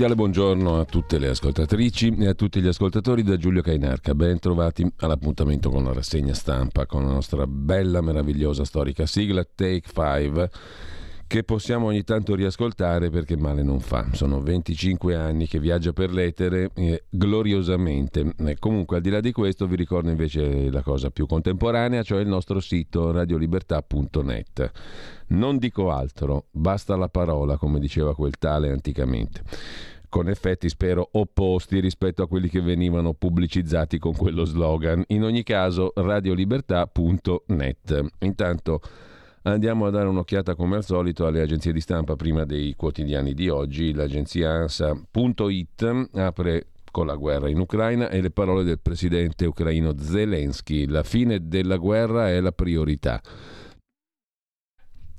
Cordiale buongiorno a tutte le ascoltatrici e a tutti gli ascoltatori da Giulio Cainarca. Ben trovati all'appuntamento con la rassegna stampa con la nostra bella, meravigliosa, storica sigla Take 5 che possiamo ogni tanto riascoltare perché male non fa. Sono 25 anni che viaggia per l'etere eh, gloriosamente. Eh, comunque, al di là di questo, vi ricordo invece la cosa più contemporanea, cioè il nostro sito radiolibertà.net. Non dico altro, basta la parola, come diceva quel tale anticamente con effetti spero opposti rispetto a quelli che venivano pubblicizzati con quello slogan. In ogni caso, radiolibertà.net. Intanto Andiamo a dare un'occhiata come al solito alle agenzie di stampa prima dei quotidiani di oggi. L'agenzia ANSA.it apre con la guerra in Ucraina e le parole del presidente ucraino Zelensky. La fine della guerra è la priorità.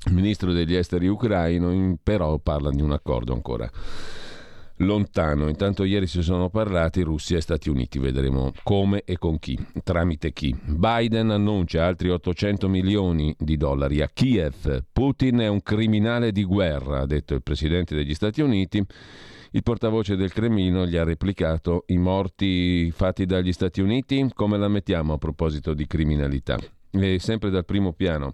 Il ministro degli esteri ucraino però parla di un accordo ancora lontano. Intanto ieri si sono parlati Russia e Stati Uniti, vedremo come e con chi, tramite chi. Biden annuncia altri 800 milioni di dollari a Kiev. Putin è un criminale di guerra, ha detto il presidente degli Stati Uniti. Il portavoce del Cremlino gli ha replicato i morti fatti dagli Stati Uniti, come la mettiamo a proposito di criminalità? E sempre dal primo piano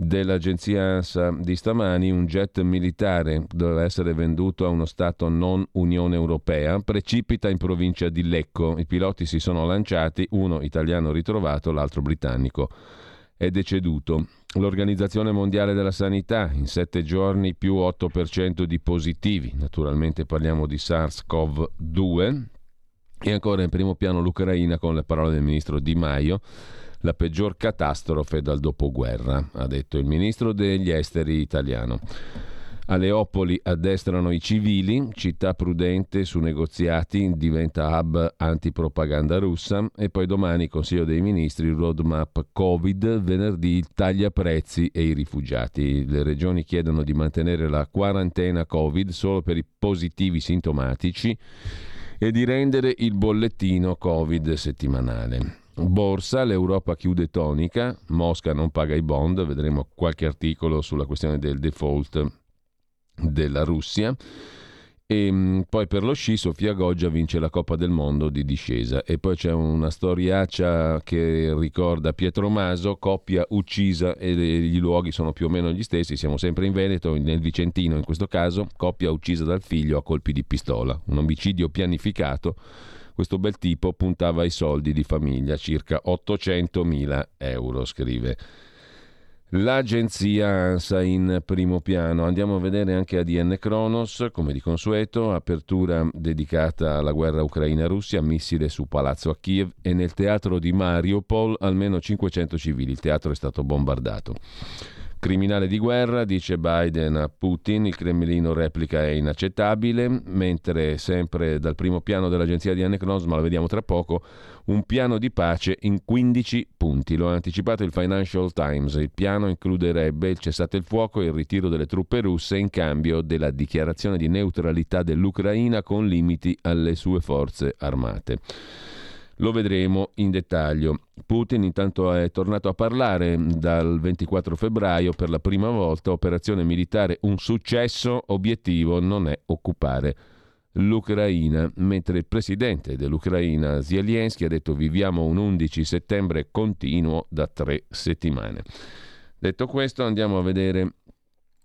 dell'agenzia ANSA di stamani, un jet militare doveva essere venduto a uno Stato non Unione Europea, precipita in provincia di Lecco. I piloti si sono lanciati, uno italiano ritrovato, l'altro britannico è deceduto. L'Organizzazione Mondiale della Sanità, in sette giorni più 8% di positivi, naturalmente parliamo di SARS-CoV-2. E ancora in primo piano l'Ucraina con le parole del ministro Di Maio la peggior catastrofe dal dopoguerra, ha detto il ministro degli esteri italiano. A Leopoli addestrano i civili, città prudente su negoziati, diventa hub antipropaganda russa e poi domani Consiglio dei Ministri, roadmap Covid, venerdì taglia prezzi e i rifugiati. Le regioni chiedono di mantenere la quarantena Covid solo per i positivi sintomatici e di rendere il bollettino Covid settimanale. Borsa, l'Europa chiude tonica, Mosca non paga i bond, vedremo qualche articolo sulla questione del default della Russia. E mm, poi per lo sci Sofia Goggia vince la Coppa del Mondo di discesa. E poi c'è una storiaccia che ricorda Pietro Maso, coppia uccisa e i luoghi sono più o meno gli stessi. Siamo sempre in Veneto, nel Vicentino in questo caso, coppia uccisa dal figlio a colpi di pistola. Un omicidio pianificato questo bel tipo puntava ai soldi di famiglia, circa 800.000 euro, scrive. L'agenzia ANSA in primo piano. Andiamo a vedere anche ADN Kronos, come di consueto, apertura dedicata alla guerra ucraina-Russia, missile su palazzo a Kiev e nel teatro di Mariupol almeno 500 civili. Il teatro è stato bombardato. Criminale di guerra, dice Biden a Putin, il Cremlino replica è inaccettabile, mentre sempre dal primo piano dell'agenzia di Aneknos, ma lo vediamo tra poco, un piano di pace in 15 punti. Lo ha anticipato il Financial Times. Il piano includerebbe il cessate il fuoco e il ritiro delle truppe russe in cambio della dichiarazione di neutralità dell'Ucraina con limiti alle sue forze armate. Lo vedremo in dettaglio. Putin intanto è tornato a parlare dal 24 febbraio per la prima volta, operazione militare un successo, obiettivo non è occupare l'Ucraina, mentre il presidente dell'Ucraina Zelensky ha detto viviamo un 11 settembre continuo da tre settimane. Detto questo andiamo a vedere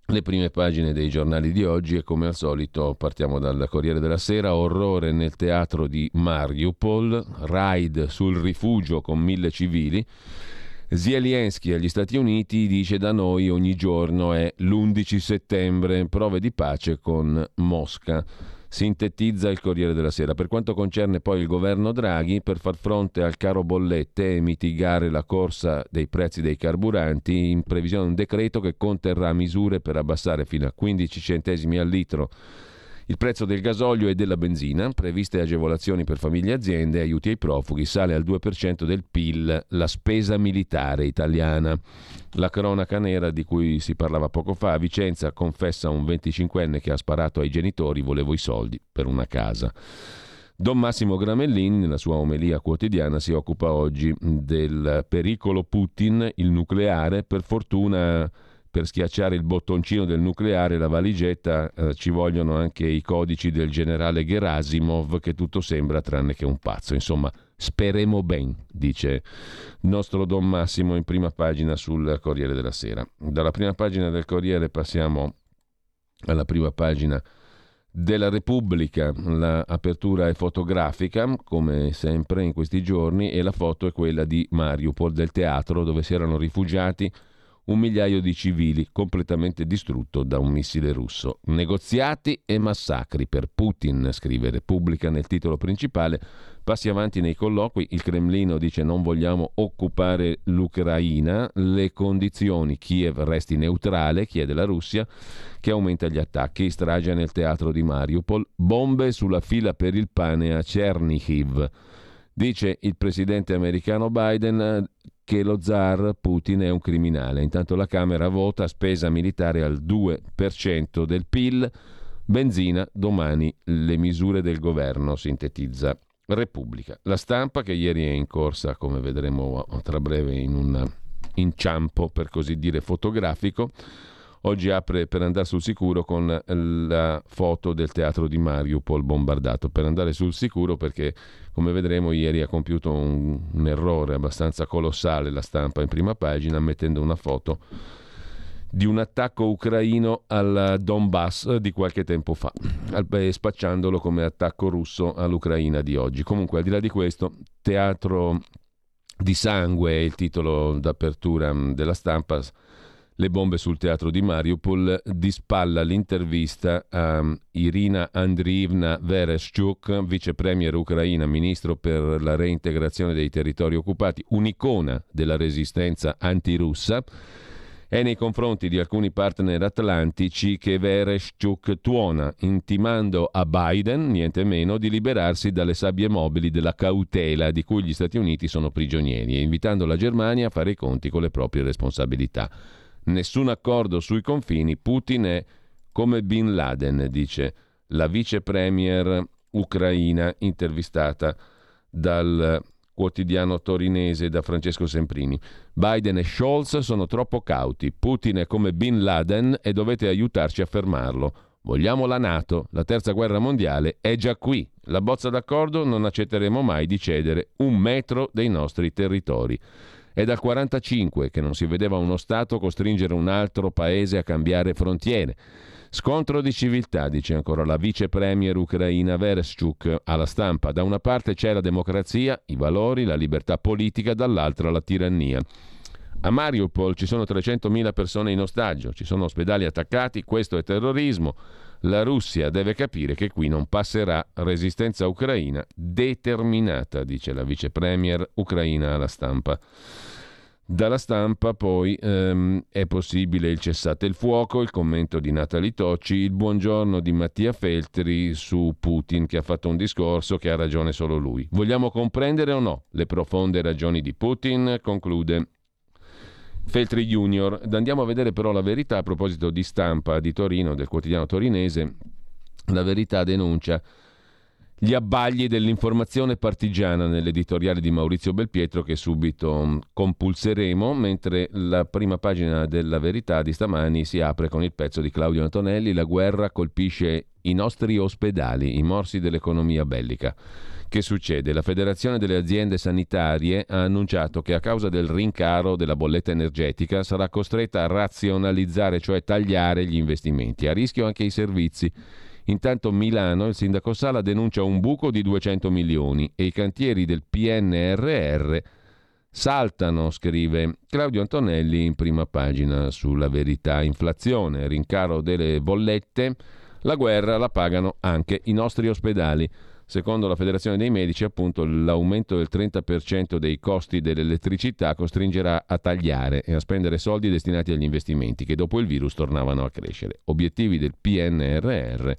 le prime pagine dei giornali di oggi e come al solito partiamo dal Corriere della Sera, orrore nel teatro di Mariupol, raid sul rifugio con mille civili. Zelensky agli Stati Uniti dice da noi ogni giorno è l'11 settembre, prove di pace con Mosca. Sintetizza il Corriere della Sera. Per quanto concerne poi il governo Draghi, per far fronte al caro bollette e mitigare la corsa dei prezzi dei carburanti, in previsione di un decreto che conterrà misure per abbassare fino a 15 centesimi al litro il prezzo del gasolio e della benzina, previste agevolazioni per famiglie e aziende, aiuti ai profughi, sale al 2% del PIL la spesa militare italiana. La cronaca nera di cui si parlava poco fa, a Vicenza confessa un 25enne che ha sparato ai genitori, volevo i soldi per una casa. Don Massimo Gramellini, nella sua omelia quotidiana, si occupa oggi del pericolo Putin, il nucleare. Per fortuna per schiacciare il bottoncino del nucleare, la valigetta, eh, ci vogliono anche i codici del generale Gerasimov, che tutto sembra tranne che un pazzo. Insomma, speremo ben, dice il nostro Don Massimo in prima pagina sul Corriere della Sera. Dalla prima pagina del Corriere passiamo alla prima pagina della Repubblica. L'apertura è fotografica, come sempre in questi giorni, e la foto è quella di Mariupol, del teatro dove si erano rifugiati un migliaio di civili completamente distrutto da un missile russo. Negoziati e massacri per Putin, scrive Repubblica nel titolo principale. Passi avanti nei colloqui, il Cremlino dice non vogliamo occupare l'Ucraina, le condizioni Kiev resti neutrale, chiede la Russia, che aumenta gli attacchi, strage nel teatro di Mariupol, bombe sulla fila per il pane a Chernihiv. Dice il presidente americano Biden che lo zar Putin è un criminale. Intanto la Camera vota spesa militare al 2% del PIL, benzina, domani le misure del governo, sintetizza Repubblica. La stampa che ieri è in corsa, come vedremo tra breve, in un inciampo per così dire fotografico, oggi apre per andare sul sicuro con la foto del teatro di Mariupol bombardato, per andare sul sicuro perché come vedremo ieri ha compiuto un, un errore abbastanza colossale la stampa in prima pagina mettendo una foto di un attacco ucraino al Donbass di qualche tempo fa, spacciandolo come attacco russo all'Ucraina di oggi. Comunque, al di là di questo, teatro di sangue è il titolo d'apertura della stampa le bombe sul teatro di Mariupol, di spalla l'intervista a Irina Andriivna Vereshchuk, vice premier ucraina, ministro per la reintegrazione dei territori occupati, un'icona della resistenza antirussa. È nei confronti di alcuni partner atlantici che Vereshchuk tuona, intimando a Biden, niente meno, di liberarsi dalle sabbie mobili della cautela di cui gli Stati Uniti sono prigionieri e invitando la Germania a fare i conti con le proprie responsabilità nessun accordo sui confini, Putin è come Bin Laden, dice la vice premier ucraina intervistata dal quotidiano torinese da Francesco Semprini. Biden e Scholz sono troppo cauti, Putin è come Bin Laden e dovete aiutarci a fermarlo. Vogliamo la Nato, la terza guerra mondiale è già qui. La bozza d'accordo non accetteremo mai di cedere un metro dei nostri territori. È dal 1945 che non si vedeva uno Stato costringere un altro paese a cambiare frontiere. Scontro di civiltà, dice ancora la vice premier ucraina Vereshchuk alla stampa. Da una parte c'è la democrazia, i valori, la libertà politica, dall'altra la tirannia. A Mariupol ci sono 300.000 persone in ostaggio, ci sono ospedali attaccati, questo è terrorismo. La Russia deve capire che qui non passerà resistenza ucraina determinata, dice la vice premier ucraina alla stampa. Dalla stampa poi ehm, è possibile il cessate il fuoco, il commento di Natali Tocci, il buongiorno di Mattia Feltri su Putin che ha fatto un discorso che ha ragione solo lui. Vogliamo comprendere o no le profonde ragioni di Putin? Conclude Feltri Junior. Andiamo a vedere però la verità a proposito di stampa di Torino, del quotidiano torinese. La verità denuncia gli abbagli dell'informazione partigiana nell'editoriale di Maurizio Belpietro che subito mm, compulseremo, mentre la prima pagina della verità di stamani si apre con il pezzo di Claudio Antonelli, la guerra colpisce i nostri ospedali, i morsi dell'economia bellica. Che succede? La Federazione delle aziende sanitarie ha annunciato che a causa del rincaro della bolletta energetica sarà costretta a razionalizzare, cioè tagliare gli investimenti, a rischio anche i servizi Intanto Milano, il sindaco Sala denuncia un buco di 200 milioni e i cantieri del PNRR saltano, scrive Claudio Antonelli in prima pagina sulla verità. Inflazione, rincaro delle bollette, la guerra la pagano anche i nostri ospedali. Secondo la Federazione dei Medici, appunto, l'aumento del 30% dei costi dell'elettricità costringerà a tagliare e a spendere soldi destinati agli investimenti che dopo il virus tornavano a crescere. Obiettivi del PNRR,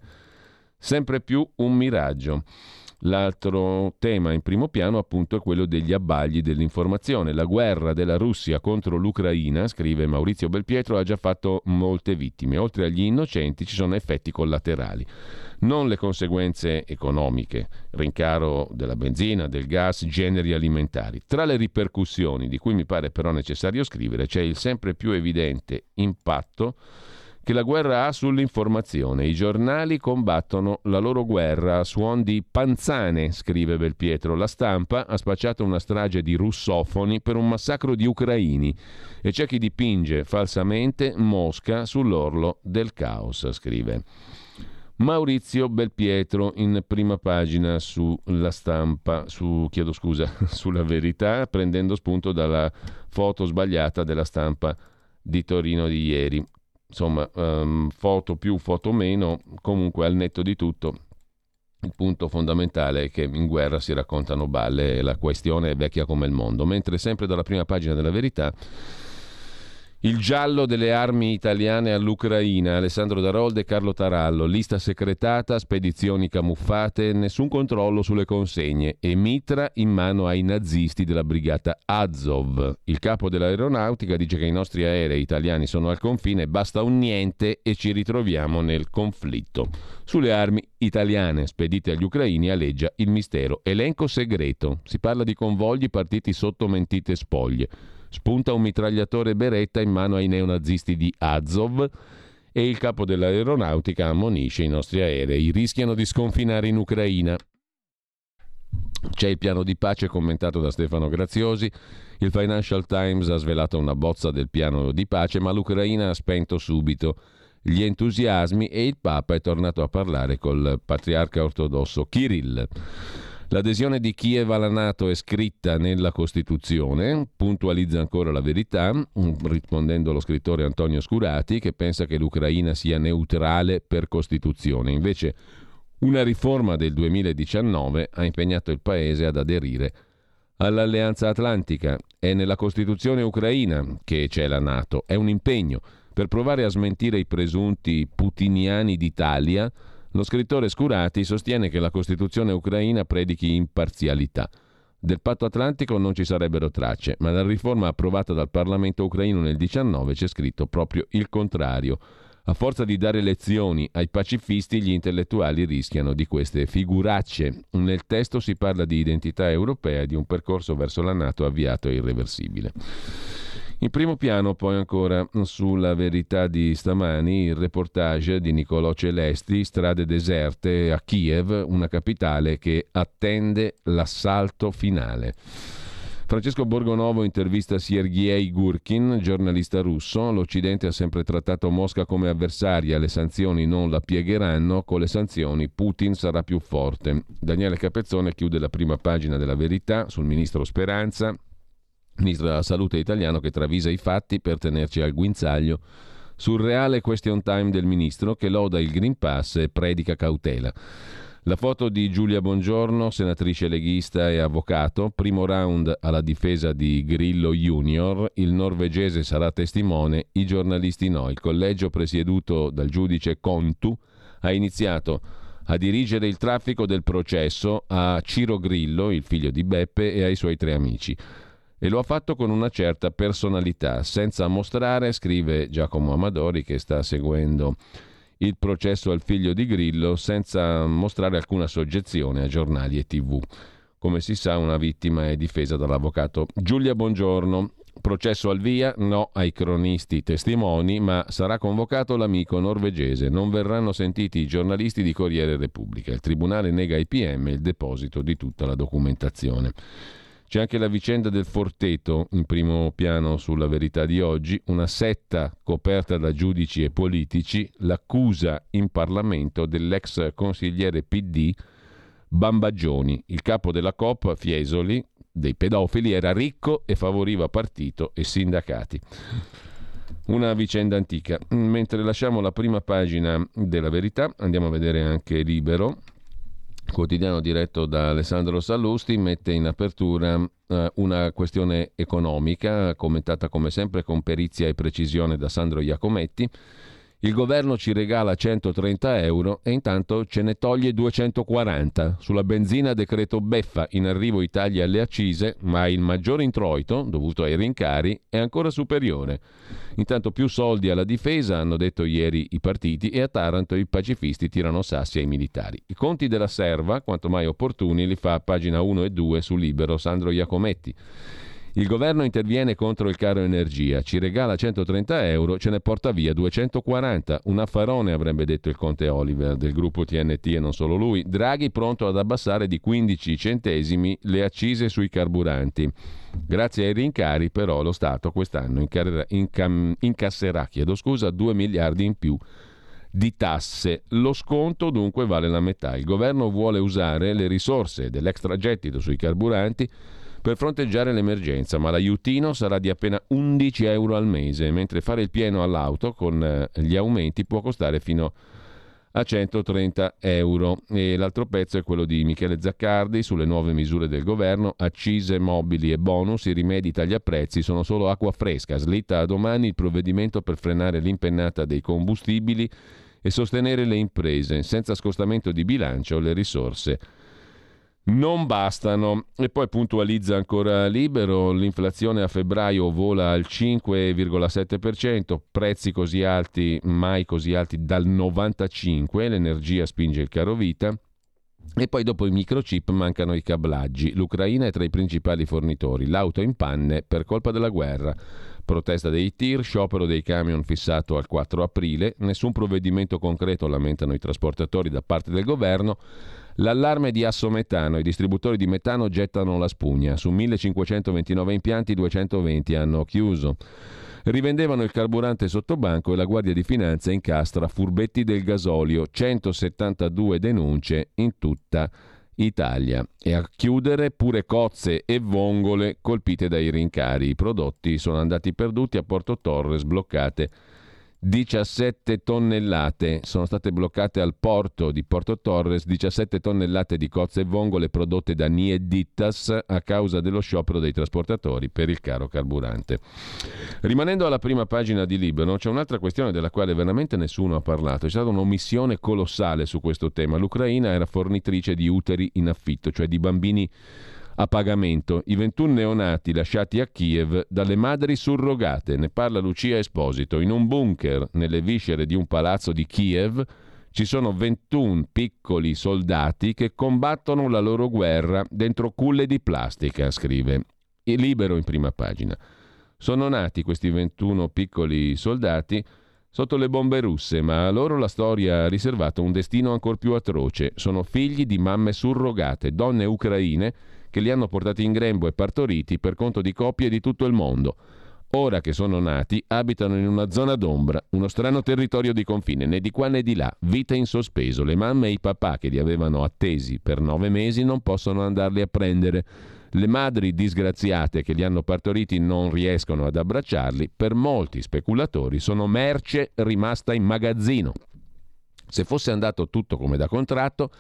sempre più un miraggio. L'altro tema in primo piano appunto è quello degli abbagli dell'informazione. La guerra della Russia contro l'Ucraina, scrive Maurizio Belpietro, ha già fatto molte vittime. Oltre agli innocenti ci sono effetti collaterali non le conseguenze economiche, rincaro della benzina, del gas, generi alimentari. Tra le ripercussioni, di cui mi pare però necessario scrivere, c'è il sempre più evidente impatto che la guerra ha sull'informazione. I giornali combattono la loro guerra a suon di panzane, scrive Belpietro. La stampa ha spacciato una strage di russofoni per un massacro di ucraini e c'è chi dipinge falsamente Mosca sull'orlo del caos, scrive. Maurizio Belpietro in prima pagina sulla stampa, su, chiedo scusa, sulla verità, prendendo spunto dalla foto sbagliata della stampa di Torino di ieri. Insomma, um, foto più, foto meno, comunque al netto di tutto, il punto fondamentale è che in guerra si raccontano balle e la questione è vecchia come il mondo, mentre sempre dalla prima pagina della verità il giallo delle armi italiane all'Ucraina, Alessandro Darolde e Carlo Tarallo, lista secretata, spedizioni camuffate, nessun controllo sulle consegne e mitra in mano ai nazisti della brigata Azov. Il capo dell'aeronautica dice che i nostri aerei italiani sono al confine, basta un niente e ci ritroviamo nel conflitto. Sulle armi italiane spedite agli ucraini aleggia il mistero. Elenco segreto. Si parla di convogli partiti sotto mentite spoglie. Spunta un mitragliatore beretta in mano ai neonazisti di Azov e il capo dell'aeronautica ammonisce i nostri aerei. Rischiano di sconfinare in Ucraina. C'è il piano di pace commentato da Stefano Graziosi. Il Financial Times ha svelato una bozza del piano di pace, ma l'Ucraina ha spento subito gli entusiasmi e il Papa è tornato a parlare col patriarca ortodosso Kirill. L'adesione di Kiev alla Nato è scritta nella Costituzione, puntualizza ancora la verità, rispondendo lo scrittore Antonio Scurati, che pensa che l'Ucraina sia neutrale per Costituzione. Invece una riforma del 2019 ha impegnato il Paese ad aderire all'Alleanza Atlantica. È nella Costituzione ucraina che c'è la Nato. È un impegno per provare a smentire i presunti putiniani d'Italia lo scrittore Scurati sostiene che la Costituzione ucraina predichi imparzialità. Del patto atlantico non ci sarebbero tracce, ma nella riforma approvata dal Parlamento ucraino nel 19 c'è scritto proprio il contrario. A forza di dare lezioni ai pacifisti, gli intellettuali rischiano di queste figuracce. Nel testo si parla di identità europea e di un percorso verso la Nato avviato e irreversibile. In primo piano poi ancora sulla verità di stamani il reportage di Nicolò Celesti, strade deserte a Kiev, una capitale che attende l'assalto finale. Francesco Borgonovo intervista Sergei Gurkin, giornalista russo. L'Occidente ha sempre trattato Mosca come avversaria, le sanzioni non la piegheranno, con le sanzioni Putin sarà più forte. Daniele Capezzone chiude la prima pagina della verità sul ministro Speranza, ministro della salute italiano che travisa i fatti per tenerci al guinzaglio sul reale question time del ministro che loda il Green Pass e predica cautela. La foto di Giulia Bongiorno, senatrice leghista e avvocato, primo round alla difesa di Grillo Junior, il norvegese sarà testimone, i giornalisti no. Il collegio presieduto dal giudice Contu ha iniziato a dirigere il traffico del processo a Ciro Grillo, il figlio di Beppe, e ai suoi tre amici e lo ha fatto con una certa personalità, senza mostrare, scrive Giacomo Amadori che sta seguendo il processo al figlio di Grillo senza mostrare alcuna soggezione a giornali e tv. Come si sa, una vittima è difesa dall'avvocato Giulia Buongiorno. Processo al via, no ai cronisti testimoni, ma sarà convocato l'amico norvegese. Non verranno sentiti i giornalisti di Corriere Repubblica. Il Tribunale nega ai PM il deposito di tutta la documentazione. C'è anche la vicenda del Forteto in primo piano sulla verità di oggi, una setta coperta da giudici e politici, l'accusa in Parlamento dell'ex consigliere PD Bambaggioni, il capo della COP Fiesoli, dei pedofili, era ricco e favoriva partito e sindacati. Una vicenda antica. Mentre lasciamo la prima pagina della verità, andiamo a vedere anche Libero, quotidiano diretto da Alessandro Sallusti, mette in apertura eh, una questione economica, commentata come sempre con perizia e precisione da Sandro Iacometti. Il governo ci regala 130 euro e intanto ce ne toglie 240. Sulla benzina decreto beffa, in arrivo i tagli alle accise, ma il maggior introito, dovuto ai rincari, è ancora superiore. Intanto più soldi alla difesa, hanno detto ieri i partiti, e a Taranto i pacifisti tirano sassi ai militari. I conti della serva, quanto mai opportuni, li fa a pagina 1 e 2 su Libero Sandro Iacometti. Il governo interviene contro il caro energia, ci regala 130 euro, ce ne porta via 240. Un affarone, avrebbe detto il conte Oliver del gruppo TNT e non solo lui. Draghi pronto ad abbassare di 15 centesimi le accise sui carburanti. Grazie ai rincari, però, lo Stato quest'anno incarrerà, incam, incasserà scusa, 2 miliardi in più di tasse. Lo sconto dunque vale la metà. Il governo vuole usare le risorse dell'extragettito sui carburanti per fronteggiare l'emergenza, ma l'aiutino sarà di appena 11 euro al mese, mentre fare il pieno all'auto con eh, gli aumenti può costare fino a 130 euro. E l'altro pezzo è quello di Michele Zaccardi sulle nuove misure del governo, accise, mobili e bonus, i rimedi tagli a prezzi sono solo acqua fresca, slitta a domani il provvedimento per frenare l'impennata dei combustibili e sostenere le imprese, senza scostamento di bilancio le risorse non bastano. E poi puntualizza ancora libero, l'inflazione a febbraio vola al 5,7%, prezzi così alti, mai così alti dal 95, l'energia spinge il caro vita. E poi dopo i microchip mancano i cablaggi. L'Ucraina è tra i principali fornitori, l'auto in panne per colpa della guerra. Protesta dei tir, sciopero dei camion fissato al 4 aprile, nessun provvedimento concreto lamentano i trasportatori da parte del governo. L'allarme di assometano, i distributori di metano gettano la spugna, su 1529 impianti 220 hanno chiuso. Rivendevano il carburante sotto banco e la Guardia di Finanza incastra furbetti del gasolio, 172 denunce in tutta Italia. E a chiudere pure cozze e vongole colpite dai rincari. I prodotti sono andati perduti a Porto Torres, bloccate 17 tonnellate sono state bloccate al porto di Porto Torres, 17 tonnellate di cozze e vongole prodotte da Niedittas a causa dello sciopero dei trasportatori per il caro carburante. Rimanendo alla prima pagina di Libero, c'è un'altra questione della quale veramente nessuno ha parlato. C'è stata un'omissione colossale su questo tema. L'Ucraina era fornitrice di uteri in affitto, cioè di bambini a pagamento i 21 neonati lasciati a Kiev dalle madri surrogate. Ne parla Lucia Esposito. In un bunker nelle viscere di un palazzo di Kiev ci sono 21 piccoli soldati che combattono la loro guerra dentro culle di plastica, scrive. E libero in prima pagina. Sono nati questi 21 piccoli soldati sotto le bombe russe, ma a loro la storia ha riservato un destino ancora più atroce. Sono figli di mamme surrogate, donne ucraine che li hanno portati in grembo e partoriti per conto di coppie di tutto il mondo. Ora che sono nati, abitano in una zona d'ombra, uno strano territorio di confine, né di qua né di là, vita in sospeso. Le mamme e i papà che li avevano attesi per nove mesi non possono andarli a prendere. Le madri disgraziate che li hanno partoriti non riescono ad abbracciarli. Per molti speculatori sono merce rimasta in magazzino. Se fosse andato tutto come da contratto,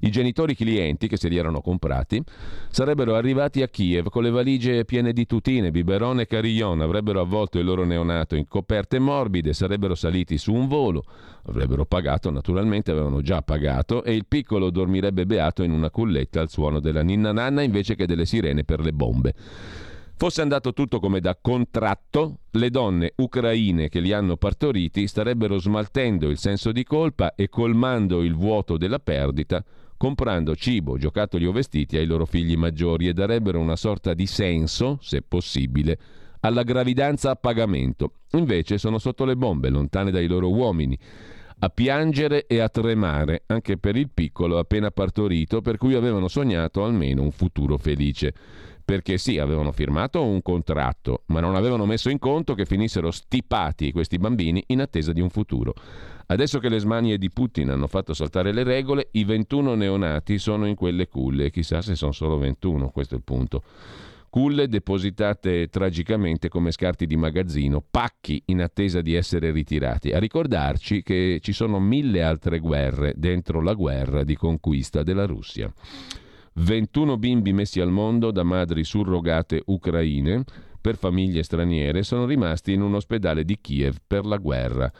i genitori clienti che se li erano comprati sarebbero arrivati a Kiev con le valigie piene di tutine, biberone e carillon, avrebbero avvolto il loro neonato in coperte morbide, sarebbero saliti su un volo, avrebbero pagato naturalmente, avevano già pagato e il piccolo dormirebbe beato in una culletta al suono della ninna nanna invece che delle sirene per le bombe. Fosse andato tutto come da contratto, le donne ucraine che li hanno partoriti starebbero smaltendo il senso di colpa e colmando il vuoto della perdita, comprando cibo, giocattoli o vestiti ai loro figli maggiori e darebbero una sorta di senso, se possibile, alla gravidanza a pagamento. Invece sono sotto le bombe, lontane dai loro uomini, a piangere e a tremare, anche per il piccolo appena partorito, per cui avevano sognato almeno un futuro felice perché sì, avevano firmato un contratto, ma non avevano messo in conto che finissero stipati questi bambini in attesa di un futuro. Adesso che le smanie di Putin hanno fatto saltare le regole, i 21 neonati sono in quelle culle, chissà se sono solo 21, questo è il punto. Culle depositate tragicamente come scarti di magazzino, pacchi in attesa di essere ritirati, a ricordarci che ci sono mille altre guerre dentro la guerra di conquista della Russia. 21 bimbi messi al mondo da madri surrogate ucraine per famiglie straniere sono rimasti in un ospedale di Kiev per la guerra.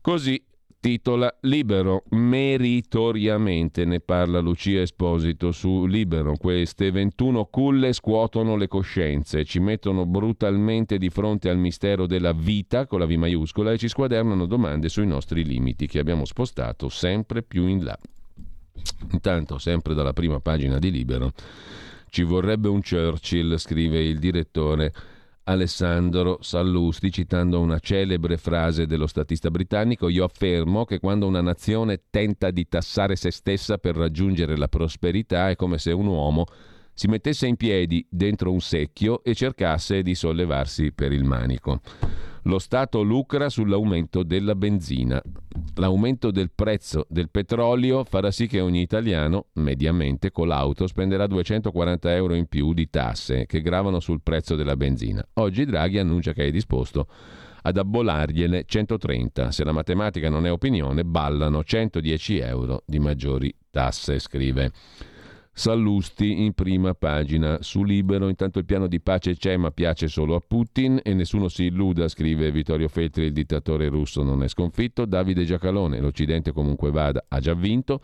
Così titola Libero, meritoriamente ne parla Lucia Esposito su Libero. Queste 21 culle scuotono le coscienze, ci mettono brutalmente di fronte al mistero della vita con la V maiuscola e ci squadernano domande sui nostri limiti che abbiamo spostato sempre più in là. Intanto, sempre dalla prima pagina di Libero, ci vorrebbe un Churchill, scrive il direttore Alessandro Sallusti, citando una celebre frase dello statista britannico, io affermo che quando una nazione tenta di tassare se stessa per raggiungere la prosperità è come se un uomo si mettesse in piedi dentro un secchio e cercasse di sollevarsi per il manico. Lo Stato lucra sull'aumento della benzina. L'aumento del prezzo del petrolio farà sì che ogni italiano, mediamente con l'auto, spenderà 240 euro in più di tasse che gravano sul prezzo della benzina. Oggi Draghi annuncia che è disposto ad abbolargliene 130. Se la matematica non è opinione, ballano 110 euro di maggiori tasse, scrive. Sallusti in prima pagina su Libero. Intanto il piano di pace c'è ma piace solo a Putin e nessuno si illuda, scrive Vittorio Feltri, il dittatore russo non è sconfitto. Davide Giacalone, l'Occidente comunque vada, ha già vinto.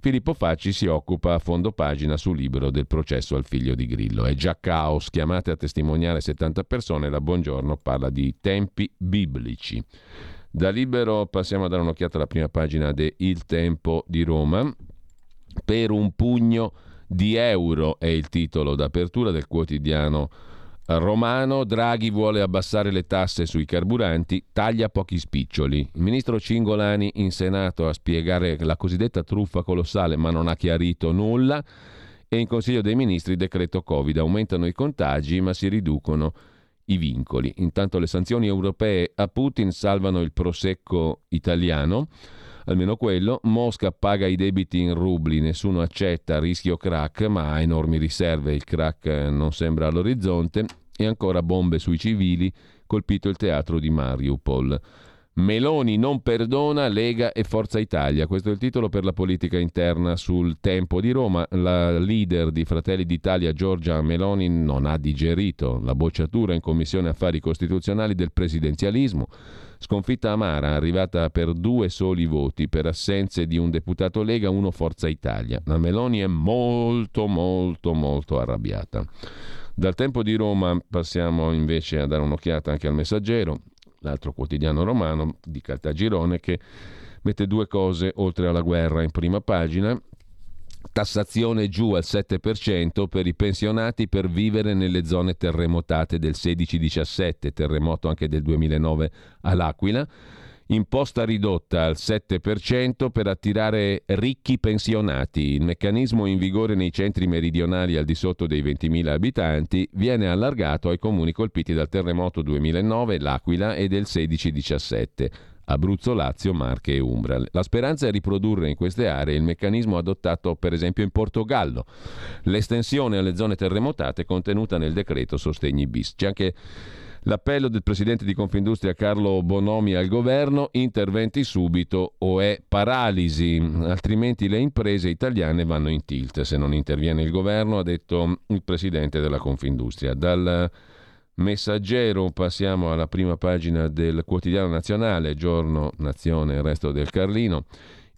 Filippo Facci si occupa a fondo pagina su Libero del processo al figlio di Grillo. È già caos, chiamate a testimoniare 70 persone, la Buongiorno parla di tempi biblici. Da Libero passiamo a dare un'occhiata alla prima pagina de Il Tempo di Roma per un pugno di euro è il titolo d'apertura del quotidiano romano. Draghi vuole abbassare le tasse sui carburanti, taglia pochi spiccioli. Il ministro Cingolani in Senato a spiegare la cosiddetta truffa colossale, ma non ha chiarito nulla. E in Consiglio dei Ministri decreto Covid. Aumentano i contagi, ma si riducono i vincoli. Intanto le sanzioni europee a Putin salvano il prosecco italiano almeno quello. Mosca paga i debiti in rubli, nessuno accetta rischio crack, ma ha enormi riserve, il crack non sembra all'orizzonte. E ancora bombe sui civili, colpito il teatro di Mariupol. Meloni non perdona Lega e Forza Italia. Questo è il titolo per la politica interna sul tempo di Roma. La leader di Fratelli d'Italia, Giorgia Meloni, non ha digerito la bocciatura in Commissione Affari Costituzionali del presidenzialismo. Sconfitta amara, arrivata per due soli voti per assenze di un deputato Lega, uno Forza Italia. La Meloni è molto, molto, molto arrabbiata. Dal tempo di Roma passiamo invece a dare un'occhiata anche al messaggero l'altro quotidiano romano di Caltagirone, che mette due cose oltre alla guerra in prima pagina. Tassazione giù al 7% per i pensionati per vivere nelle zone terremotate del 16-17, terremoto anche del 2009 all'Aquila imposta ridotta al 7% per attirare ricchi pensionati. Il meccanismo in vigore nei centri meridionali al di sotto dei 20.000 abitanti viene allargato ai comuni colpiti dal terremoto 2009, l'Aquila e del 16-17. Abruzzo, Lazio, Marche e Umbra. La speranza è riprodurre in queste aree il meccanismo adottato per esempio in Portogallo, l'estensione alle zone terremotate contenuta nel decreto Sostegni bis. C'è anche L'appello del presidente di Confindustria Carlo Bonomi al governo, interventi subito o è paralisi, altrimenti le imprese italiane vanno in tilt se non interviene il governo, ha detto il presidente della Confindustria. Dal messaggero passiamo alla prima pagina del quotidiano nazionale, giorno Nazione, il resto del Carlino.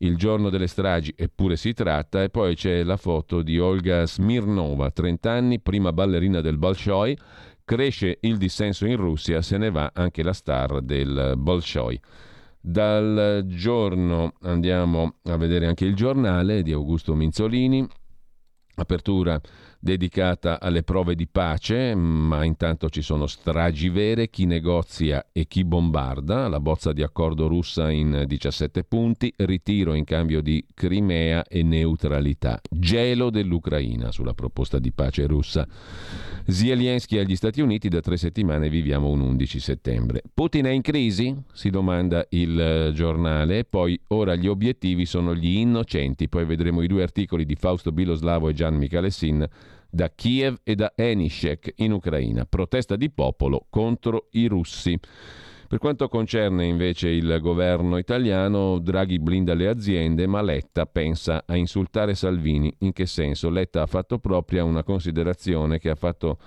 Il giorno delle stragi, eppure si tratta, e poi c'è la foto di Olga Smirnova, 30 anni, prima ballerina del Bolshoi, cresce il dissenso in Russia, se ne va anche la star del Bolshoi. Dal giorno andiamo a vedere anche il giornale di Augusto Minzolini, apertura dedicata alle prove di pace, ma intanto ci sono stragi vere, chi negozia e chi bombarda, la bozza di accordo russa in 17 punti, ritiro in cambio di Crimea e neutralità, gelo dell'Ucraina sulla proposta di pace russa. Zelensky agli Stati Uniti da tre settimane viviamo un 11 settembre. Putin è in crisi? si domanda il giornale, poi ora gli obiettivi sono gli innocenti, poi vedremo i due articoli di Fausto Biloslavo e Gian Michalessin da Kiev e da Enishek in Ucraina. Protesta di popolo contro i russi. Per quanto concerne invece il governo italiano, Draghi blinda le aziende, ma Letta pensa a insultare Salvini. In che senso? Letta ha fatto propria una considerazione che ha fatto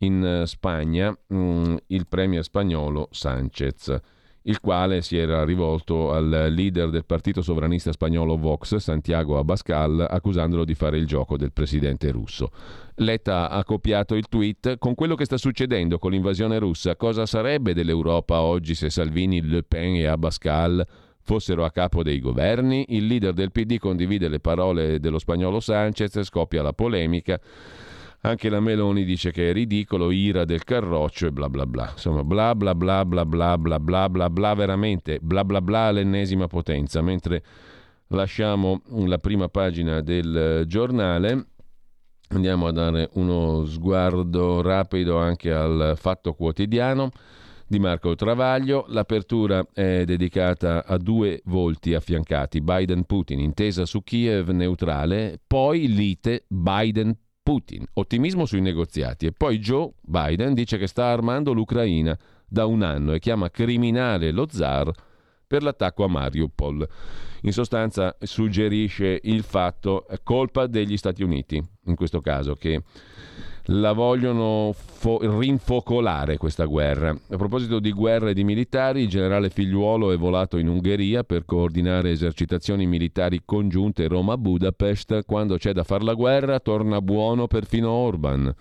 in Spagna mh, mm, il premier spagnolo Sanchez il quale si era rivolto al leader del partito sovranista spagnolo Vox, Santiago Abascal, accusandolo di fare il gioco del presidente russo. Letta ha copiato il tweet con quello che sta succedendo con l'invasione russa. Cosa sarebbe dell'Europa oggi se Salvini, Le Pen e Abascal fossero a capo dei governi? Il leader del PD condivide le parole dello spagnolo Sanchez, scoppia la polemica. Anche la Meloni dice che è ridicolo, ira del carroccio e bla bla bla. Insomma, bla bla bla bla bla bla bla bla bla veramente, bla bla bla all'ennesima potenza. Mentre lasciamo la prima pagina del giornale, andiamo a dare uno sguardo rapido anche al fatto quotidiano di Marco Travaglio. L'apertura è dedicata a due volti affiancati, Biden-Putin, intesa su Kiev neutrale, poi lite Biden-Putin. Putin, ottimismo sui negoziati e poi Joe Biden dice che sta armando l'Ucraina da un anno e chiama criminale lo zar per l'attacco a Mariupol. In sostanza suggerisce il fatto colpa degli Stati Uniti, in questo caso, che la vogliono fo- rinfocolare questa guerra. A proposito di guerra e di militari, il generale Figliuolo è volato in Ungheria per coordinare esercitazioni militari congiunte Roma-Budapest. Quando c'è da fare la guerra, torna buono perfino Orban.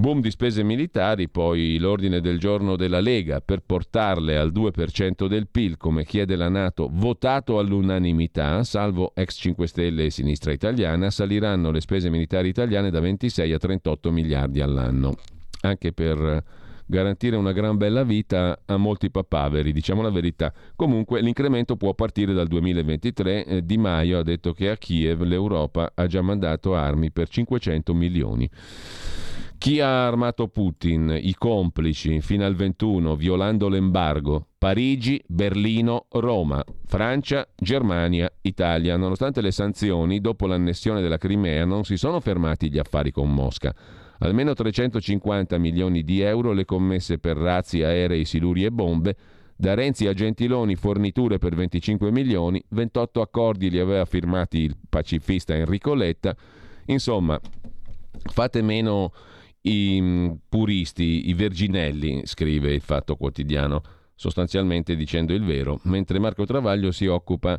Boom di spese militari, poi l'ordine del giorno della Lega per portarle al 2% del PIL, come chiede la Nato, votato all'unanimità, salvo ex 5 Stelle e Sinistra Italiana, saliranno le spese militari italiane da 26 a 38 miliardi all'anno. Anche per garantire una gran bella vita a molti papaveri, diciamo la verità. Comunque l'incremento può partire dal 2023. Eh, di Maio ha detto che a Kiev l'Europa ha già mandato armi per 500 milioni. Chi ha armato Putin? I complici fino al 21, violando l'embargo. Parigi, Berlino, Roma, Francia, Germania, Italia. Nonostante le sanzioni, dopo l'annessione della Crimea non si sono fermati gli affari con Mosca. Almeno 350 milioni di euro le commesse per razzi, aerei, siluri e bombe. Da Renzi a Gentiloni forniture per 25 milioni, 28 accordi li aveva firmati il pacifista Enrico Letta. Insomma, fate meno i mm, puristi, i verginelli, scrive il Fatto Quotidiano, sostanzialmente dicendo il vero, mentre Marco Travaglio si occupa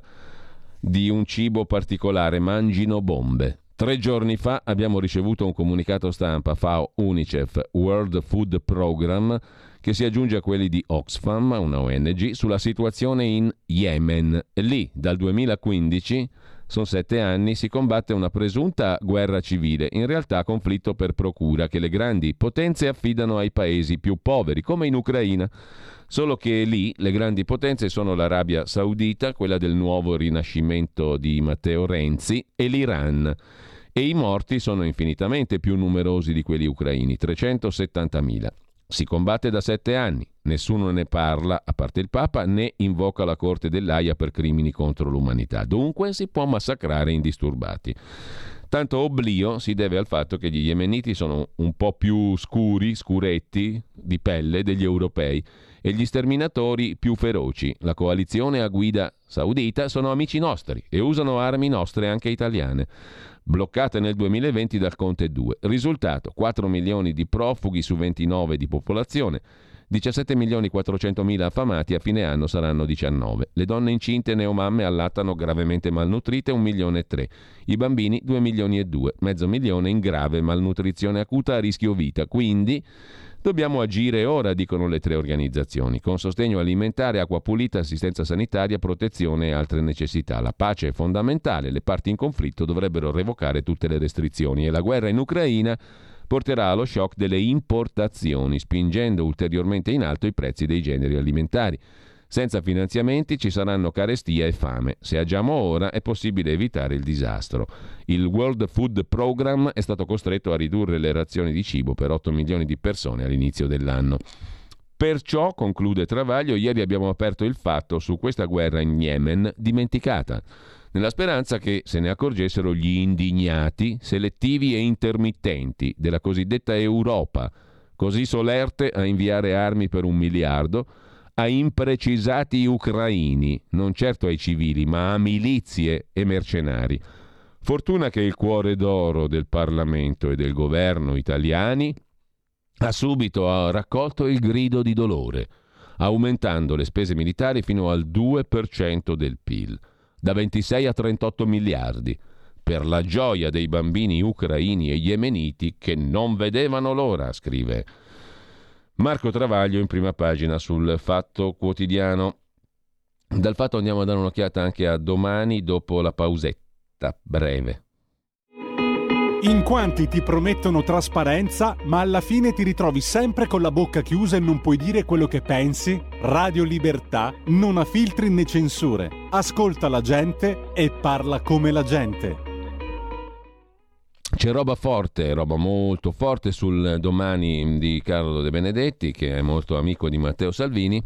di un cibo particolare, mangino bombe. Tre giorni fa abbiamo ricevuto un comunicato stampa FAO UNICEF World Food Program che si aggiunge a quelli di Oxfam, una ONG, sulla situazione in Yemen. Lì, dal 2015, sono sette anni, si combatte una presunta guerra civile, in realtà conflitto per procura, che le grandi potenze affidano ai paesi più poveri, come in Ucraina. Solo che lì le grandi potenze sono l'Arabia Saudita, quella del nuovo rinascimento di Matteo Renzi, e l'Iran. E i morti sono infinitamente più numerosi di quelli ucraini, 370.000. Si combatte da sette anni, nessuno ne parla, a parte il Papa, né invoca la Corte dell'AIA per crimini contro l'umanità. Dunque si può massacrare indisturbati. Tanto oblio si deve al fatto che gli yemeniti sono un po' più scuri, scuretti di pelle degli europei e gli sterminatori più feroci. La coalizione a guida saudita sono amici nostri e usano armi nostre anche italiane bloccate nel 2020 dal Conte 2. Risultato, 4 milioni di profughi su 29 di popolazione, 17 milioni 400 mila affamati, a fine anno saranno 19. Le donne incinte neomamme allattano gravemente malnutrite 1 milione e 3. I bambini 2 milioni e 2, mezzo milione in grave malnutrizione acuta a rischio vita. Quindi Dobbiamo agire ora, dicono le tre organizzazioni, con sostegno alimentare, acqua pulita, assistenza sanitaria, protezione e altre necessità. La pace è fondamentale, le parti in conflitto dovrebbero revocare tutte le restrizioni e la guerra in Ucraina porterà allo shock delle importazioni, spingendo ulteriormente in alto i prezzi dei generi alimentari. Senza finanziamenti ci saranno carestia e fame. Se agiamo ora è possibile evitare il disastro. Il World Food Program è stato costretto a ridurre le razioni di cibo per 8 milioni di persone all'inizio dell'anno. Perciò, conclude Travaglio, ieri abbiamo aperto il fatto su questa guerra in Yemen dimenticata, nella speranza che se ne accorgessero gli indignati, selettivi e intermittenti della cosiddetta Europa, così solerte a inviare armi per un miliardo, a imprecisati ucraini, non certo ai civili, ma a milizie e mercenari. Fortuna che il cuore d'oro del Parlamento e del governo italiani ha subito raccolto il grido di dolore, aumentando le spese militari fino al 2% del PIL, da 26 a 38 miliardi, per la gioia dei bambini ucraini e yemeniti che non vedevano l'ora, scrive Marco Travaglio in prima pagina sul Fatto Quotidiano. Dal fatto andiamo a dare un'occhiata anche a domani dopo la pausetta breve. In quanti ti promettono trasparenza, ma alla fine ti ritrovi sempre con la bocca chiusa e non puoi dire quello che pensi? Radio Libertà non ha filtri né censure. Ascolta la gente e parla come la gente. C'è roba forte, roba molto forte sul domani di Carlo De Benedetti, che è molto amico di Matteo Salvini,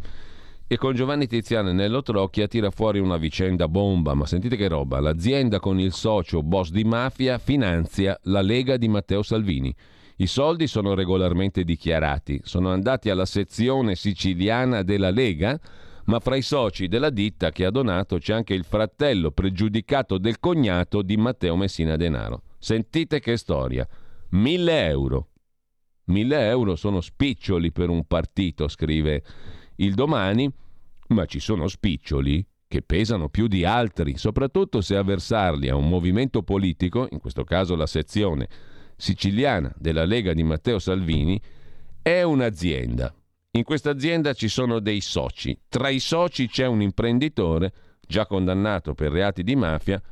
e con Giovanni Tiziano e Nello Trocchia tira fuori una vicenda bomba, ma sentite che roba, l'azienda con il socio boss di mafia finanzia la Lega di Matteo Salvini. I soldi sono regolarmente dichiarati, sono andati alla sezione siciliana della Lega, ma fra i soci della ditta che ha donato c'è anche il fratello pregiudicato del cognato di Matteo Messina Denaro. Sentite che storia. Mille euro. Mille euro sono spiccioli per un partito, scrive il domani, ma ci sono spiccioli che pesano più di altri, soprattutto se a versarli a un movimento politico, in questo caso la sezione siciliana della Lega di Matteo Salvini, è un'azienda. In questa azienda ci sono dei soci. Tra i soci c'è un imprenditore, già condannato per reati di mafia,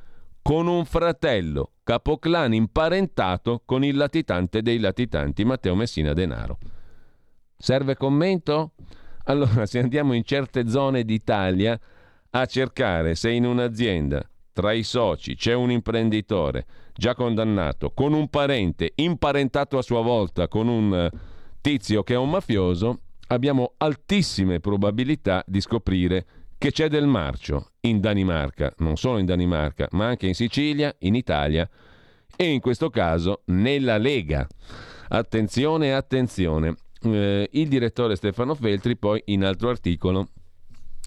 con un fratello capoclan imparentato con il latitante dei latitanti Matteo Messina Denaro. Serve commento? Allora, se andiamo in certe zone d'Italia a cercare se in un'azienda tra i soci c'è un imprenditore già condannato con un parente imparentato a sua volta con un eh, tizio che è un mafioso, abbiamo altissime probabilità di scoprire che c'è del marcio in Danimarca, non solo in Danimarca, ma anche in Sicilia, in Italia e in questo caso nella Lega. Attenzione, attenzione. Eh, il direttore Stefano Feltri poi in altro articolo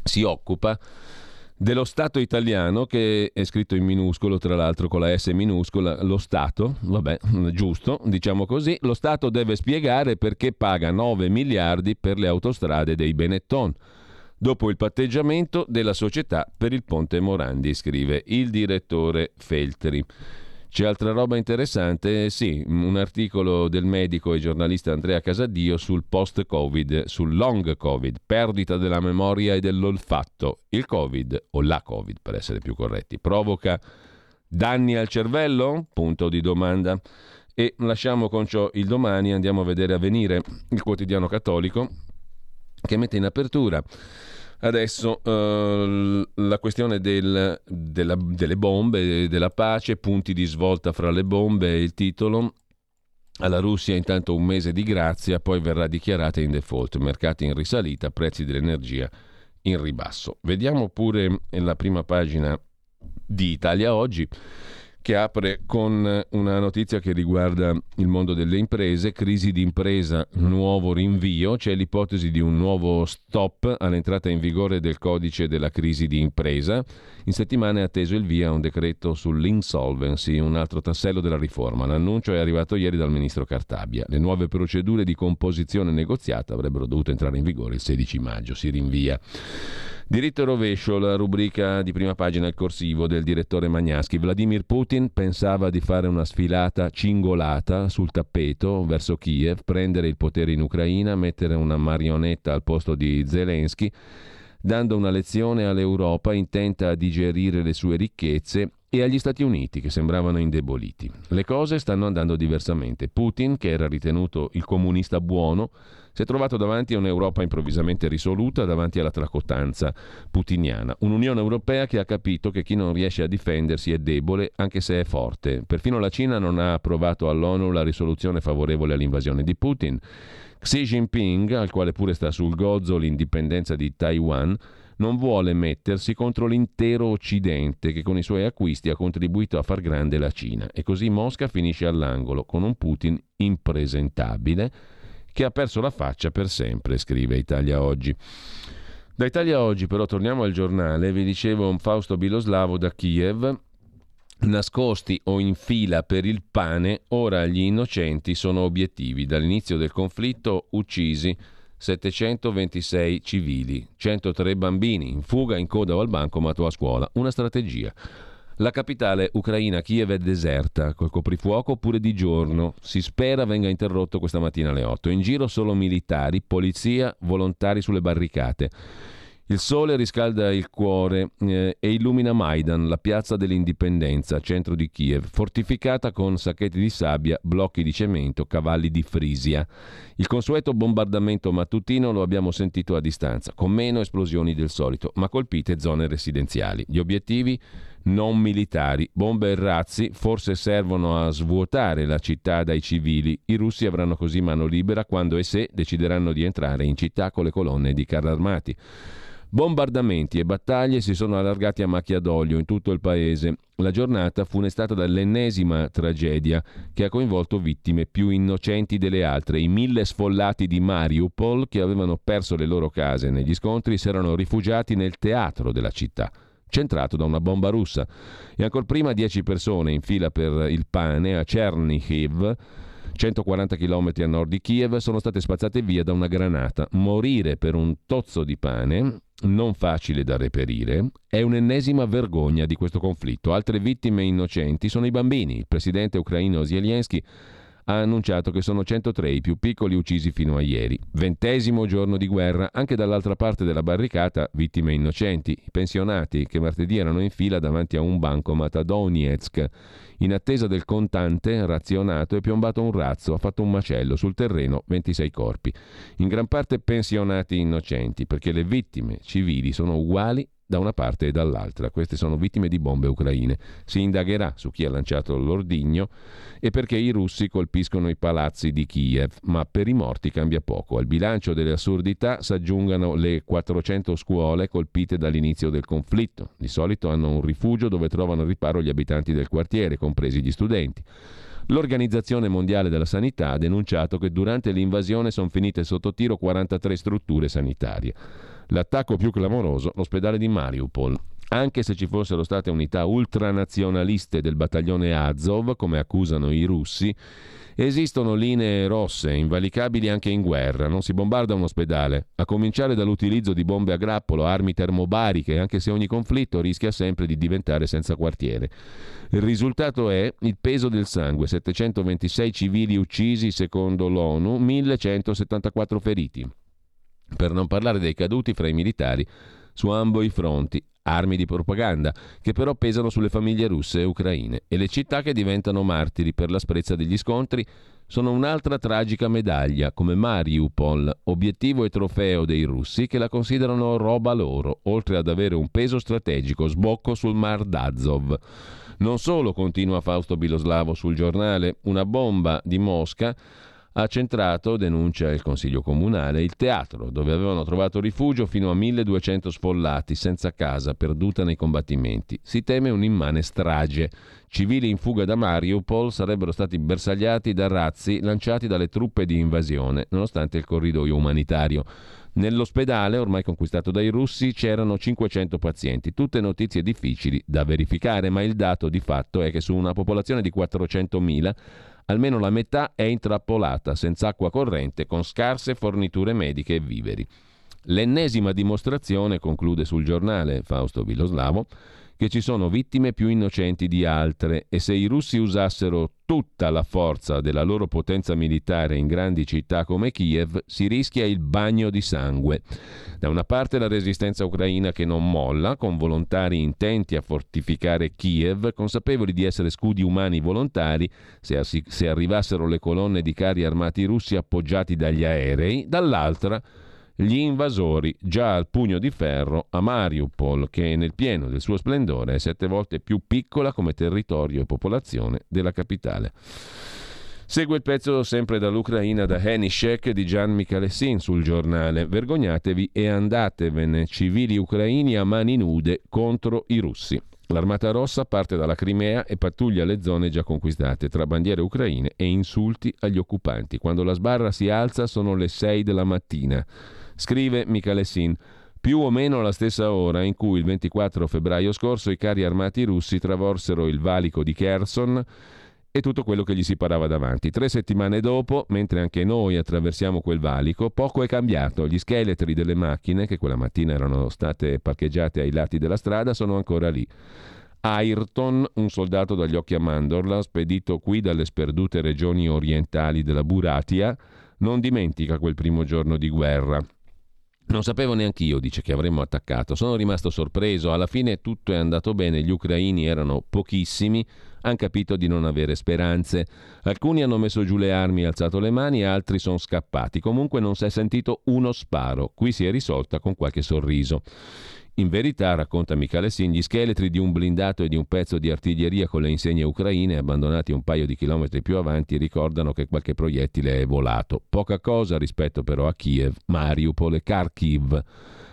si occupa dello Stato italiano che è scritto in minuscolo, tra l'altro con la S minuscola, lo Stato, vabbè, giusto, diciamo così, lo Stato deve spiegare perché paga 9 miliardi per le autostrade dei Benetton dopo il patteggiamento della società per il ponte Morandi, scrive il direttore Feltri. C'è altra roba interessante? Sì, un articolo del medico e giornalista Andrea Casadio sul post-Covid, sul long Covid, perdita della memoria e dell'olfatto. Il Covid, o la Covid per essere più corretti, provoca danni al cervello? Punto di domanda. E lasciamo con ciò il domani, andiamo a vedere Avvenire, il quotidiano cattolico, che mette in apertura Adesso uh, la questione del, della, delle bombe, della pace, punti di svolta fra le bombe, il titolo. Alla Russia intanto un mese di grazia, poi verrà dichiarata in default, mercati in risalita, prezzi dell'energia in ribasso. Vediamo pure la prima pagina di Italia Oggi che apre con una notizia che riguarda il mondo delle imprese, crisi di impresa, nuovo rinvio, c'è l'ipotesi di un nuovo stop all'entrata in vigore del codice della crisi di impresa. In settimana è atteso il via un decreto sull'insolvency, un altro tassello della riforma. L'annuncio è arrivato ieri dal ministro Cartabia. Le nuove procedure di composizione negoziata avrebbero dovuto entrare in vigore il 16 maggio, si rinvia. Diritto rovescio, la rubrica di prima pagina, il corsivo del direttore Magnaschi. Vladimir Putin pensava di fare una sfilata cingolata sul tappeto verso Kiev, prendere il potere in Ucraina, mettere una marionetta al posto di Zelensky, dando una lezione all'Europa intenta a digerire le sue ricchezze e agli Stati Uniti che sembravano indeboliti. Le cose stanno andando diversamente. Putin, che era ritenuto il comunista buono, si è trovato davanti a un'Europa improvvisamente risoluta davanti alla tracotanza putiniana. Un'Unione Europea che ha capito che chi non riesce a difendersi è debole anche se è forte. Perfino la Cina non ha approvato all'ONU la risoluzione favorevole all'invasione di Putin. Xi Jinping, al quale pure sta sul gozzo l'indipendenza di Taiwan, non vuole mettersi contro l'intero Occidente che con i suoi acquisti ha contribuito a far grande la Cina. E così Mosca finisce all'angolo con un Putin impresentabile che ha perso la faccia per sempre, scrive Italia Oggi. Da Italia Oggi però torniamo al giornale, vi dicevo un Fausto Biloslavo da Kiev, nascosti o in fila per il pane, ora gli innocenti sono obiettivi. Dall'inizio del conflitto uccisi 726 civili, 103 bambini in fuga in coda o al bancomat o a scuola. Una strategia. La capitale ucraina Kiev è deserta, col coprifuoco pure di giorno. Si spera venga interrotto questa mattina alle 8. In giro solo militari, polizia, volontari sulle barricate. Il sole riscalda il cuore eh, e illumina Maidan, la piazza dell'indipendenza, centro di Kiev, fortificata con sacchetti di sabbia, blocchi di cemento, cavalli di Frisia. Il consueto bombardamento mattutino lo abbiamo sentito a distanza, con meno esplosioni del solito, ma colpite zone residenziali. Gli obiettivi non militari. Bombe e razzi forse servono a svuotare la città dai civili. I russi avranno così mano libera quando e se decideranno di entrare in città con le colonne di carri armati. Bombardamenti e battaglie si sono allargati a macchia d'olio in tutto il paese. La giornata fu funestata dall'ennesima tragedia che ha coinvolto vittime più innocenti delle altre. I mille sfollati di Mariupol che avevano perso le loro case negli scontri si erano rifugiati nel teatro della città centrato da una bomba russa. E ancora prima 10 persone in fila per il pane a Chernihiv 140 km a nord di Kiev, sono state spazzate via da una granata. Morire per un tozzo di pane, non facile da reperire, è un'ennesima vergogna di questo conflitto. Altre vittime innocenti sono i bambini. Il presidente ucraino Zelensky ha annunciato che sono 103 i più piccoli uccisi fino a ieri. Ventesimo giorno di guerra, anche dall'altra parte della barricata, vittime innocenti, i pensionati che martedì erano in fila davanti a un bancomat a. In attesa del contante razionato è piombato un razzo, ha fatto un macello, sul terreno 26 corpi. In gran parte pensionati innocenti, perché le vittime civili sono uguali da una parte e dall'altra. Queste sono vittime di bombe ucraine. Si indagherà su chi ha lanciato l'ordigno e perché i russi colpiscono i palazzi di Kiev, ma per i morti cambia poco. Al bilancio delle assurdità si aggiungano le 400 scuole colpite dall'inizio del conflitto. Di solito hanno un rifugio dove trovano riparo gli abitanti del quartiere, compresi gli studenti. L'Organizzazione Mondiale della Sanità ha denunciato che durante l'invasione sono finite sotto tiro 43 strutture sanitarie. L'attacco più clamoroso, l'ospedale di Mariupol. Anche se ci fossero state unità ultranazionaliste del battaglione Azov, come accusano i russi, esistono linee rosse, invalicabili anche in guerra. Non si bombarda un ospedale, a cominciare dall'utilizzo di bombe a grappolo, armi termobariche, anche se ogni conflitto rischia sempre di diventare senza quartiere. Il risultato è il peso del sangue, 726 civili uccisi secondo l'ONU, 1174 feriti per non parlare dei caduti fra i militari su ambo i fronti, armi di propaganda, che però pesano sulle famiglie russe e ucraine, e le città che diventano martiri per l'asprezza degli scontri sono un'altra tragica medaglia, come Mariupol, obiettivo e trofeo dei russi che la considerano roba loro, oltre ad avere un peso strategico, sbocco sul Mar d'Azov. Non solo, continua Fausto Biloslavo sul giornale, una bomba di Mosca ha centrato, denuncia il Consiglio Comunale, il teatro, dove avevano trovato rifugio fino a 1200 sfollati, senza casa, perduta nei combattimenti. Si teme un'immane strage. Civili in fuga da Mariupol sarebbero stati bersagliati da razzi lanciati dalle truppe di invasione, nonostante il corridoio umanitario. Nell'ospedale, ormai conquistato dai russi, c'erano 500 pazienti, tutte notizie difficili da verificare, ma il dato di fatto è che su una popolazione di 400.000 almeno la metà è intrappolata, senza acqua corrente, con scarse forniture mediche e viveri. L'ennesima dimostrazione, conclude sul giornale Fausto Viloslavo, che ci sono vittime più innocenti di altre e se i russi usassero tutta la forza della loro potenza militare in grandi città come Kiev, si rischia il bagno di sangue. Da una parte la resistenza ucraina che non molla, con volontari intenti a fortificare Kiev, consapevoli di essere scudi umani volontari, se, se arrivassero le colonne di carri armati russi appoggiati dagli aerei, dall'altra gli invasori già al pugno di ferro a Mariupol, che nel pieno del suo splendore è sette volte più piccola come territorio e popolazione della capitale. Segue il pezzo sempre dall'Ucraina da Henny Shek di Gian Michalessin sul giornale. Vergognatevi e andatevene, civili ucraini a mani nude contro i russi. L'Armata Rossa parte dalla Crimea e pattuglia le zone già conquistate tra bandiere ucraine e insulti agli occupanti. Quando la sbarra si alza sono le 6 della mattina. Scrive Michele Sin. Più o meno alla stessa ora in cui il 24 febbraio scorso i carri armati russi travorsero il valico di Kherson e tutto quello che gli si parava davanti. Tre settimane dopo, mentre anche noi attraversiamo quel valico, poco è cambiato. Gli scheletri delle macchine, che quella mattina erano state parcheggiate ai lati della strada, sono ancora lì. Ayrton, un soldato dagli occhi a mandorla, spedito qui dalle sperdute regioni orientali della Buratia, non dimentica quel primo giorno di guerra. Non sapevo neanche io, dice, che avremmo attaccato. Sono rimasto sorpreso. Alla fine tutto è andato bene. Gli ucraini erano pochissimi, hanno capito di non avere speranze. Alcuni hanno messo giù le armi e alzato le mani, altri sono scappati. Comunque non si è sentito uno sparo. Qui si è risolta con qualche sorriso. In verità, racconta Michele Sin, gli scheletri di un blindato e di un pezzo di artiglieria con le insegne ucraine abbandonati un paio di chilometri più avanti ricordano che qualche proiettile è volato. Poca cosa rispetto però a Kiev, Mariupol e Kharkiv.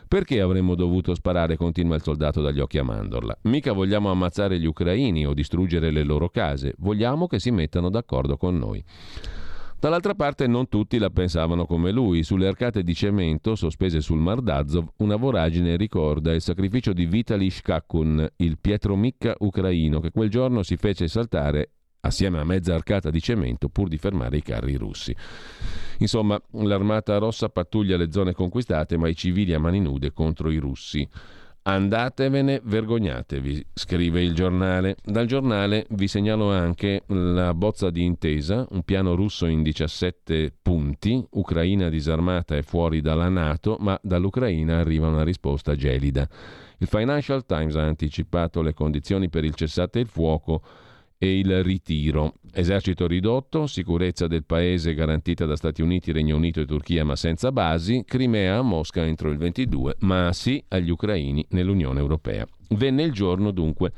Perché avremmo dovuto sparare? continua il soldato dagli occhi a mandorla. Mica vogliamo ammazzare gli ucraini o distruggere le loro case, vogliamo che si mettano d'accordo con noi. Dall'altra parte non tutti la pensavano come lui. Sulle arcate di cemento sospese sul Mar d'Azov una voragine ricorda il sacrificio di Vitaly Shkakun, il Pietromicca ucraino, che quel giorno si fece saltare assieme a mezza arcata di cemento pur di fermare i carri russi. Insomma, l'armata rossa pattuglia le zone conquistate, ma i civili a mani nude contro i russi. Andatevene, vergognatevi, scrive il giornale. Dal giornale vi segnalo anche la bozza di intesa, un piano russo in 17 punti, Ucraina disarmata e fuori dalla Nato, ma dall'Ucraina arriva una risposta gelida. Il Financial Times ha anticipato le condizioni per il cessate il fuoco e il ritiro. Esercito ridotto, sicurezza del paese garantita da Stati Uniti, Regno Unito e Turchia ma senza basi, Crimea a Mosca entro il 22, ma sì agli ucraini nell'Unione Europea. Venne il giorno dunque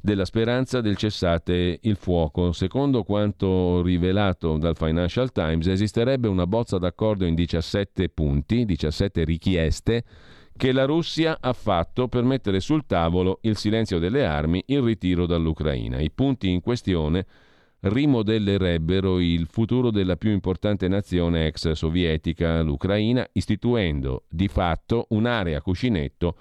della speranza del cessate il fuoco. Secondo quanto rivelato dal Financial Times, esisterebbe una bozza d'accordo in 17 punti, 17 richieste che la Russia ha fatto per mettere sul tavolo il silenzio delle armi, il ritiro dall'Ucraina. I punti in questione rimodellerebbero il futuro della più importante nazione ex sovietica, l'Ucraina, istituendo di fatto un'area cuscinetto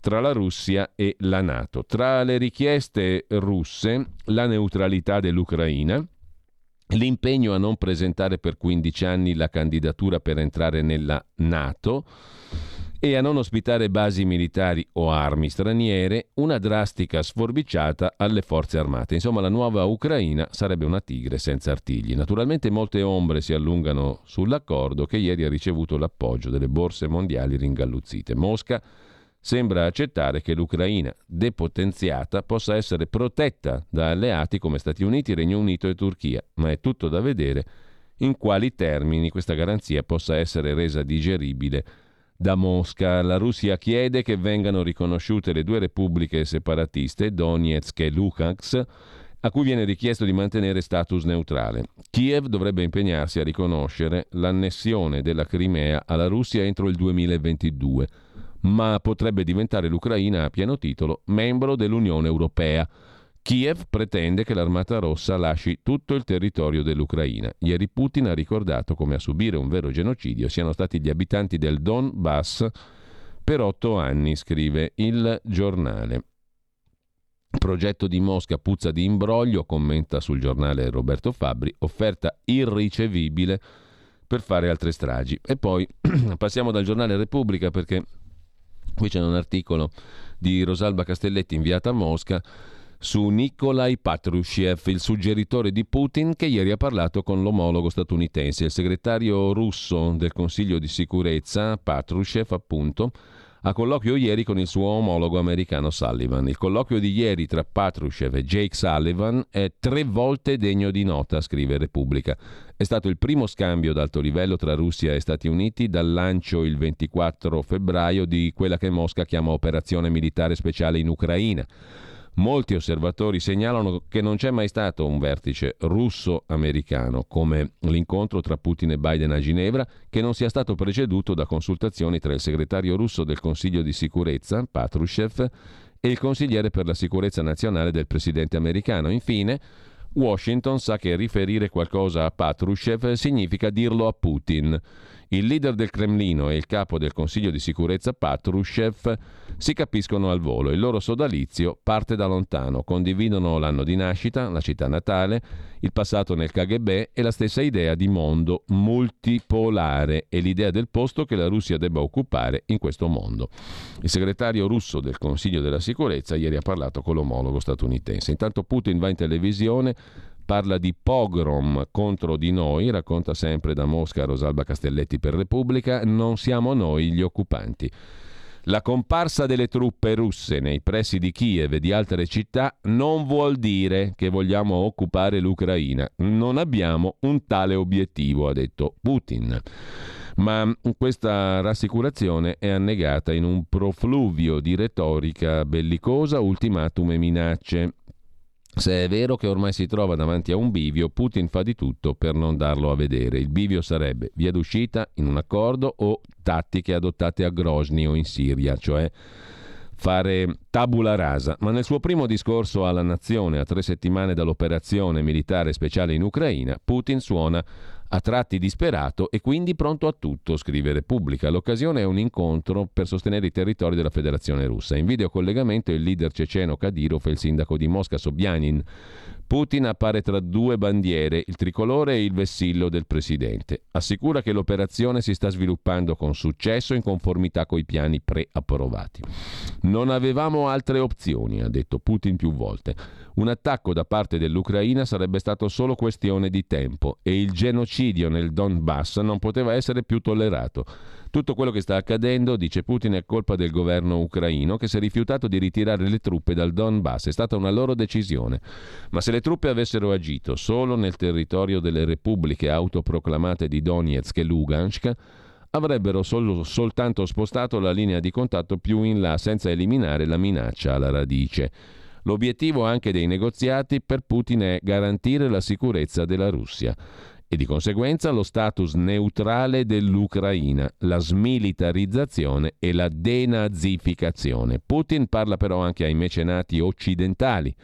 tra la Russia e la Nato. Tra le richieste russe, la neutralità dell'Ucraina, l'impegno a non presentare per 15 anni la candidatura per entrare nella Nato, e a non ospitare basi militari o armi straniere, una drastica sforbiciata alle forze armate. Insomma, la nuova Ucraina sarebbe una tigre senza artigli. Naturalmente molte ombre si allungano sull'accordo che ieri ha ricevuto l'appoggio delle borse mondiali ringalluzzite. Mosca sembra accettare che l'Ucraina depotenziata possa essere protetta da alleati come Stati Uniti, Regno Unito e Turchia, ma è tutto da vedere in quali termini questa garanzia possa essere resa digeribile da Mosca. La Russia chiede che vengano riconosciute le due repubbliche separatiste, Donetsk e Luhansk, a cui viene richiesto di mantenere status neutrale. Kiev dovrebbe impegnarsi a riconoscere l'annessione della Crimea alla Russia entro il 2022, ma potrebbe diventare l'Ucraina a pieno titolo membro dell'Unione Europea. Kiev pretende che l'Armata Rossa lasci tutto il territorio dell'Ucraina. Ieri Putin ha ricordato come a subire un vero genocidio siano stati gli abitanti del Donbass per otto anni, scrive il giornale. Progetto di Mosca puzza di imbroglio, commenta sul giornale Roberto Fabbri, offerta irricevibile per fare altre stragi. E poi passiamo dal giornale Repubblica perché qui c'è un articolo di Rosalba Castelletti inviata a Mosca su Nikolai Patrushev, il suggeritore di Putin che ieri ha parlato con l'omologo statunitense. Il segretario russo del Consiglio di sicurezza, Patrushev appunto, a colloquio ieri con il suo omologo americano Sullivan. Il colloquio di ieri tra Patrushev e Jake Sullivan è tre volte degno di nota, scrive Repubblica. È stato il primo scambio ad alto livello tra Russia e Stati Uniti dal lancio il 24 febbraio di quella che Mosca chiama operazione militare speciale in Ucraina. Molti osservatori segnalano che non c'è mai stato un vertice russo-americano, come l'incontro tra Putin e Biden a Ginevra, che non sia stato preceduto da consultazioni tra il segretario russo del Consiglio di sicurezza, Patrushev, e il consigliere per la sicurezza nazionale del presidente americano. Infine, Washington sa che riferire qualcosa a Patrushev significa dirlo a Putin. Il leader del Cremlino e il capo del Consiglio di sicurezza Patrushev si capiscono al volo. Il loro sodalizio parte da lontano, condividono l'anno di nascita, la città natale, il passato nel KGB e la stessa idea di mondo multipolare e l'idea del posto che la Russia debba occupare in questo mondo. Il segretario russo del Consiglio della sicurezza ieri ha parlato con l'omologo statunitense. Intanto Putin va in televisione parla di pogrom contro di noi, racconta sempre da Mosca Rosalba Castelletti per Repubblica, non siamo noi gli occupanti. La comparsa delle truppe russe nei pressi di Kiev e di altre città non vuol dire che vogliamo occupare l'Ucraina. Non abbiamo un tale obiettivo, ha detto Putin. Ma questa rassicurazione è annegata in un profluvio di retorica bellicosa, ultimatum e minacce. Se è vero che ormai si trova davanti a un bivio, Putin fa di tutto per non darlo a vedere. Il bivio sarebbe via d'uscita in un accordo o tattiche adottate a Grozny o in Siria, cioè fare tabula rasa, ma nel suo primo discorso alla nazione a tre settimane dall'operazione militare speciale in Ucraina, Putin suona a tratti disperato e quindi pronto a tutto, scrive Repubblica. L'occasione è un incontro per sostenere i territori della Federazione russa. In videocollegamento il leader ceceno Kadyrov e il sindaco di Mosca Sobyanin. Putin appare tra due bandiere, il tricolore e il vessillo del presidente. Assicura che l'operazione si sta sviluppando con successo in conformità coi piani preapprovati. Non avevamo altre opzioni, ha detto Putin più volte. Un attacco da parte dell'Ucraina sarebbe stato solo questione di tempo e il genocidio nel Donbass non poteva essere più tollerato. Tutto quello che sta accadendo, dice Putin, è colpa del governo ucraino che si è rifiutato di ritirare le truppe dal Donbass. È stata una loro decisione. Ma se le truppe avessero agito solo nel territorio delle repubbliche autoproclamate di Donetsk e Lugansk, avrebbero solo, soltanto spostato la linea di contatto più in là senza eliminare la minaccia alla radice. L'obiettivo anche dei negoziati per Putin è garantire la sicurezza della Russia e di conseguenza lo status neutrale dell'Ucraina, la smilitarizzazione e la denazificazione. Putin parla però anche ai mecenati occidentali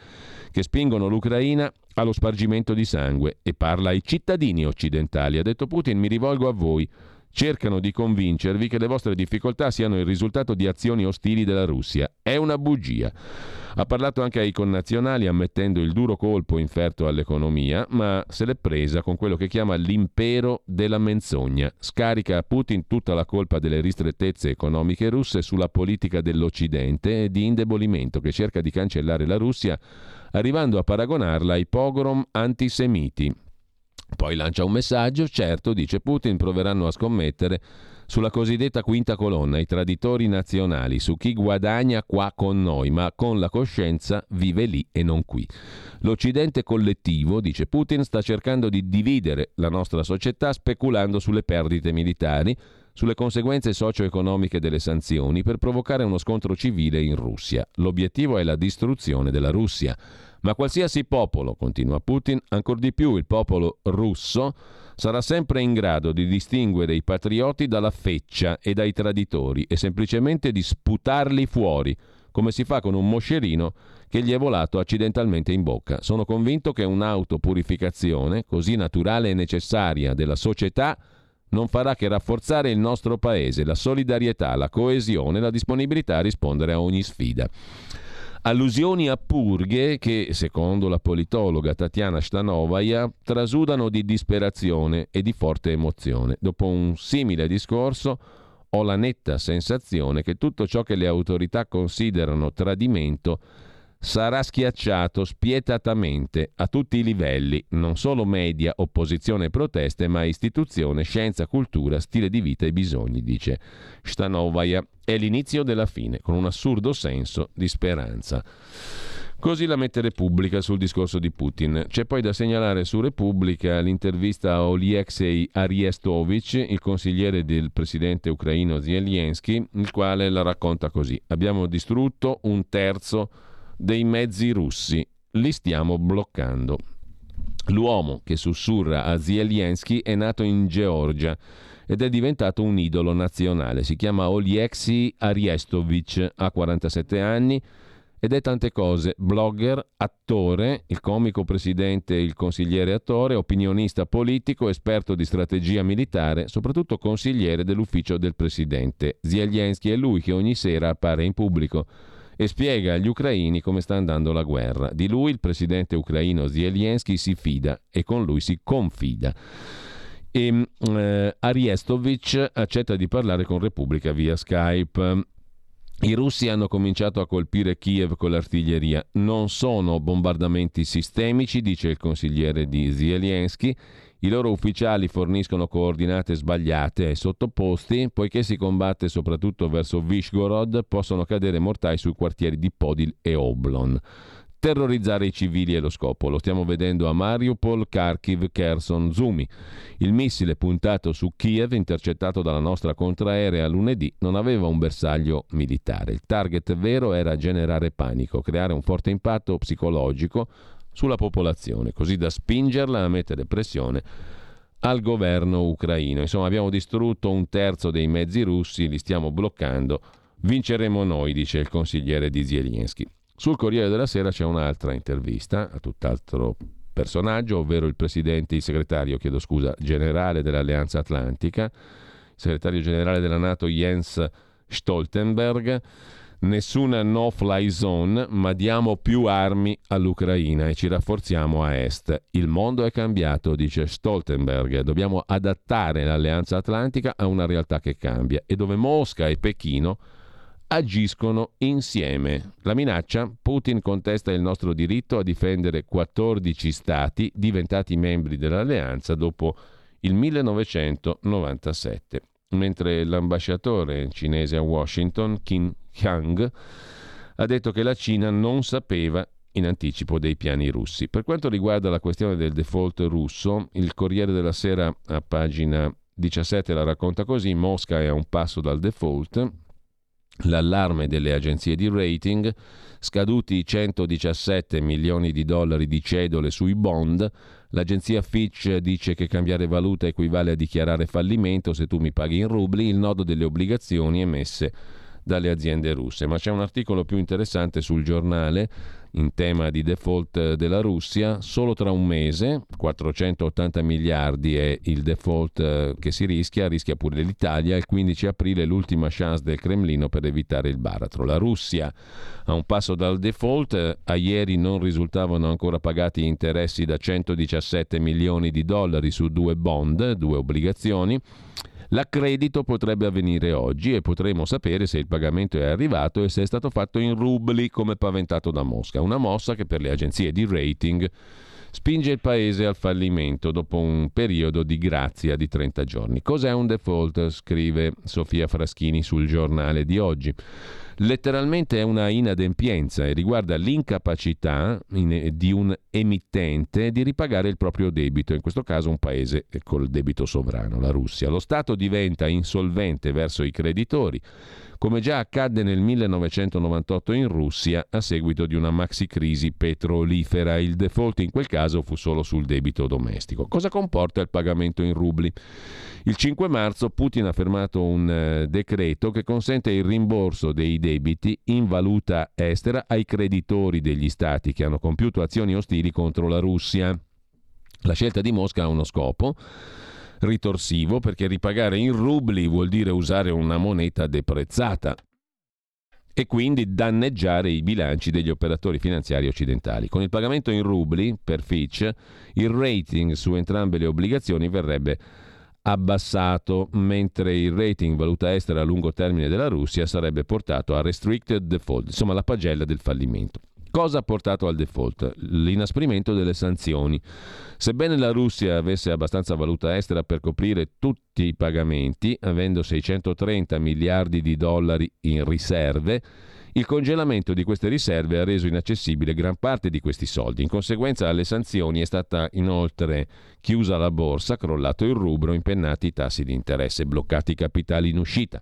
che spingono l'Ucraina allo spargimento di sangue e parla ai cittadini occidentali. Ha detto Putin mi rivolgo a voi cercano di convincervi che le vostre difficoltà siano il risultato di azioni ostili della Russia. È una bugia. Ha parlato anche ai connazionali ammettendo il duro colpo inferto all'economia, ma se l'è presa con quello che chiama l'impero della menzogna. Scarica a Putin tutta la colpa delle ristrettezze economiche russe sulla politica dell'Occidente e di indebolimento che cerca di cancellare la Russia, arrivando a paragonarla ai pogrom antisemiti poi lancia un messaggio, certo, dice Putin, proveranno a scommettere sulla cosiddetta quinta colonna, i traditori nazionali, su chi guadagna qua con noi, ma con la coscienza vive lì e non qui. L'Occidente collettivo, dice Putin, sta cercando di dividere la nostra società speculando sulle perdite militari, sulle conseguenze socio-economiche delle sanzioni per provocare uno scontro civile in Russia. L'obiettivo è la distruzione della Russia. Ma qualsiasi popolo, continua Putin, ancor di più il popolo russo, sarà sempre in grado di distinguere i patrioti dalla feccia e dai traditori e semplicemente di sputarli fuori, come si fa con un moscerino che gli è volato accidentalmente in bocca. Sono convinto che un'autopurificazione così naturale e necessaria della società non farà che rafforzare il nostro paese, la solidarietà, la coesione, la disponibilità a rispondere a ogni sfida. Allusioni a purghe che, secondo la politologa Tatiana Stanovaia, trasudano di disperazione e di forte emozione. Dopo un simile discorso ho la netta sensazione che tutto ciò che le autorità considerano tradimento sarà schiacciato spietatamente a tutti i livelli, non solo media, opposizione e proteste, ma istituzione, scienza, cultura, stile di vita e bisogni, dice Stanovaia. È l'inizio della fine, con un assurdo senso di speranza. Così la mette Repubblica sul discorso di Putin. C'è poi da segnalare su Repubblica l'intervista a Oliexei Ariestovic, il consigliere del presidente ucraino Zelensky, il quale la racconta così. Abbiamo distrutto un terzo dei mezzi russi. Li stiamo bloccando. L'uomo che sussurra a Zelensky è nato in Georgia ed è diventato un idolo nazionale. Si chiama Oliexi Ariestovic, ha 47 anni ed è tante cose. Blogger, attore, il comico presidente, il consigliere attore, opinionista politico, esperto di strategia militare, soprattutto consigliere dell'ufficio del presidente. Zelensky è lui che ogni sera appare in pubblico e spiega agli ucraini come sta andando la guerra. Di lui il presidente ucraino Zelensky si fida e con lui si confida. E eh, Ariestovic accetta di parlare con Repubblica via Skype. I russi hanno cominciato a colpire Kiev con l'artiglieria. Non sono bombardamenti sistemici, dice il consigliere di Zelensky. I loro ufficiali forniscono coordinate sbagliate ai sottoposti, poiché si combatte soprattutto verso Vishgorod, possono cadere mortai sui quartieri di Podil e Oblon. Terrorizzare i civili è lo scopo, lo stiamo vedendo a Mariupol, Kharkiv, Kherson, Zumi. Il missile puntato su Kiev, intercettato dalla nostra contraerea lunedì, non aveva un bersaglio militare. Il target vero era generare panico, creare un forte impatto psicologico sulla popolazione, così da spingerla a mettere pressione al governo ucraino. Insomma, abbiamo distrutto un terzo dei mezzi russi, li stiamo bloccando. Vinceremo noi, dice il consigliere di Zelensky. Sul Corriere della Sera c'è un'altra intervista a tutt'altro personaggio, ovvero il presidente, il segretario, chiedo scusa, generale dell'Alleanza Atlantica, il segretario generale della Nato Jens Stoltenberg nessuna no-fly zone, ma diamo più armi all'Ucraina e ci rafforziamo a est. Il mondo è cambiato, dice Stoltenberg. Dobbiamo adattare l'Alleanza Atlantica a una realtà che cambia e dove Mosca e Pechino agiscono insieme. La minaccia? Putin contesta il nostro diritto a difendere 14 stati diventati membri dell'alleanza dopo il 1997 mentre l'ambasciatore cinese a Washington, Kim Yang, ha detto che la Cina non sapeva in anticipo dei piani russi. Per quanto riguarda la questione del default russo, il Corriere della Sera a pagina 17 la racconta così, Mosca è a un passo dal default, l'allarme delle agenzie di rating, scaduti 117 milioni di dollari di cedole sui bond, L'agenzia Fitch dice che cambiare valuta equivale a dichiarare fallimento se tu mi paghi in rubli, il nodo delle obbligazioni emesse dalle aziende russe. Ma c'è un articolo più interessante sul giornale in tema di default della Russia, solo tra un mese, 480 miliardi è il default eh, che si rischia, rischia pure l'Italia, il 15 aprile l'ultima chance del Cremlino per evitare il baratro. La Russia a un passo dal default, eh, a ieri non risultavano ancora pagati interessi da 117 milioni di dollari su due bond, due obbligazioni. L'accredito potrebbe avvenire oggi e potremo sapere se il pagamento è arrivato e se è stato fatto in rubli come paventato da Mosca. Una mossa che per le agenzie di rating spinge il paese al fallimento dopo un periodo di grazia di 30 giorni. Cos'è un default? scrive Sofia Fraschini sul giornale di oggi letteralmente è una inadempienza e riguarda l'incapacità in, di un emittente di ripagare il proprio debito, in questo caso un paese col debito sovrano, la Russia. Lo Stato diventa insolvente verso i creditori come già accadde nel 1998 in Russia a seguito di una maxi crisi petrolifera. Il default in quel caso fu solo sul debito domestico. Cosa comporta il pagamento in rubli? Il 5 marzo Putin ha firmato un eh, decreto che consente il rimborso dei debiti in valuta estera ai creditori degli stati che hanno compiuto azioni ostili contro la Russia. La scelta di Mosca ha uno scopo ritorsivo perché ripagare in rubli vuol dire usare una moneta deprezzata e quindi danneggiare i bilanci degli operatori finanziari occidentali. Con il pagamento in rubli per Fitch, il rating su entrambe le obbligazioni verrebbe abbassato, mentre il rating valuta estera a lungo termine della Russia sarebbe portato a restricted default, insomma la pagella del fallimento. Cosa ha portato al default? L'inasprimento delle sanzioni. Sebbene la Russia avesse abbastanza valuta estera per coprire tutti i pagamenti, avendo 630 miliardi di dollari in riserve, il congelamento di queste riserve ha reso inaccessibile gran parte di questi soldi. In conseguenza alle sanzioni è stata inoltre chiusa la borsa, crollato il rubro, impennati i tassi di interesse, bloccati i capitali in uscita.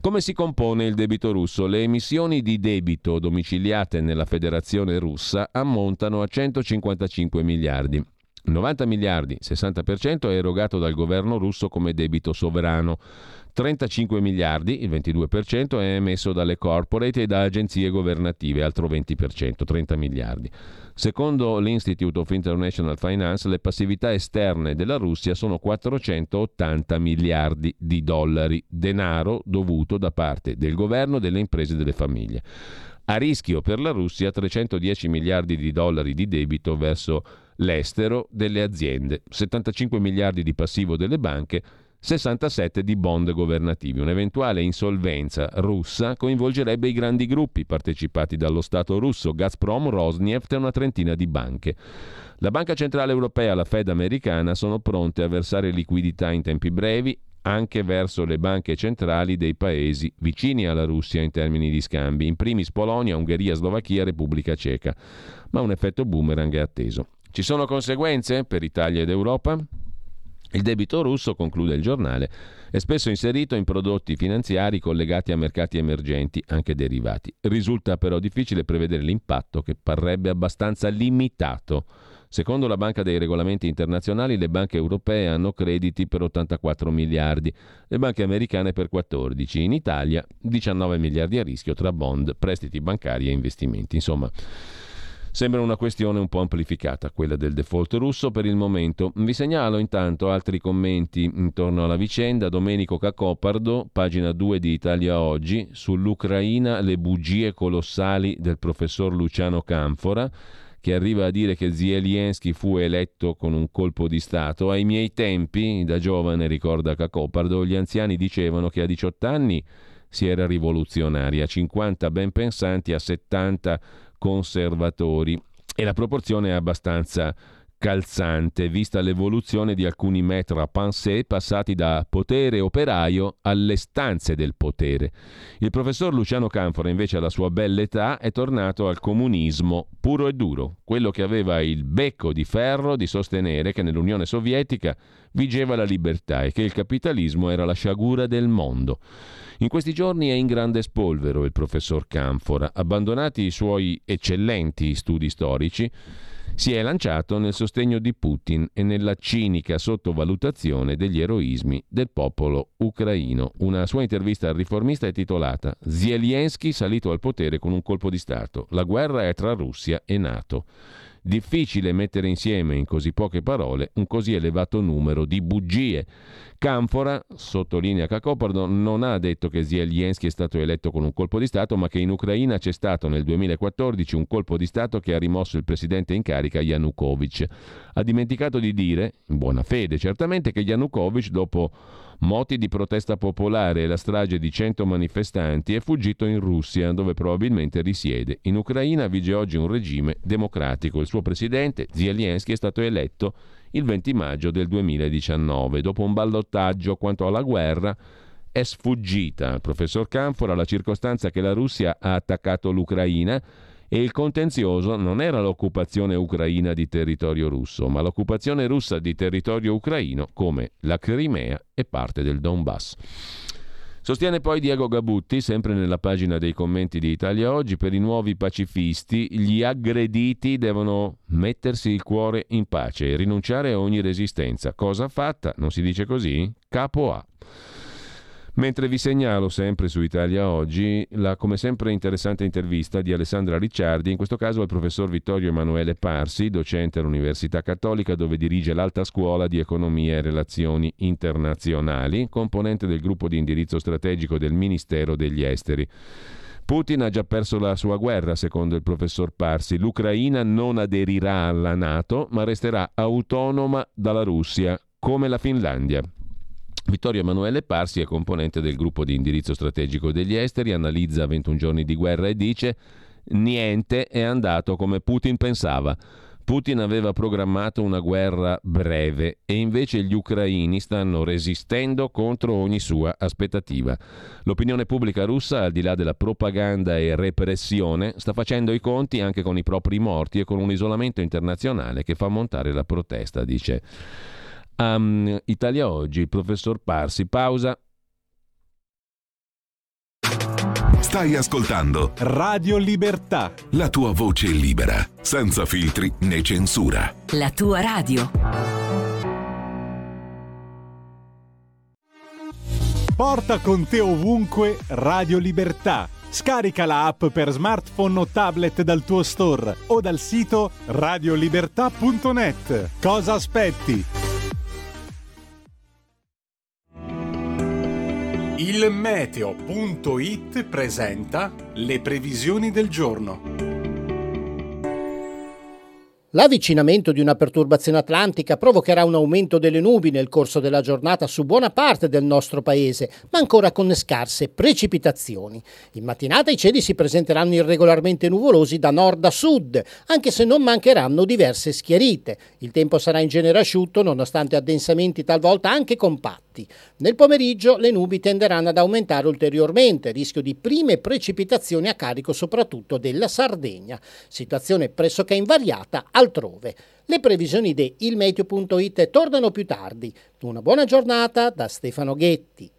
Come si compone il debito russo? Le emissioni di debito domiciliate nella Federazione russa ammontano a 155 miliardi. 90 miliardi, 60% è erogato dal governo russo come debito sovrano. 35 miliardi, il 22%, è emesso dalle corporate e da agenzie governative, altro 20%, 30 miliardi. Secondo l'Institute of International Finance, le passività esterne della Russia sono 480 miliardi di dollari, denaro dovuto da parte del governo, delle imprese e delle famiglie. A rischio per la Russia 310 miliardi di dollari di debito verso l'estero delle aziende, 75 miliardi di passivo delle banche, 67 di bond governativi. Un'eventuale insolvenza russa coinvolgerebbe i grandi gruppi partecipati dallo Stato russo, Gazprom, Rosneft e una trentina di banche. La Banca Centrale Europea e la Fed americana sono pronte a versare liquidità in tempi brevi anche verso le banche centrali dei paesi vicini alla Russia in termini di scambi, in primis Polonia, Ungheria, Slovacchia, Repubblica Ceca. Ma un effetto boomerang è atteso. Ci sono conseguenze per Italia ed Europa? Il debito russo, conclude il giornale, è spesso inserito in prodotti finanziari collegati a mercati emergenti, anche derivati. Risulta però difficile prevedere l'impatto che parrebbe abbastanza limitato. Secondo la Banca dei Regolamenti Internazionali, le banche europee hanno crediti per 84 miliardi, le banche americane per 14, in Italia 19 miliardi a rischio tra bond, prestiti bancari e investimenti. Insomma, Sembra una questione un po' amplificata, quella del default russo per il momento. Vi segnalo intanto altri commenti intorno alla vicenda. Domenico Cacopardo, pagina 2 di Italia Oggi, sull'Ucraina le bugie colossali del professor Luciano Canfora che arriva a dire che Zelensky fu eletto con un colpo di Stato. Ai miei tempi, da giovane, ricorda Cacopardo, gli anziani dicevano che a 18 anni si era rivoluzionari, a 50 ben pensanti, a 70 conservatori. E la proporzione è abbastanza calzante, vista l'evoluzione di alcuni maître à penser passati da potere operaio alle stanze del potere. Il professor Luciano Canfora, invece, alla sua bella età, è tornato al comunismo puro e duro, quello che aveva il becco di ferro di sostenere che nell'Unione Sovietica vigeva la libertà e che il capitalismo era la sciagura del mondo. In questi giorni è in grande spolvero il professor Canfora. Abbandonati i suoi eccellenti studi storici, si è lanciato nel sostegno di Putin e nella cinica sottovalutazione degli eroismi del popolo ucraino. Una sua intervista al riformista è titolata Zelensky salito al potere con un colpo di Stato. La guerra è tra Russia e Nato. Difficile mettere insieme in così poche parole un così elevato numero di bugie. Canfora, sottolinea Cacopardo, non ha detto che Zelensky è stato eletto con un colpo di Stato, ma che in Ucraina c'è stato nel 2014 un colpo di Stato che ha rimosso il presidente in carica Yanukovych. Ha dimenticato di dire, in buona fede certamente, che Yanukovych dopo moti di protesta popolare e la strage di 100 manifestanti, è fuggito in Russia, dove probabilmente risiede. In Ucraina vige oggi un regime democratico. Il suo presidente, Zelensky, è stato eletto il 20 maggio del 2019. Dopo un ballottaggio quanto alla guerra, è sfuggita al professor Canfora la circostanza che la Russia ha attaccato l'Ucraina e il contenzioso non era l'occupazione ucraina di territorio russo, ma l'occupazione russa di territorio ucraino come la Crimea e parte del Donbass. Sostiene poi Diego Gabutti, sempre nella pagina dei commenti di Italia Oggi, per i nuovi pacifisti gli aggrediti devono mettersi il cuore in pace e rinunciare a ogni resistenza. Cosa fatta? Non si dice così? Capo A. Mentre vi segnalo sempre su Italia Oggi la come sempre interessante intervista di Alessandra Ricciardi, in questo caso al professor Vittorio Emanuele Parsi, docente all'Università Cattolica dove dirige l'Alta Scuola di Economia e Relazioni Internazionali, componente del gruppo di indirizzo strategico del Ministero degli Esteri. Putin ha già perso la sua guerra, secondo il professor Parsi. L'Ucraina non aderirà alla Nato, ma resterà autonoma dalla Russia, come la Finlandia. Vittorio Emanuele Parsi è componente del gruppo di indirizzo strategico degli esteri, analizza 21 giorni di guerra e dice niente è andato come Putin pensava. Putin aveva programmato una guerra breve e invece gli ucraini stanno resistendo contro ogni sua aspettativa. L'opinione pubblica russa, al di là della propaganda e repressione, sta facendo i conti anche con i propri morti e con un isolamento internazionale che fa montare la protesta, dice um, Italia Oggi, professor Parsi. Pausa. Stai ascoltando Radio Libertà. La tua voce libera, senza filtri né censura. La tua radio. Porta con te ovunque Radio Libertà. Scarica la app per smartphone o tablet dal tuo store o dal sito radiolibertà.net. Cosa aspetti? Il meteo.it presenta le previsioni del giorno. L'avvicinamento di una perturbazione atlantica provocherà un aumento delle nubi nel corso della giornata su buona parte del nostro paese, ma ancora con scarse precipitazioni. In mattinata i cieli si presenteranno irregolarmente nuvolosi da nord a sud, anche se non mancheranno diverse schiarite. Il tempo sarà in genere asciutto, nonostante addensamenti talvolta anche compatti. Nel pomeriggio le nubi tenderanno ad aumentare ulteriormente, rischio di prime precipitazioni a carico soprattutto della Sardegna. Situazione pressoché invariata altrove. Le previsioni di ilmeteo.it tornano più tardi. Una buona giornata da Stefano Ghetti.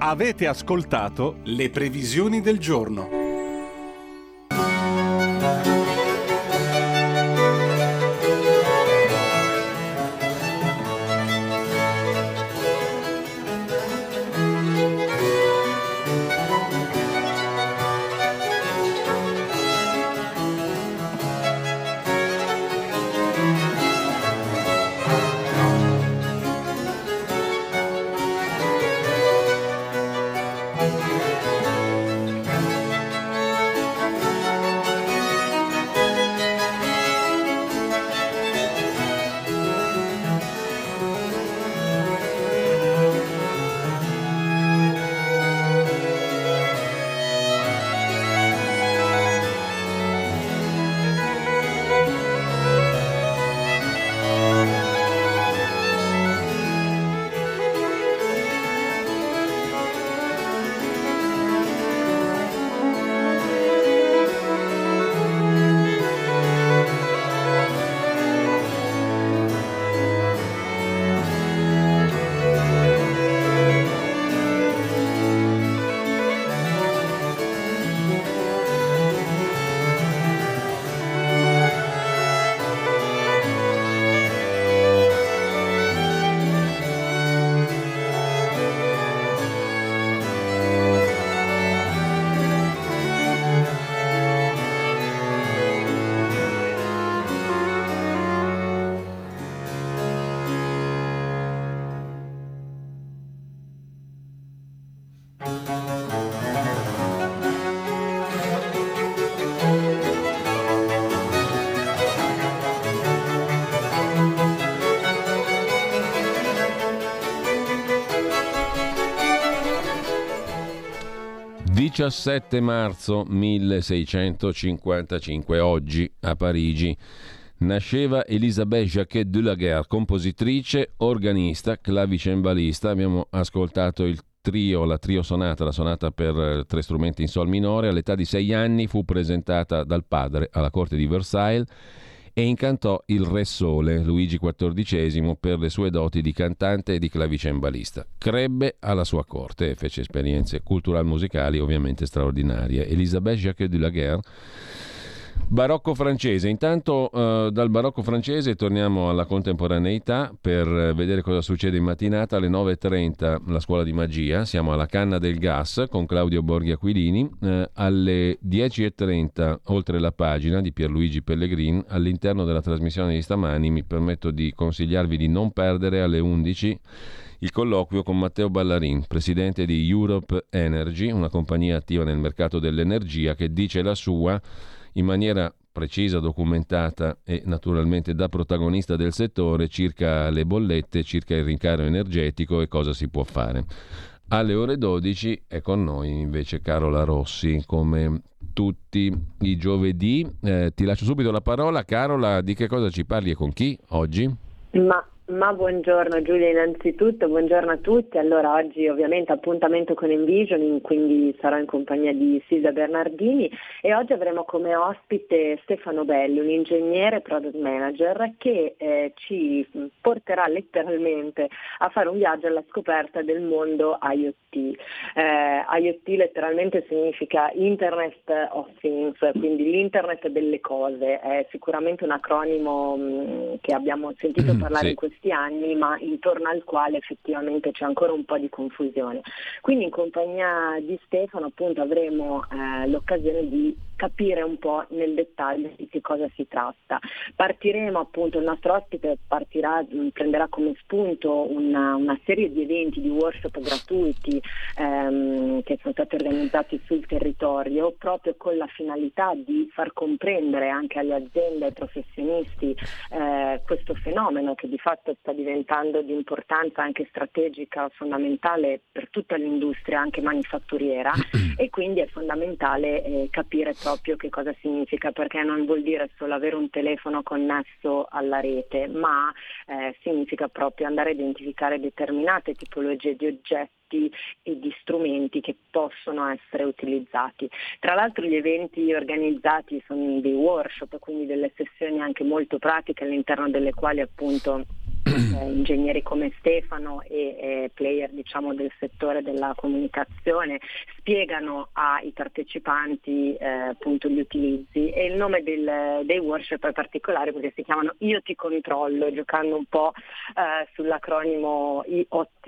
Avete ascoltato le previsioni del giorno. 17 marzo 1655, oggi a Parigi, nasceva Elisabeth Jacquet de la Guerre, compositrice, organista, clavicembalista. Abbiamo ascoltato il trio, la trio sonata, la sonata per eh, tre strumenti in sol minore. All'età di sei anni fu presentata dal padre alla corte di Versailles e incantò il Re Sole, Luigi XIV, per le sue doti di cantante e di clavicembalista. Crebbe alla sua corte e fece esperienze cultural-musicali ovviamente straordinarie. Elisabeth Jacques de la Guerre Barocco francese. Intanto uh, dal barocco francese torniamo alla contemporaneità per vedere cosa succede in mattinata alle 9.30 la scuola di magia. Siamo alla canna del gas con Claudio Borghi Aquilini. Uh, alle 10.30 oltre la pagina di Pierluigi Pellegrin all'interno della trasmissione di stamani mi permetto di consigliarvi di non perdere alle 11 il colloquio con Matteo Ballarin, presidente di Europe Energy, una compagnia attiva nel mercato dell'energia che dice la sua in maniera precisa, documentata e naturalmente da protagonista del settore circa le bollette, circa il rincaro energetico e cosa si può fare. Alle ore 12 è con noi invece Carola Rossi, come tutti i giovedì. Eh, ti lascio subito la parola. Carola, di che cosa ci parli e con chi oggi? Ma ma buongiorno Giulia innanzitutto, buongiorno a tutti. Allora oggi ovviamente appuntamento con Envisioning, quindi sarò in compagnia di Silvia Bernardini e oggi avremo come ospite Stefano Belli, un ingegnere product manager che eh, ci porterà letteralmente a fare un viaggio alla scoperta del mondo IoT. Eh, IoT letteralmente significa Internet of Things, quindi l'internet delle cose, è sicuramente un acronimo mh, mm, che abbiamo sentito mm, parlare sì. in questo questi anni, ma intorno al quale effettivamente c'è ancora un po' di confusione. Quindi in compagnia di Stefano appunto avremo eh, l'occasione di capire un po' nel dettaglio di che cosa si tratta. Partiremo appunto, il nostro ospite partirà, mm, prenderà come spunto una, una serie di eventi, di workshop gratuiti ehm, che sono stati organizzati sul territorio proprio con la finalità di far comprendere anche alle aziende e ai professionisti eh, questo fenomeno che di fatto sta diventando di importanza anche strategica, fondamentale per tutta l'industria anche manifatturiera e quindi è fondamentale eh, capire proprio che cosa significa, perché non vuol dire solo avere un telefono connesso alla rete, ma eh, significa proprio andare a identificare determinate tipologie di oggetti e di strumenti che possono essere utilizzati. Tra l'altro gli eventi organizzati sono dei workshop, quindi delle sessioni anche molto pratiche all'interno delle quali appunto eh, ingegneri come Stefano e eh, player diciamo, del settore della comunicazione spiegano ai partecipanti eh, appunto gli utilizzi. E il nome del, dei workshop è particolare perché si chiamano Io ti controllo, giocando un po' eh, sull'acronimo IOT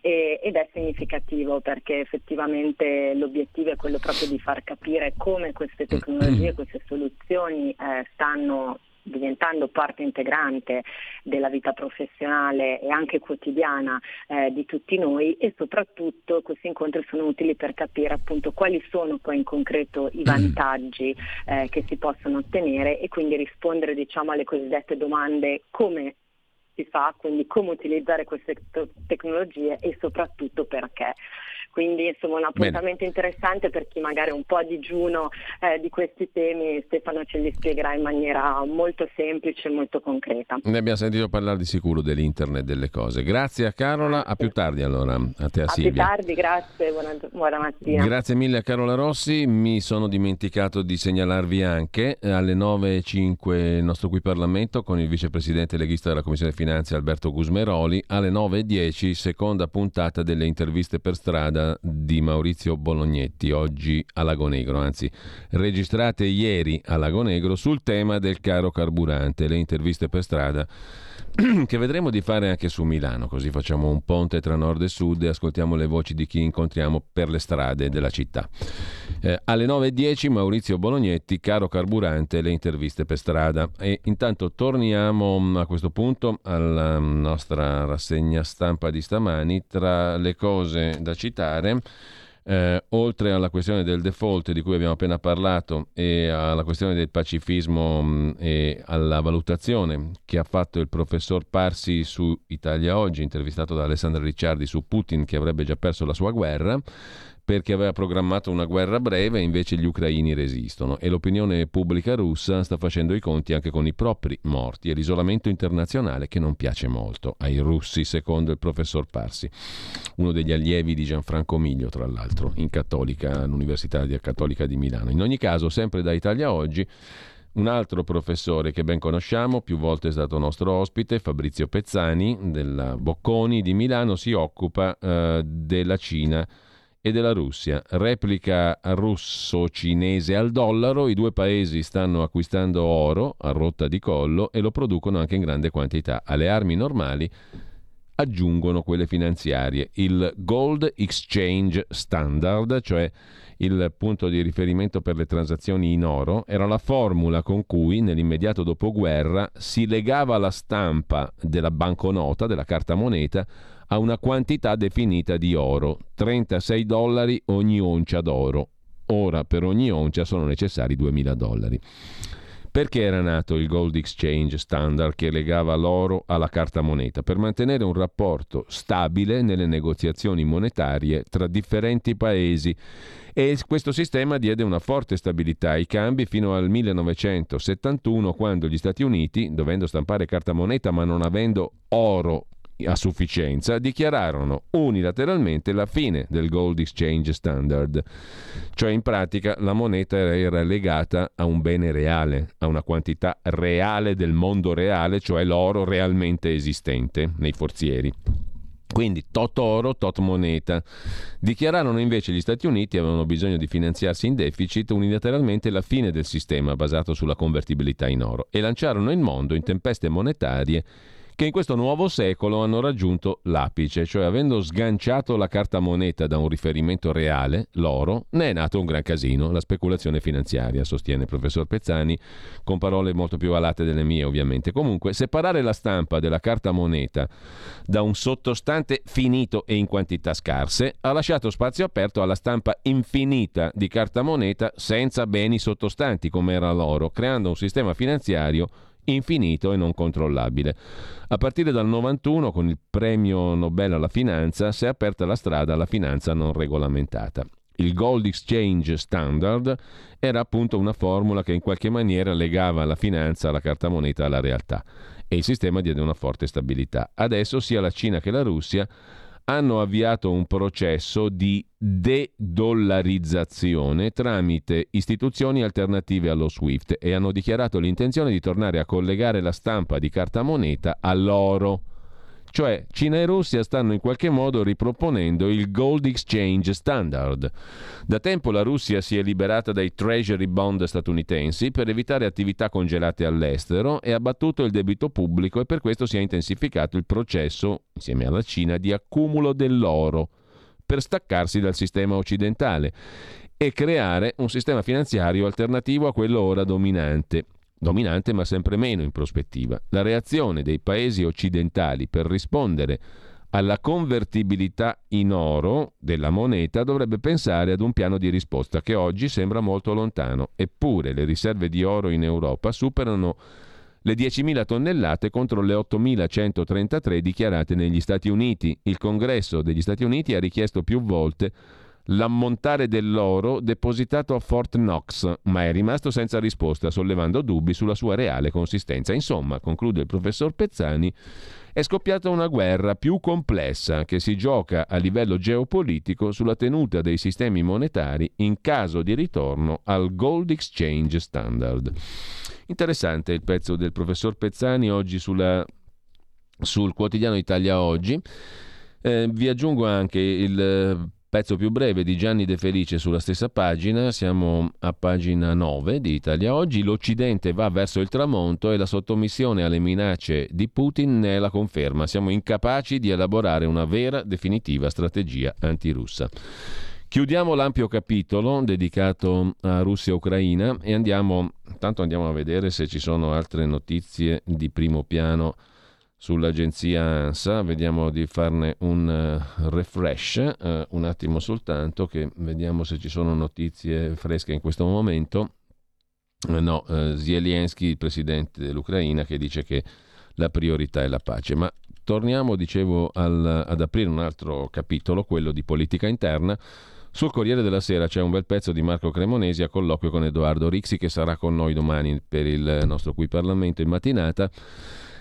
e, ed è significativo perché effettivamente l'obiettivo è quello proprio di far capire come queste tecnologie, queste soluzioni eh, stanno diventando parte integrante della vita professionale e anche quotidiana eh, di tutti noi e soprattutto questi incontri sono utili per capire appunto quali sono poi in concreto i vantaggi eh, che si possono ottenere e quindi rispondere diciamo alle cosiddette domande come si fa, quindi come utilizzare queste tecnologie e soprattutto perché. Quindi insomma un appuntamento Bene. interessante per chi magari è un po' a digiuno eh, di questi temi, Stefano ce li spiegherà in maniera molto semplice e molto concreta. Ne abbiamo sentito parlare di sicuro dell'internet delle cose. Grazie a Carola, a più tardi allora, a te a, a Silvia. più tardi, grazie, buona, buona, mattina. Grazie mille a Carola Rossi, mi sono dimenticato di segnalarvi anche eh, alle 9.05 il nostro qui Parlamento con il vicepresidente leghista della Commissione Finanze Alberto Gusmeroli, alle 9.10 seconda puntata delle interviste per strada di Maurizio Bolognetti, oggi a Lago Negro, anzi registrate ieri a Lago Negro sul tema del caro carburante, le interviste per strada che vedremo di fare anche su Milano, così facciamo un ponte tra nord e sud e ascoltiamo le voci di chi incontriamo per le strade della città. Eh, alle 9.10 Maurizio Bolognetti, caro carburante, le interviste per strada. E intanto torniamo mm, a questo punto alla nostra rassegna stampa di stamani, tra le cose da citare eh, oltre alla questione del default di cui abbiamo appena parlato e alla questione del pacifismo mh, mm, e alla valutazione che ha fatto il professor Parsi su Italia Oggi, intervistato da Alessandro Ricciardi su Putin che avrebbe già perso la sua guerra, perché aveva programmato una guerra breve e invece gli ucraini resistono. E l'opinione pubblica russa sta facendo i conti anche con i propri morti. E l'isolamento internazionale che non piace molto ai russi, secondo il professor Parsi, uno degli allievi di Gianfranco Miglio, tra l'altro, in Cattolica, all'Università Cattolica di Milano. In ogni caso, sempre da Italia Oggi, un altro professore che ben conosciamo, più volte è stato nostro ospite, Fabrizio Pezzani, della Bocconi di Milano, si occupa eh, della Cina e della Russia. Replica russo-cinese al dollaro, i due paesi stanno acquistando oro a rotta di collo e lo producono anche in grande quantità. Alle armi normali aggiungono quelle finanziarie. Il Gold Exchange Standard, cioè il punto di riferimento per le transazioni in oro, era la formula con cui nell'immediato dopoguerra si legava la stampa della banconota, della carta moneta, a una quantità definita di oro, 36 dollari ogni oncia d'oro. Ora per ogni oncia sono necessari 2000 dollari. Perché era nato il Gold Exchange Standard che legava l'oro alla carta moneta? Per mantenere un rapporto stabile nelle negoziazioni monetarie tra differenti paesi e questo sistema diede una forte stabilità ai cambi fino al 1971 quando gli Stati Uniti, dovendo stampare carta moneta ma non avendo oro a sufficienza, dichiararono unilateralmente la fine del Gold Exchange Standard. Cioè in pratica la moneta era legata a un bene reale, a una quantità reale del mondo reale, cioè l'oro realmente esistente nei forzieri. Quindi tot oro, tot moneta. Dichiararono invece gli Stati Uniti avevano bisogno di finanziarsi in deficit unilateralmente la fine del sistema basato sulla convertibilità in oro e lanciarono il mondo in tempeste monetarie che in questo nuovo secolo hanno raggiunto l'apice, cioè avendo sganciato la carta moneta da un riferimento reale, l'oro, ne è nato un gran casino, la speculazione finanziaria, sostiene il professor Pezzani, con parole molto più alate delle mie ovviamente. Comunque, separare la stampa della carta moneta da un sottostante finito e in quantità scarse ha lasciato spazio aperto alla stampa infinita di carta moneta senza beni sottostanti come era l'oro, creando un sistema finanziario infinito e non controllabile. A partire dal 91, con il premio Nobel alla finanza, si è aperta la strada alla finanza non regolamentata. Il Gold Exchange Standard era appunto una formula che in qualche maniera legava la finanza, la carta moneta alla realtà e il sistema diede una forte stabilità. Adesso sia la Cina che la Russia hanno avviato un processo di de-dollarizzazione tramite istituzioni alternative allo SWIFT e hanno dichiarato l'intenzione di tornare a collegare la stampa di carta moneta all'oro. Cioè Cina e Russia stanno in qualche modo riproponendo il Gold Exchange Standard. Da tempo la Russia si è liberata dai treasury bond statunitensi per evitare attività congelate all'estero e ha battuto il debito pubblico e per questo si è intensificato il processo, insieme alla Cina, di accumulo dell'oro per staccarsi dal sistema occidentale e creare un sistema finanziario alternativo a quello ora dominante dominante ma sempre meno in prospettiva. La reazione dei paesi occidentali per rispondere alla convertibilità in oro della moneta dovrebbe pensare ad un piano di risposta che oggi sembra molto lontano, eppure le riserve di oro in Europa superano le 10.000 tonnellate contro le 8.133 dichiarate negli Stati Uniti. Il Congresso degli Stati Uniti ha richiesto più volte l'ammontare dell'oro depositato a Fort Knox, ma è rimasto senza risposta, sollevando dubbi sulla sua reale consistenza. Insomma, conclude il professor Pezzani, è scoppiata una guerra più complessa che si gioca a livello geopolitico sulla tenuta dei sistemi monetari in caso di ritorno al Gold Exchange Standard. Interessante il pezzo del professor Pezzani oggi sulla, sul quotidiano Italia Oggi. Eh, vi aggiungo anche il Pezzo più breve di Gianni De Felice sulla stessa pagina, siamo a pagina 9 di Italia Oggi, l'Occidente va verso il tramonto e la sottomissione alle minacce di Putin ne è la conferma, siamo incapaci di elaborare una vera, definitiva strategia antirussa. Chiudiamo l'ampio capitolo dedicato a Russia e andiamo, intanto andiamo a vedere se ci sono altre notizie di primo piano sull'agenzia ANSA, vediamo di farne un uh, refresh, uh, un attimo soltanto, che vediamo se ci sono notizie fresche in questo momento. Uh, no, Zelensky, il presidente dell'Ucraina, che dice che la priorità è la pace. Ma torniamo, dicevo, al, ad aprire un altro capitolo, quello di politica interna. Sul Corriere della Sera c'è un bel pezzo di Marco Cremonesi a colloquio con Edoardo Rixi che sarà con noi domani per il nostro qui Parlamento in mattinata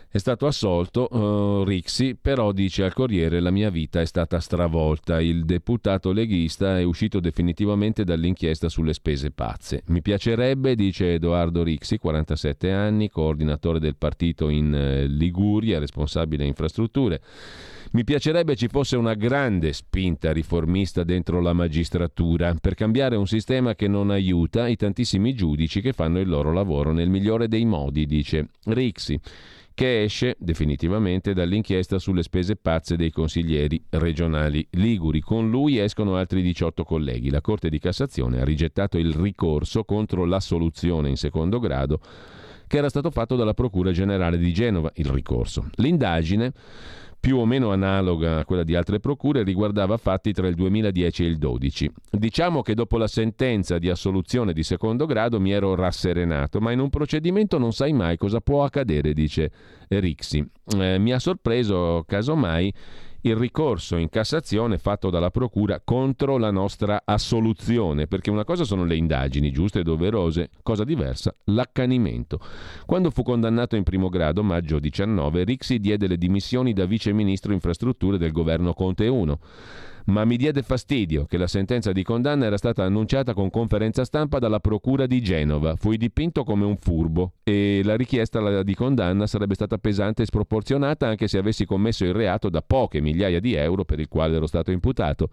è stato assolto uh, Rixi, però dice al Corriere la mia vita è stata stravolta. Il deputato leghista è uscito definitivamente dall'inchiesta sulle spese pazze. Mi piacerebbe, dice Edoardo Rixi, 47 anni, coordinatore del partito in eh, Liguria, responsabile infrastrutture. Mi piacerebbe ci fosse una grande spinta riformista dentro la magistratura per cambiare un sistema che non aiuta i tantissimi giudici che fanno il loro lavoro nel migliore dei modi, dice Rixi che esce definitivamente dall'inchiesta sulle spese pazze dei consiglieri regionali liguri. Con lui escono altri 18 colleghi. La Corte di Cassazione ha rigettato il ricorso contro l'assoluzione in secondo grado che era stato fatto dalla Procura Generale di Genova, il ricorso. L'indagine più o meno analoga a quella di altre procure, riguardava fatti tra il 2010 e il 2012. Diciamo che dopo la sentenza di assoluzione di secondo grado mi ero rasserenato, ma in un procedimento non sai mai cosa può accadere, dice Rixi. Eh, mi ha sorpreso, casomai, il ricorso in Cassazione fatto dalla Procura contro la nostra assoluzione, perché una cosa sono le indagini giuste e doverose, cosa diversa l'accanimento. Quando fu condannato in primo grado, maggio 19, Rixi diede le dimissioni da vice ministro infrastrutture del governo Conte 1 ma mi diede fastidio che la sentenza di condanna era stata annunciata con conferenza stampa dalla Procura di Genova. Fui dipinto come un furbo e la richiesta di condanna sarebbe stata pesante e sproporzionata anche se avessi commesso il reato da poche migliaia di euro per il quale ero stato imputato.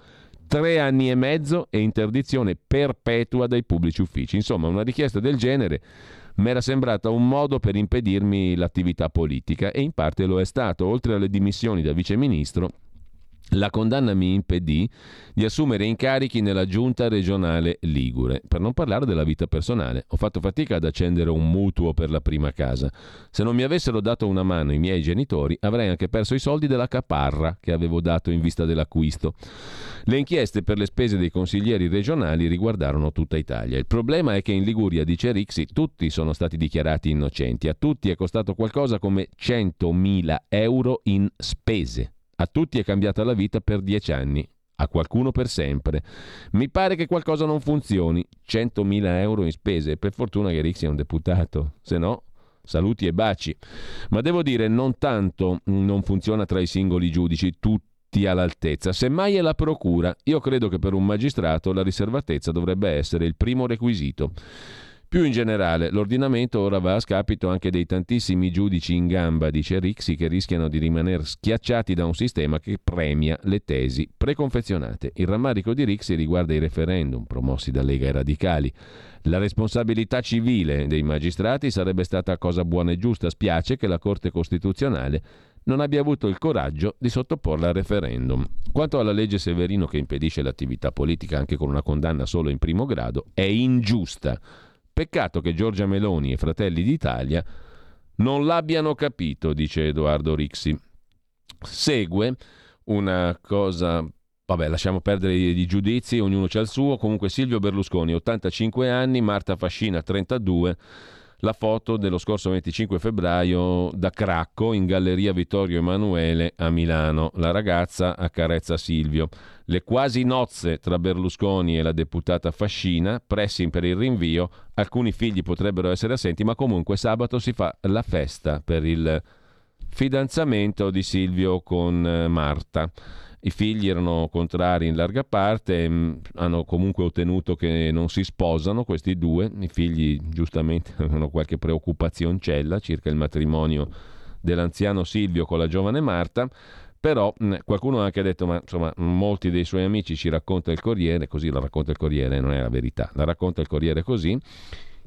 Tre anni e mezzo e interdizione perpetua dai pubblici uffici. Insomma, una richiesta del genere mi era sembrata un modo per impedirmi l'attività politica e in parte lo è stato. Oltre alle dimissioni da viceministro, la condanna mi impedì di assumere incarichi nella giunta regionale Ligure, per non parlare della vita personale. Ho fatto fatica ad accendere un mutuo per la prima casa. Se non mi avessero dato una mano i miei genitori, avrei anche perso i soldi della caparra che avevo dato in vista dell'acquisto. Le inchieste per le spese dei consiglieri regionali riguardarono tutta Italia. Il problema è che in Liguria, dice Rixi, tutti sono stati dichiarati innocenti. A tutti è costato qualcosa come 100.000 euro in spese. A tutti è cambiata la vita per dieci anni, a qualcuno per sempre. Mi pare che qualcosa non funzioni. 100.000 euro in spese. Per fortuna che Rixi è un deputato, se no saluti e baci. Ma devo dire, non tanto non funziona tra i singoli giudici, tutti all'altezza. Semmai è la procura. Io credo che per un magistrato la riservatezza dovrebbe essere il primo requisito. Più in generale, l'ordinamento ora va a scapito anche dei tantissimi giudici in gamba, dice Rixi, che rischiano di rimanere schiacciati da un sistema che premia le tesi preconfezionate. Il rammarico di Rixi riguarda i referendum promossi da Lega e Radicali. La responsabilità civile dei magistrati sarebbe stata cosa buona e giusta. Spiace che la Corte Costituzionale non abbia avuto il coraggio di sottoporla al referendum. Quanto alla legge Severino che impedisce l'attività politica anche con una condanna solo in primo grado, è ingiusta Peccato che Giorgia Meloni e Fratelli d'Italia non l'abbiano capito, dice Edoardo Rixi. Segue una cosa Vabbè, lasciamo perdere i giudizi, ognuno c'ha il suo. Comunque Silvio Berlusconi, 85 anni, Marta Fascina, 32 la foto dello scorso 25 febbraio da Cracco in Galleria Vittorio Emanuele a Milano. La ragazza accarezza Silvio. Le quasi nozze tra Berlusconi e la deputata Fascina, pressing per il rinvio, alcuni figli potrebbero essere assenti, ma comunque sabato si fa la festa per il fidanzamento di Silvio con eh, Marta. I figli erano contrari in larga parte, mm, hanno comunque ottenuto che non si sposano questi due, i figli giustamente avevano qualche preoccupazioncella circa il matrimonio dell'anziano Silvio con la giovane Marta, però mm, qualcuno ha anche detto, ma insomma molti dei suoi amici ci racconta il Corriere, così la racconta il Corriere, non è la verità, la racconta il Corriere così,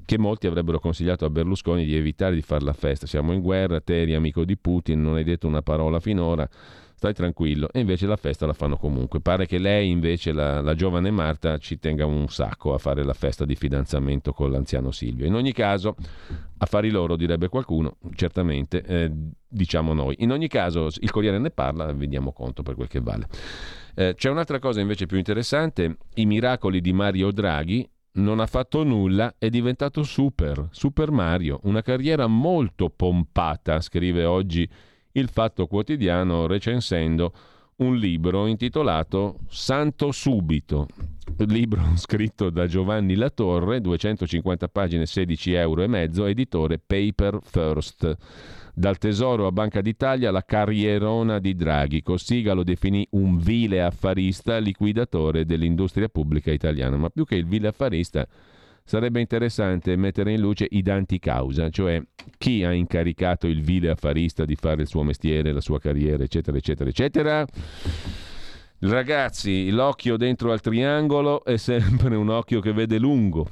che molti avrebbero consigliato a Berlusconi di evitare di fare la festa, siamo in guerra, te eri amico di Putin, non hai detto una parola finora stai tranquillo. E invece la festa la fanno comunque. Pare che lei, invece, la, la, giovane Marta, ci tenga un sacco a fare la festa di fidanzamento con l'anziano Silvio. In ogni caso, affari loro, direbbe qualcuno, certamente, eh, diciamo noi. In ogni caso, il Corriere ne parla, vediamo conto per quel che vale. Eh, c'è un'altra cosa invece più interessante, i miracoli di Mario Draghi, non ha fatto nulla, è diventato super, Super Mario, una carriera molto pompata, scrive oggi il Fatto Quotidiano recensendo un libro intitolato Santo Subito, libro scritto da Giovanni Latorre, 250 pagine, 16 euro e mezzo, editore Paper First. Dal Tesoro a Banca d'Italia la carrierona di Draghi. Cossiga lo definì un vile affarista liquidatore dell'industria pubblica italiana, ma più che il vile affarista sarebbe interessante mettere in luce i danti causa, cioè chi ha incaricato il vile affarista di fare il suo mestiere, la sua carriera, eccetera, eccetera, eccetera. Ragazzi, l'occhio dentro al triangolo è sempre un occhio che vede lungo.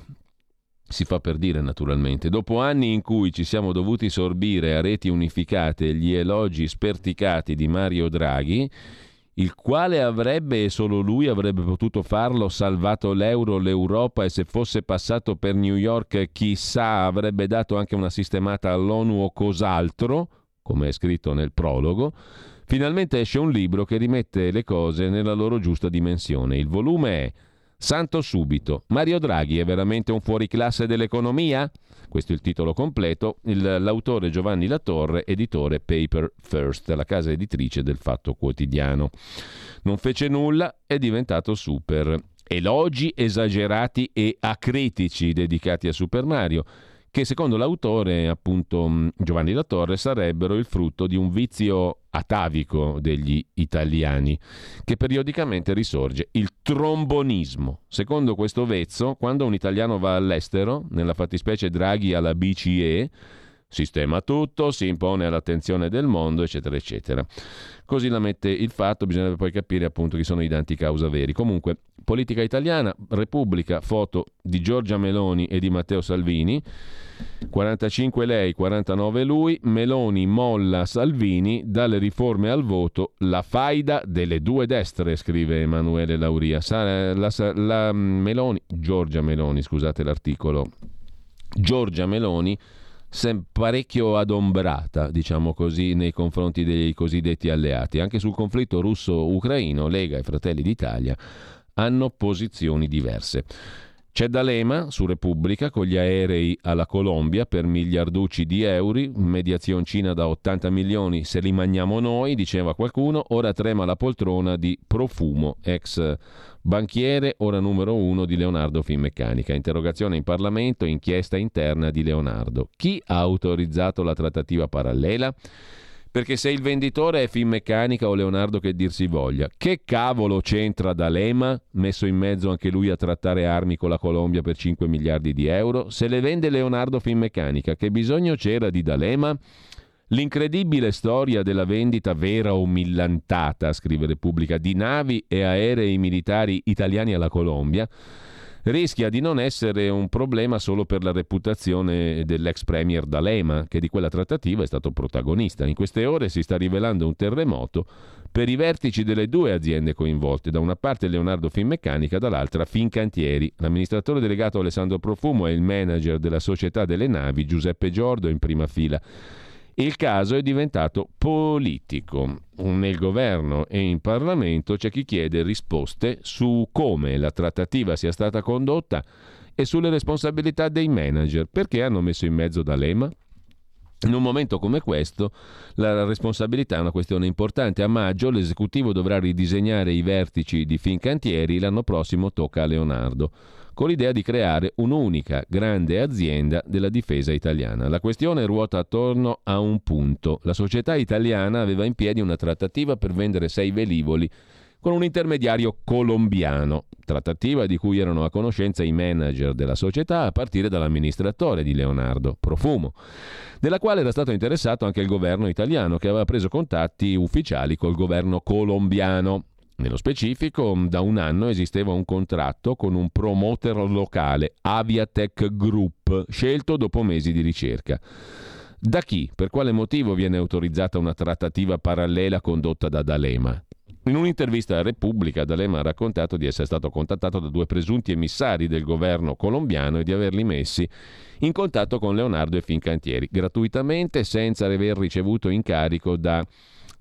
si fa per dire naturalmente. Dopo anni in cui ci siamo dovuti sorbire a reti unificate gli elogi sperticati di Mario Draghi, il quale avrebbe e solo lui avrebbe potuto farlo, salvato l'euro, l'Europa e se fosse passato per New York chissà avrebbe dato anche una sistemata all'ONU o cos'altro, come è scritto nel prologo, finalmente esce un libro che rimette le cose nella loro giusta dimensione. Il volume è Santo subito. Mario Draghi è veramente un fuoriclasse dell'economia? Questo è il titolo completo. Il, l'autore Giovanni Latorre, editore Paper First, la casa editrice del Fatto Quotidiano. Non fece nulla, è diventato super. Elogi esagerati e acritici dedicati a Super Mario che secondo l'autore, appunto mm, Giovanni da Torre, sarebbero il frutto di un vizio atavico degli italiani, che periodicamente risorge, il trombonismo. Secondo questo vezzo, quando un italiano va all'estero, nella fattispecie Draghi alla BCE, sistema tutto, si impone all'attenzione del mondo, eccetera, eccetera. Così la mette il fatto, bisognerebbe poi capire appunto chi sono i danti causa veri. Comunque, politica italiana, Repubblica, foto di Giorgia Meloni e di Matteo Salvini. 45 lei, 49 lui, Meloni molla Salvini, dalle riforme al voto, la faida delle due destre, scrive Emanuele Lauria. La, la, la Meloni, Giorgia Meloni, scusate l'articolo, Giorgia Meloni parecchio adombrata, diciamo così, nei confronti dei cosiddetti alleati. Anche sul conflitto russo-ucraino, Lega e Fratelli d'Italia hanno posizioni diverse. C'è D'Alema su Repubblica con gli aerei alla Colombia per miliarducci di euro, mediazioncina da 80 milioni se li mangiamo noi, diceva qualcuno, ora trema la poltrona di Profumo, ex banchiere, ora numero uno di Leonardo Finmeccanica. Interrogazione in Parlamento, inchiesta interna di Leonardo. Chi ha autorizzato la trattativa parallela? Perché se il venditore è Finmeccanica o Leonardo che dir si voglia, che cavolo c'entra D'Alema, messo in mezzo anche lui a trattare armi con la Colombia per 5 miliardi di euro? Se le vende Leonardo Finmeccanica, che bisogno c'era di D'Alema? L'incredibile storia della vendita vera o millantata, scrive Repubblica, di navi e aerei militari italiani alla Colombia rischia di non essere un problema solo per la reputazione dell'ex premier D'Alema, che di quella trattativa è stato protagonista. In queste ore si sta rivelando un terremoto per i vertici delle due aziende coinvolte, da una parte Leonardo Finmeccanica, dall'altra Fincantieri. L'amministratore delegato Alessandro Profumo e il manager della società delle navi Giuseppe Giordo in prima fila. Il caso è diventato politico. Nel governo e in Parlamento c'è chi chiede risposte su come la trattativa sia stata condotta e sulle responsabilità dei manager. Perché hanno messo in mezzo D'Alema? In un momento come questo la responsabilità è una questione importante. A maggio l'esecutivo dovrà ridisegnare i vertici di Fincantieri, l'anno prossimo tocca a Leonardo con l'idea di creare un'unica grande azienda della difesa italiana. La questione ruota attorno a un punto. La società italiana aveva in piedi una trattativa per vendere sei velivoli con un intermediario colombiano, trattativa di cui erano a conoscenza i manager della società a partire dall'amministratore di Leonardo, Profumo, della quale era stato interessato anche il governo italiano che aveva preso contatti ufficiali col governo colombiano. Nello specifico, da un anno esisteva un contratto con un promoter locale, Aviatech Group, scelto dopo mesi di ricerca. Da chi? Per quale motivo viene autorizzata una trattativa parallela condotta da D'Alema? In un'intervista a Repubblica, D'Alema ha raccontato di essere stato contattato da due presunti emissari del governo colombiano e di averli messi in contatto con Leonardo e Fincantieri, gratuitamente senza aver ricevuto incarico da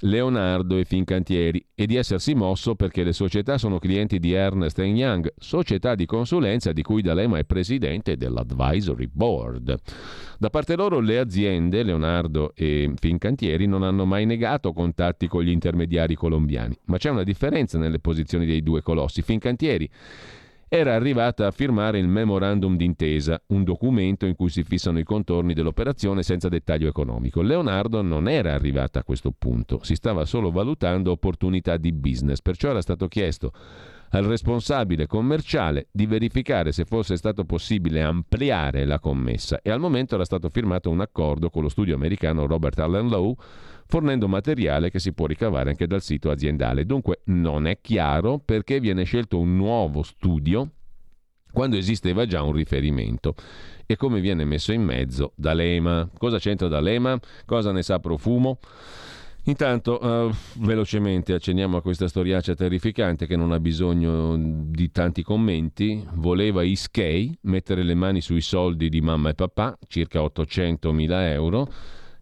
Leonardo e Fincantieri e di essersi mosso perché le società sono clienti di Ernest Young, società di consulenza di cui D'Alema è presidente dell'Advisory Board. Da parte loro le aziende, Leonardo e Fincantieri, non hanno mai negato contatti con gli intermediari colombiani, ma c'è una differenza nelle posizioni dei due colossi. Fincantieri era arrivata a firmare il memorandum d'intesa, un documento in cui si fissano i contorni dell'operazione senza dettaglio economico. Leonardo non era arrivata a questo punto, si stava solo valutando opportunità di business, perciò era stato chiesto al responsabile commerciale di verificare se fosse stato possibile ampliare la commessa e al momento era stato firmato un accordo con lo studio americano Robert Allen Lowe fornendo materiale che si può ricavare anche dal sito aziendale. Dunque non è chiaro perché viene scelto un nuovo studio quando esisteva già un riferimento. E come viene messo in mezzo? D'Alema. Cosa c'entra D'Alema? Cosa ne sa Profumo? Intanto, uh, velocemente accenniamo a questa storiaccia terrificante che non ha bisogno di tanti commenti. Voleva Iskei mettere le mani sui soldi di mamma e papà, circa 800 mila euro,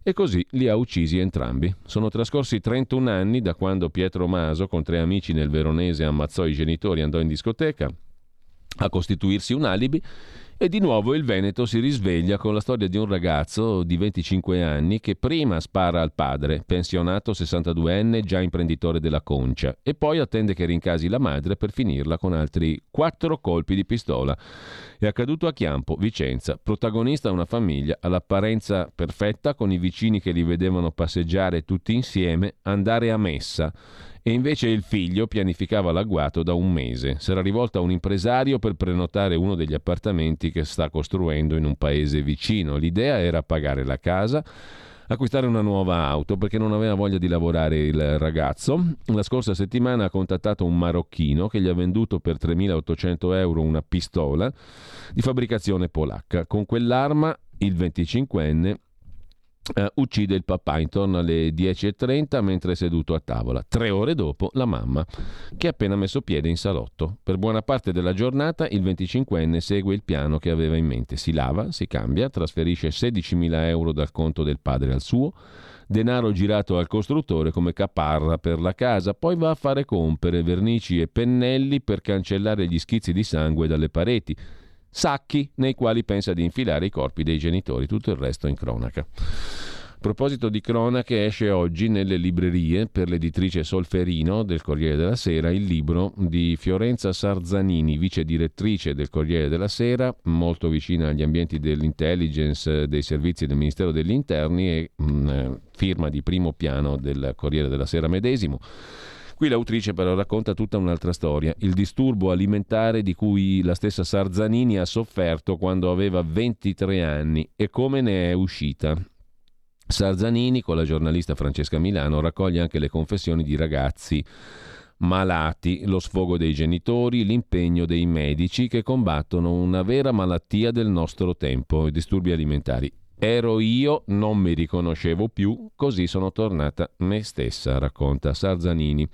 e così li ha uccisi entrambi. Sono trascorsi 31 anni da quando Pietro Maso, con tre amici nel Veronese, ammazzò i genitori e andò in discoteca a costituirsi un alibi e di nuovo il Veneto si risveglia con la storia di un ragazzo di 25 anni che prima spara al padre, pensionato 62enne, già imprenditore della concia, e poi attende che rincasi la madre per finirla con altri quattro colpi di pistola. È accaduto a Chiampo, Vicenza, protagonista una famiglia all'apparenza perfetta con i vicini che li vedevano passeggiare tutti insieme, andare a messa e invece il figlio pianificava l'agguato da un mese. S'era rivolto a un impresario per prenotare uno degli appartamenti che sta costruendo in un paese vicino. L'idea era pagare la casa acquistare una nuova auto perché non aveva voglia di lavorare il ragazzo. La scorsa settimana ha contattato un marocchino che gli ha venduto per 3.800 euro una pistola di fabbricazione polacca. Con quell'arma il 25enne Uh, uccide il papà intorno alle 10.30 mentre è seduto a tavola. Tre ore dopo la mamma, che ha appena messo piede in salotto. Per buona parte della giornata il 25enne segue il piano che aveva in mente. Si lava, si cambia, trasferisce 16.000 euro dal conto del padre al suo, denaro girato al costruttore come caparra per la casa, poi va a fare compere, vernici e pennelli per cancellare gli schizzi di sangue dalle pareti sacchi nei quali pensa di infilare i corpi dei genitori, tutto il resto in cronaca. A proposito di cronache, esce oggi nelle librerie per l'editrice Solferino del Corriere della Sera il libro di Fiorenza Sarzanini, vice direttrice del Corriere della Sera, molto vicina agli ambienti dell'intelligence, dei servizi del Ministero degli Interni e mh, mm, firma di primo piano del Corriere della Sera medesimo. Qui l'autrice però racconta tutta un'altra storia, il disturbo alimentare di cui la stessa Sarzanini ha sofferto quando aveva 23 anni e come ne è uscita. Sarzanini, con la giornalista Francesca Milano, raccoglie anche le confessioni di ragazzi malati, lo sfogo dei genitori, l'impegno dei medici che combattono una vera malattia del nostro tempo, i disturbi alimentari. Ero io, non mi riconoscevo più, così sono tornata me stessa, racconta Sarzanini.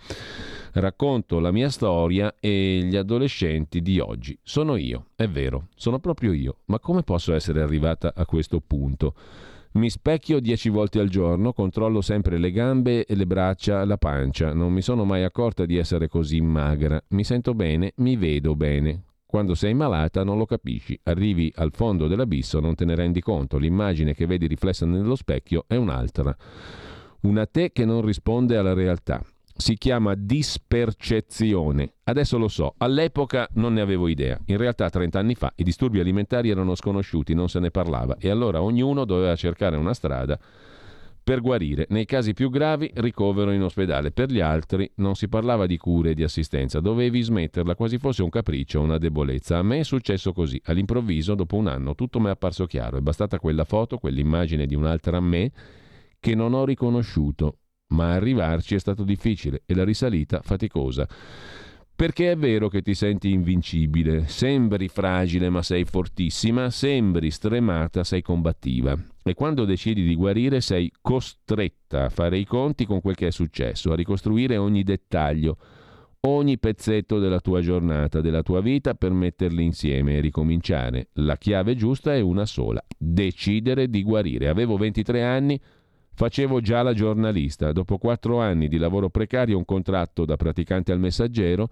Racconto la mia storia e gli adolescenti di oggi. Sono io, è vero, sono proprio io, ma come posso essere arrivata a questo punto? Mi specchio dieci volte al giorno, controllo sempre le gambe le braccia, la pancia. Non mi sono mai accorta di essere così magra. Mi sento bene, mi vedo bene. Quando sei malata non lo capisci, arrivi al fondo dell'abisso, non te ne rendi conto, l'immagine che vedi riflessa nello specchio è un'altra. Una te che non risponde alla realtà. Si chiama dispercezione. Adesso lo so, all'epoca non ne avevo idea. In realtà 30 anni fa i disturbi alimentari erano sconosciuti, non se ne parlava e allora ognuno doveva cercare una strada per guarire. Nei casi più gravi ricovero in ospedale, per gli altri non si parlava di cure e di assistenza, dovevi smetterla quasi fosse un capriccio o una debolezza. A me è successo così, all'improvviso, dopo un anno, tutto mi è apparso chiaro, è bastata quella foto, quell'immagine di un'altra me che non ho riconosciuto, ma arrivarci è stato difficile e la risalita faticosa. Perché è vero che ti senti invincibile, sembri fragile ma sei fortissima, sembri stremata, sei combattiva. E quando decidi di guarire sei costretta a fare i conti con quel che è successo, a ricostruire ogni dettaglio, ogni pezzetto della tua giornata, della tua vita per metterli insieme e ricominciare. La chiave giusta è una sola, decidere di guarire. Avevo 23 anni, Facevo già la giornalista, dopo quattro anni di lavoro precario, un contratto da praticante al messaggero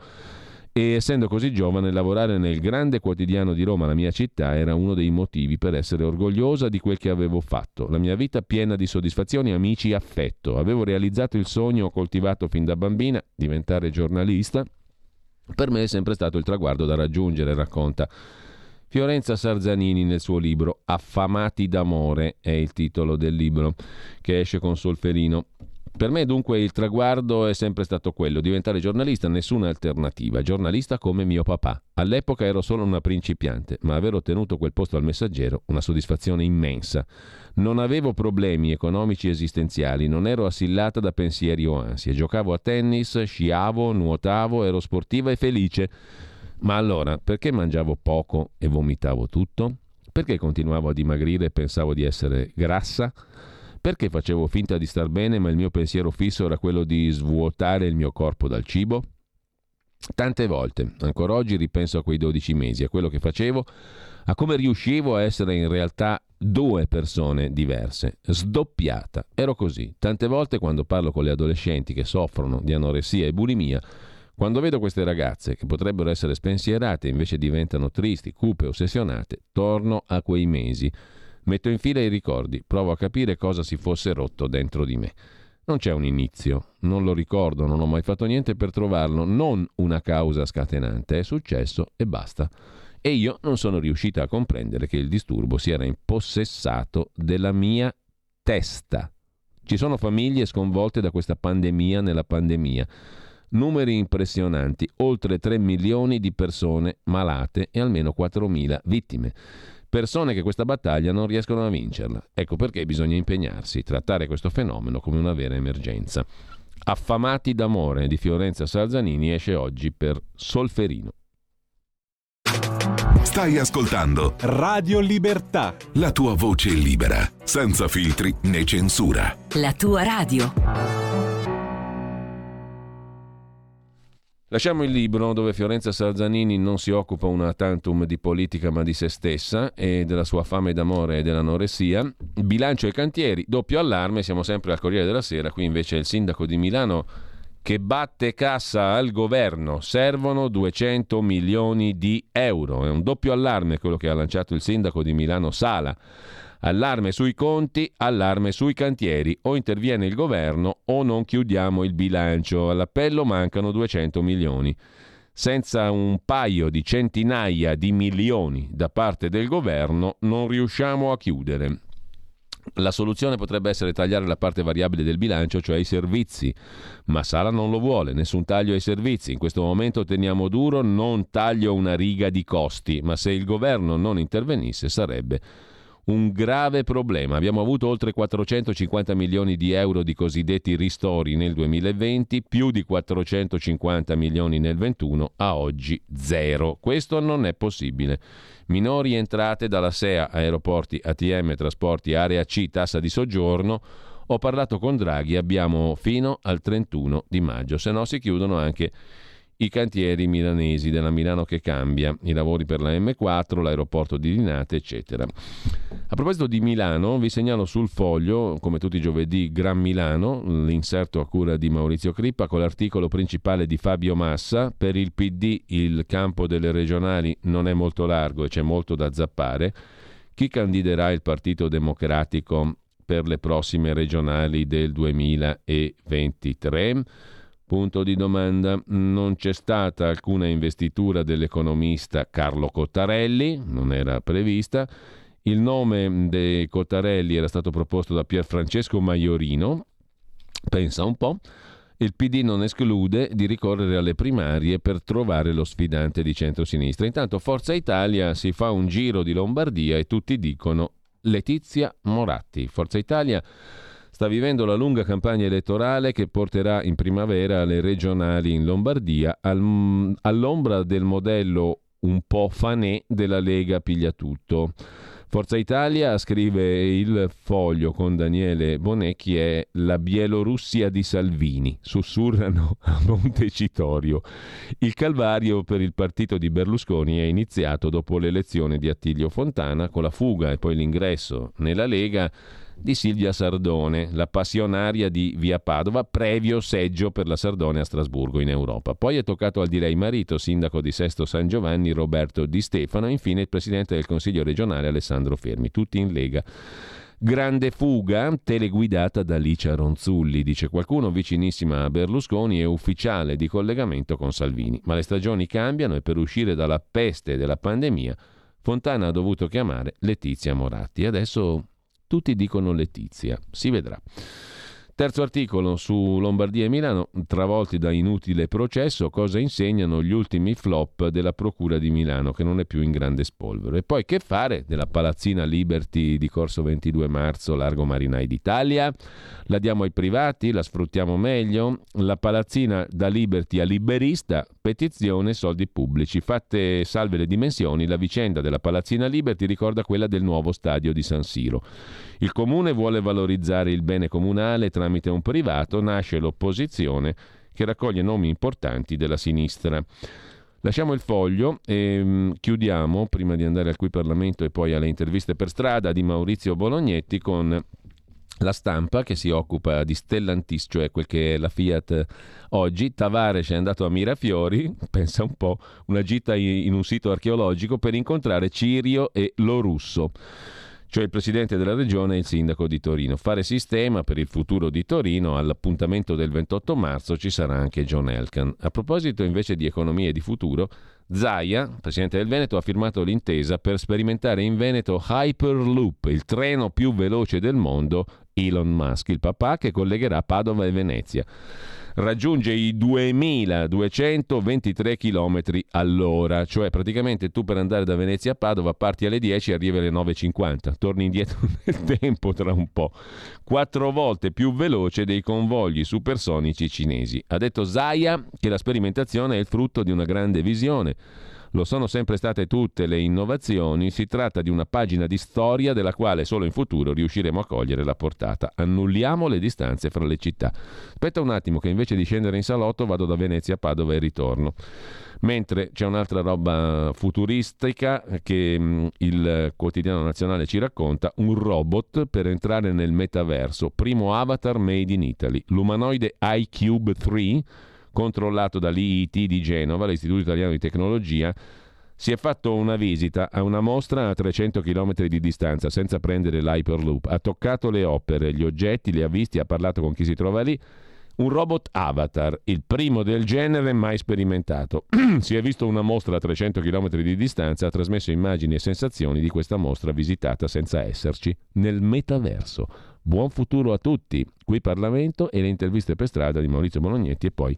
e essendo così giovane lavorare nel grande quotidiano di Roma, la mia città, era uno dei motivi per essere orgogliosa di quel che avevo fatto. La mia vita piena di soddisfazioni, amici, affetto. Avevo realizzato il sogno coltivato fin da bambina, diventare giornalista. Per me è sempre stato il traguardo da raggiungere, racconta Fiorenza Sarzanini nel suo libro Affamati d'amore è il titolo del libro che esce con Solferino. Per me dunque il traguardo è sempre stato quello, diventare giornalista, nessuna alternativa, giornalista come mio papà. All'epoca ero solo una principiante, ma aver ottenuto quel posto al messaggero, una soddisfazione immensa. Non avevo problemi economici esistenziali, non ero assillata da pensieri o ansie, giocavo a tennis, sciavo, nuotavo, ero sportiva e felice Ma allora, perché mangiavo poco e vomitavo tutto? Perché continuavo a dimagrire e pensavo di essere grassa? Perché facevo finta di star bene ma il mio pensiero fisso era quello di svuotare il mio corpo dal cibo? Tante volte, ancora oggi ripenso a quei 12 mesi, a quello che facevo, a come riuscivo a essere in realtà due persone diverse, sdoppiata. Ero così. Tante volte quando parlo con le adolescenti che soffrono di anoressia e bulimia, quando vedo queste ragazze che potrebbero essere spensierate invece diventano tristi, cupe, ossessionate, torno a quei mesi. Metto in fila i ricordi, provo a capire cosa si fosse rotto dentro di me. Non c'è un inizio, non lo ricordo, non ho mai fatto niente per trovarlo, non una causa scatenante, è successo e basta. E io non sono riuscita a comprendere che il disturbo si era impossessato della mia testa. Ci sono famiglie sconvolte da questa pandemia nella pandemia. Numeri impressionanti, oltre 3 milioni di persone malate e almeno 4 mila vittime persone che questa battaglia non riescono a vincerla. Ecco perché bisogna impegnarsi, trattare questo fenomeno come una vera emergenza. Affamati d'amore di Fiorenza Salzanini esce oggi per Solferino. Stai ascoltando Radio Libertà. La tua voce libera, senza filtri né censura. La tua radio. Lasciamo il libro dove Fiorenza Sarzanini non si occupa una tantum di politica ma di se stessa e della sua fame d'amore e dell'anoressia. Bilancio e cantieri, doppio allarme, siamo sempre al Corriere della Sera, qui invece è il sindaco di Milano che batte cassa al governo, servono 200 milioni di euro. È un doppio allarme quello che ha lanciato il sindaco di Milano Sala. Allarme sui conti, allarme sui cantieri. O interviene il governo o non chiudiamo il bilancio. All'appello mancano 200 milioni. Senza un paio di centinaia di milioni da parte del governo non riusciamo a chiudere. La soluzione potrebbe essere tagliare la parte variabile del bilancio, cioè i servizi, ma Sala non lo vuole, nessun taglio ai servizi. In questo momento teniamo duro, non taglio una riga di costi, ma se il governo non intervenisse sarebbe un grave problema. Abbiamo avuto oltre 450 milioni di euro di cosiddetti ristori nel 2020, più di 450 milioni nel 2021, a oggi zero. Questo non è possibile. Minori entrate dalla SEA, aeroporti, ATM, trasporti, area C, tassa di soggiorno. Ho parlato con Draghi, abbiamo fino al 31 di maggio, se no si chiudono anche i cantieri milanesi della Milano che cambia, i lavori per la M4, l'aeroporto di Linate, eccetera. A proposito di Milano, vi segnalo sul foglio, come tutti i giovedì, Gran Milano, l'inserto a cura di Maurizio Crippa con l'articolo principale di Fabio Massa. Per il PD il campo delle regionali non è molto largo e c'è molto da zappare. Chi candiderà il Partito Democratico per le prossime regionali del 2023? Punto di domanda. Non c'è stata alcuna investitura dell'economista Carlo Cottarelli, non era prevista. Il nome dei Cottarelli era stato proposto da Pierfrancesco Maiorino. Pensa un po'. Il PD non esclude di ricorrere alle primarie per trovare lo sfidante di centrosinistra. Intanto Forza Italia si fa un giro di Lombardia e tutti dicono Letizia Moratti. Forza Italia sta vivendo la lunga campagna elettorale che porterà in primavera le regionali in Lombardia al, all'ombra del modello un po' fanè della Lega Pigliatutto. Forza Italia, scrive il foglio con Daniele Bonecchi, è la Bielorussia di Salvini, sussurrano a Montecitorio. Il calvario per il partito di Berlusconi è iniziato dopo l'elezione di Attilio Fontana con la fuga e poi l'ingresso nella Lega di Silvia Sardone, la passionaria di Via Padova, previo seggio per la Sardone a Strasburgo in Europa. Poi è toccato al di lei marito, sindaco di Sesto San Giovanni, Roberto Di Stefano, e infine il presidente del Consiglio regionale Alessandro Fermi, tutti in Lega. Grande fuga, teleguidata da Licia Ronzulli, dice qualcuno vicinissima a Berlusconi e ufficiale di collegamento con Salvini. Ma le stagioni cambiano e per uscire dalla peste della pandemia Fontana ha dovuto chiamare Letizia Moratti. Adesso tutti dicono Letizia, si vedrà. Terzo articolo su Lombardia e Milano, travolti da inutile processo, cosa insegnano gli ultimi flop della Procura di Milano, che non è più in grande spolvero. E poi che fare della palazzina Liberty di Corso 22 Marzo, Largo Marinai d'Italia? La diamo ai privati? La sfruttiamo meglio? La palazzina da Liberty a liberista petizione soldi pubblici. Fatte salve le dimensioni, la vicenda della Palazzina Liberty ricorda quella del nuovo stadio di San Siro. Il comune vuole valorizzare il bene comunale tramite un privato, nasce l'opposizione che raccoglie nomi importanti della sinistra. Lasciamo il foglio e um, chiudiamo, prima di andare al qui Parlamento e poi alle interviste per strada di Maurizio Bolognetti, con la stampa che si occupa di Stellantis, cioè quel che è la Fiat oggi. Tavares è andato a Mirafiori, pensa un po', una gita in un sito archeologico per incontrare Cirio e Lorusso cioè il presidente della regione e il sindaco di Torino. Fare sistema per il futuro di Torino, all'appuntamento del 28 marzo ci sarà anche John Elkan. A proposito invece di economia e di futuro, Zaia, presidente del Veneto, ha firmato l'intesa per sperimentare in Veneto Hyperloop, il treno più veloce del mondo, Elon Musk, il papà che collegherà Padova e Venezia. Raggiunge i 2223 km all'ora, cioè praticamente tu per andare da Venezia a Padova parti alle 10 e arrivi alle 9.50, torni indietro nel tempo tra un po', quattro volte più veloce dei convogli supersonici cinesi. Ha detto Zaya che la sperimentazione è il frutto di una grande visione lo sono sempre state tutte le innovazioni, si tratta di una pagina di storia della quale solo in futuro riusciremo a cogliere la portata. Annulliamo le distanze fra le città. Aspetta un attimo che invece di scendere in salotto vado da Venezia a Padova e ritorno. Mentre c'è un'altra roba futuristica che mm, il quotidiano nazionale ci racconta, un robot per entrare nel metaverso, primo avatar made in Italy, l'umanoide iCube 3 controllato dall'IIT di Genova, l'Istituto Italiano di Tecnologia, si è fatto una visita a una mostra a 300 km di distanza senza prendere l'Hyperloop. Ha toccato le opere, gli oggetti, li ha visti, ha parlato con chi si trova lì. Un robot avatar, il primo del genere mai sperimentato. si è visto una mostra a 300 km di distanza, ha trasmesso immagini e sensazioni di questa mostra visitata senza esserci nel metaverso. Buon futuro a tutti. Qui Parlamento e le interviste per strada di Maurizio Bolognetti e poi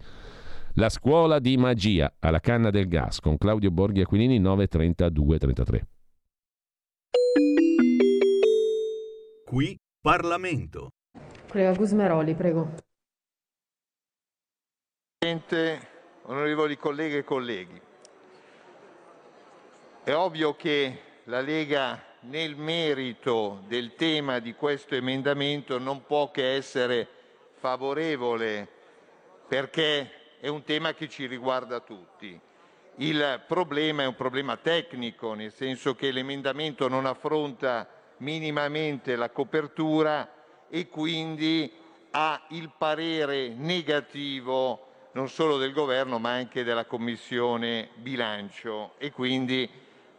la scuola di magia alla canna del gas con Claudio Borghi Aquilini 93233. Qui Parlamento. Collega Gusmeroli, prego. Presidente, onorevoli colleghe e colleghi, è ovvio che la Lega nel merito del tema di questo emendamento non può che essere favorevole perché è un tema che ci riguarda tutti. Il problema è un problema tecnico, nel senso che l'emendamento non affronta minimamente la copertura e quindi ha il parere negativo non solo del Governo ma anche della Commissione bilancio e quindi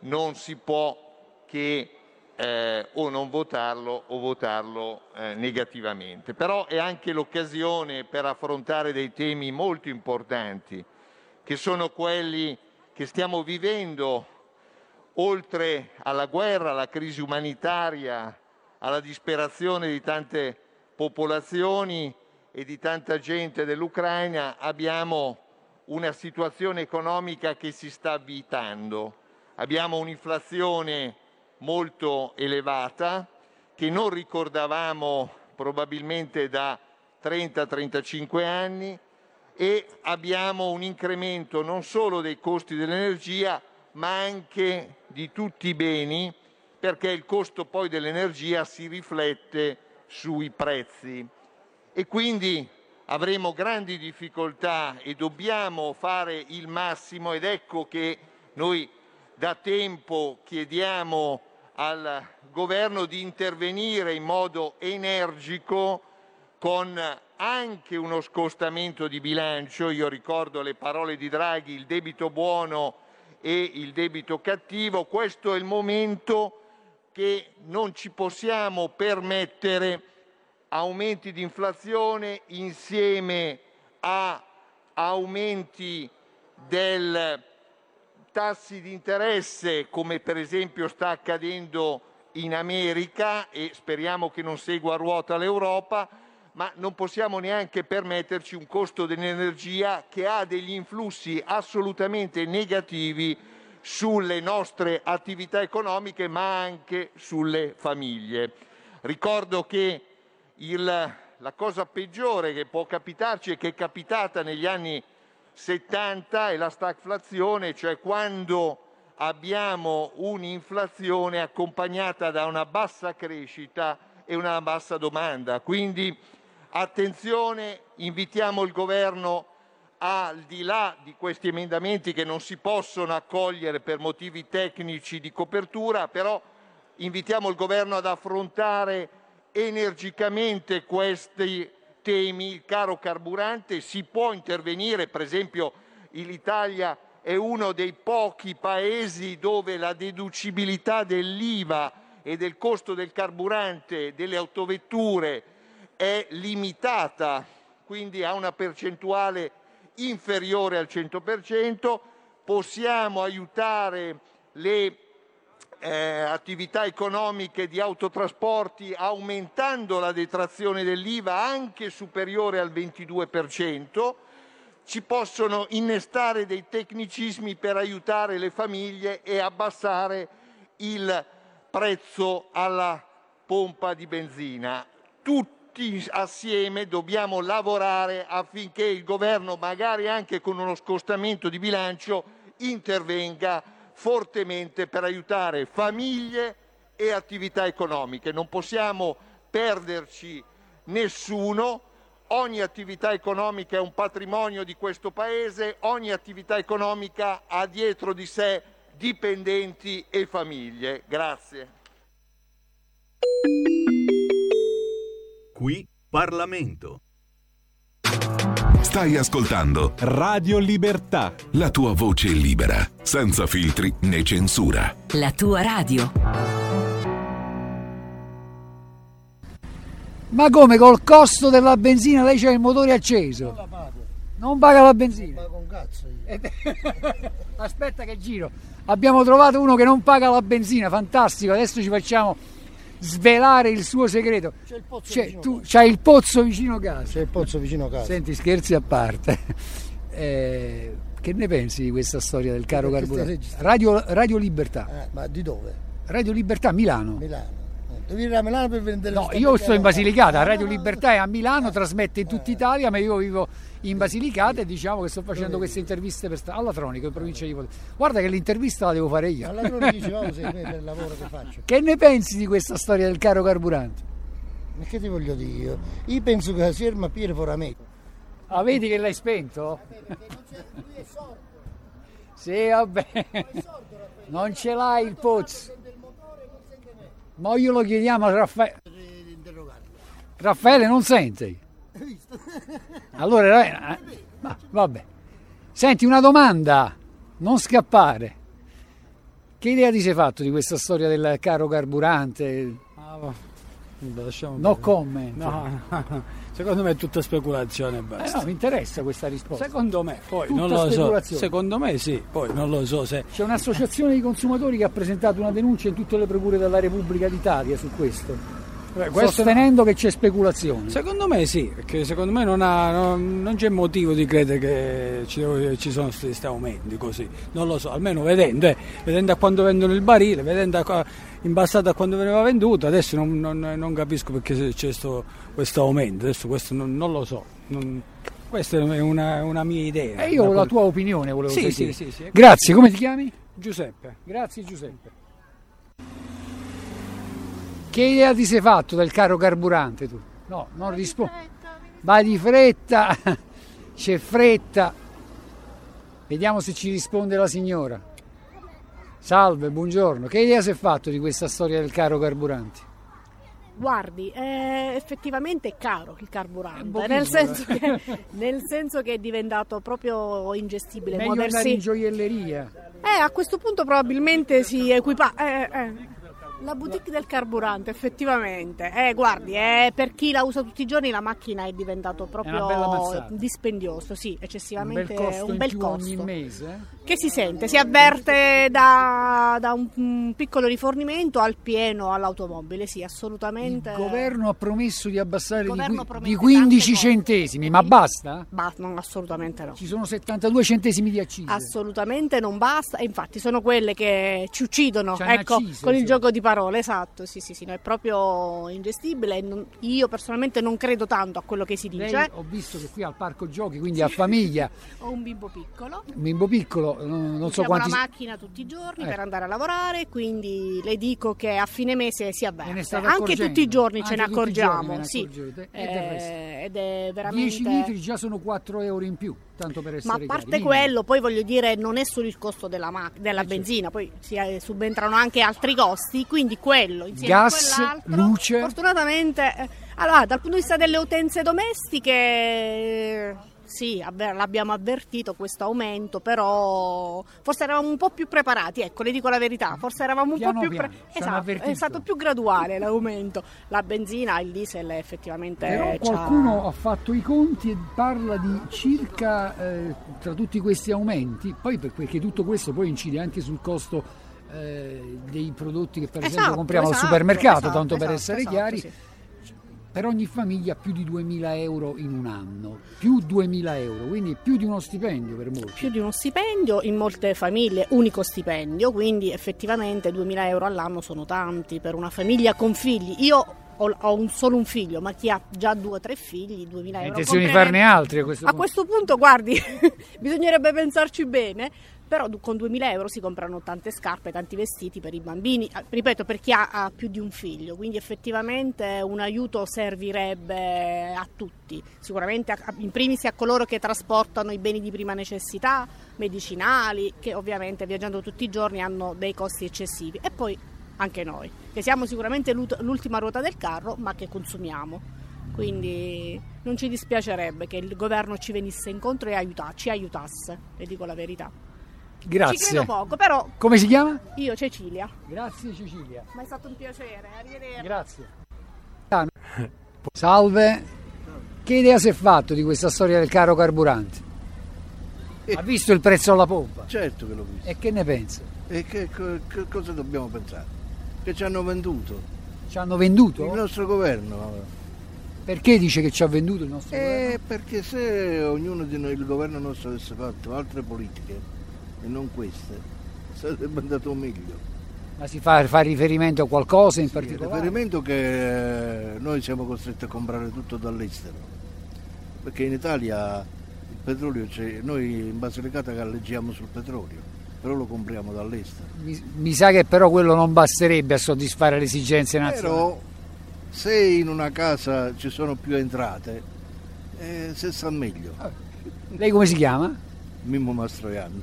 non si può che eh, o non votarlo o votarlo eh, negativamente. Però è anche l'occasione per affrontare dei temi molto importanti, che sono quelli che stiamo vivendo oltre alla guerra, alla crisi umanitaria, alla disperazione di tante popolazioni e di tanta gente dell'Ucraina, abbiamo una situazione economica che si sta avvitando. Abbiamo un'inflazione molto elevata che non ricordavamo probabilmente da 30-35 anni e abbiamo un incremento non solo dei costi dell'energia ma anche di tutti i beni perché il costo poi dell'energia si riflette sui prezzi. E quindi avremo grandi difficoltà e dobbiamo fare il massimo ed ecco che noi da tempo chiediamo al Governo di intervenire in modo energico con anche uno scostamento di bilancio. Io ricordo le parole di Draghi, il debito buono e il debito cattivo. Questo è il momento che non ci possiamo permettere aumenti di inflazione insieme a aumenti del tassi di interesse, come per esempio sta accadendo in America e speriamo che non segua a ruota l'Europa, ma non possiamo neanche permetterci un costo dell'energia che ha degli influssi assolutamente negativi sulle nostre attività economiche, ma anche sulle famiglie. Ricordo che il, la cosa peggiore che può capitarci e che è capitata negli anni 70 è la stagflazione, cioè quando abbiamo un'inflazione accompagnata da una bassa crescita e una bassa domanda. Quindi attenzione, invitiamo il Governo al di là di questi emendamenti che non si possono accogliere per motivi tecnici di copertura, però invitiamo il Governo ad affrontare energicamente questi temi, il caro carburante, si può intervenire, per esempio l'Italia è uno dei pochi paesi dove la deducibilità dell'IVA e del costo del carburante delle autovetture è limitata, quindi ha una percentuale inferiore al 100%, possiamo aiutare le eh, attività economiche di autotrasporti aumentando la detrazione dell'IVA anche superiore al 22%, ci possono innestare dei tecnicismi per aiutare le famiglie e abbassare il prezzo alla pompa di benzina. Tutti assieme dobbiamo lavorare affinché il governo, magari anche con uno scostamento di bilancio, intervenga fortemente per aiutare famiglie e attività economiche. Non possiamo perderci nessuno. Ogni attività economica è un patrimonio di questo Paese, ogni attività economica ha dietro di sé dipendenti e famiglie. Grazie. Qui Parlamento. Stai ascoltando Radio Libertà. la tua voce libera, senza filtri né censura. La tua radio. Ma come col costo della benzina lei c'ha il motore acceso? Non paga la benzina? Pago un cazzo io. Aspetta che giro. Abbiamo trovato uno che non paga la benzina, fantastico. Adesso ci facciamo svelare il suo segreto. C'è il pozzo Cioè, vicino tu casa. c'hai il pozzo vicino casa. C'è il pozzo vicino casa. Senti, scherzi a parte. Eh, che ne pensi di questa storia del caro carburante? Radio, Radio Libertà. Eh, ma di dove? Radio Libertà Milano. Milano. Eh, Devi venire a Milano per vendere No, io sto in Basilicata, Radio Libertà è a Milano, trasmette in tutta Italia, ma io vivo in Basilicata e diciamo che sto facendo queste interviste per sta- alla Tronico in provincia di Potenza. Guarda che l'intervista la devo fare io. Alla Tronico dicevamo sei me per il lavoro che faccio. Che ne pensi di questa storia del caro carburante? Ma che ti voglio dire io? Io penso che si ferma a Piero Forameto. Ah, vedi che l'hai spento? Sì, vabbè. Non ce l'hai il pozzo. Ma io lo chiediamo a Raffaele. Raffaele non sente. Allora, eh, ma- vabbè. Senti, una domanda, non scappare. Che idea ti sei fatto di questa storia del caro carburante? Ah, No comment. No, no, secondo me è tutta speculazione e Eh basta. no, mi interessa questa risposta. Secondo me, poi Tutta non lo so. Secondo me sì, poi non lo so se. C'è un'associazione di consumatori che ha presentato una denuncia in tutte le procure della Repubblica d'Italia su questo, Beh, sostenendo che c'è speculazione. Secondo me sì, perché secondo me non, ha- non- non c'è motivo di credere che ci, ci sono questi aumenti così. Non lo so, almeno vedendo, eh, vedendo a quanto vendono il barile, vedendo a in passato a quando veniva venduto, adesso non, non- capisco perché c'è sto- questo aumento, adesso questo non, lo so. Questa è una, una mia idea. E io Una la tua opinione volevo Sì, sentire. sì, sì, sì. Grazie, come ti chiami? Giuseppe. Grazie Giuseppe. Che idea ti sei fatto del caro carburante tu? No, non rispondi. Vai di fretta, c'è fretta. Vediamo se ci risponde la signora. Salve, buongiorno. Che idea si è fatto di questa storia del caro carburante? Guardi, è effettivamente caro il carburante, nel senso, eh. che, nel senso che è diventato proprio ingestibile Meglio andare muoversi. in gioielleria. Eh, a questo punto probabilmente si equipa. eh, eh. La boutique del carburante, effettivamente. Eh, guardi, eh, per chi la usa tutti i giorni la macchina è diventato proprio dispendioso, sì, Un eccessivamente bel costo un bel costo. ogni mese. Che si sente? Si avverte da, da un, un piccolo rifornimento al pieno all'automobile, sì, assolutamente. Il governo ha promesso di abbassare Il di, di 15 tante cose. centesimi, ma basta? Ba- no, assolutamente no. Ci sono 72 centesimi di accise. Assolutamente non basta, e infatti sono quelle che ci uccidono ecco, accise, con il sì. gioco di parole, esatto, sì, sì, sì, no, è proprio ingestibile. non- io personalmente non credo tanto a quello che si dice. Lei, ho visto che qui al parco giochi, quindi a famiglia, Ho un bimbo piccolo. un bimbo piccolo, non, non so quanti... la macchina tutti i giorni Eh. per andare a lavorare, quindi le dico che a fine mese si avverte. ne state Anche tutti i giorni ce ne giorni accorgiamo, ne sì. Eh, ed è veramente 10 litri già sono 4 euro in più, tanto per essere Ma a parte minimo. quello, poi voglio dire, non è solo il costo della, ma- Eh, della certo. benzina, poi si eh, subentrano anche altri costi, quindi quello insieme Gas, a quell'altro. luce. Fortunatamente, eh, allora, dal punto di vista delle utenze domestiche, eh, sì, avver- l'abbiamo avvertito questo aumento, però forse eravamo un po' più preparati, ecco, le dico la verità, forse eravamo un Piano po' più piano, preparati. Esatto, è stato più graduale l'aumento. La benzina, il diesel effettivamente Però qualcuno ha fatto i conti e parla di circa, eh, tra tutti questi aumenti, poi per- perché tutto questo poi incide anche sul costo eh, dei prodotti che per esempio Esatto, compriamo al esatto, supermercato, esatto, tanto per esatto, essere esatto, chiari, sì. Per ogni famiglia più di 2000 euro in un anno, più 2000 euro, quindi più di uno stipendio per molti. più di uno stipendio, in molte famiglie unico stipendio, quindi effettivamente 2000 euro all'anno sono tanti per una famiglia con figli. Io ho, un- solo un figlio, ma chi ha già due o tre figli, 2000 Hai euro. intenzione di farne altri a questo A punto? questo punto, guardi, bisognerebbe pensarci bene, però con 2000 euro si comprano tante scarpe, tanti vestiti per i bambini, Ah, ripeto, per chi ha, più di un figlio, quindi effettivamente un aiuto servirebbe a tutti, sicuramente in primis a coloro che trasportano i beni di prima necessità, medicinali, che ovviamente viaggiando tutti i giorni hanno dei costi eccessivi, e poi anche noi, che siamo sicuramente l'ultima ruota del carro, ma che consumiamo. Quindi non ci dispiacerebbe che il governo ci venisse incontro e aiuta- ci aiutasse, le dico la verità. Ci Grazie. credo poco, però Come si chiama? io Cecilia. Grazie Cecilia. Ma è stato un piacere, arrivederci. Grazie. Salve. Che idea si è fatto di questa storia del caro carburante? Ha visto il prezzo alla pompa? Certo che l'ho visto. E che ne pensa? E che, co- che cosa dobbiamo pensare? Che ci hanno venduto. Ci hanno venduto? Il nostro governo. Perché dice che ci ha venduto il nostro governo? Eh, perché se ognuno di noi, il governo nostro avesse fatto altre politiche e non queste, sarebbe andato meglio. Ma si fa, fa riferimento a qualcosa in Il particolare? riferimento che eh, noi siamo costretti a comprare tutto dall'estero, perché in Italia il petrolio c'è, noi in Basilicata galleggiamo sul petrolio, però lo compriamo dall'estero. Mi, mi sa che però quello non basterebbe a soddisfare le esigenze nazionali. Però se in una casa ci sono più entrate, eh, se sta meglio. Lei come si chiama? Mimmo Mastroianni.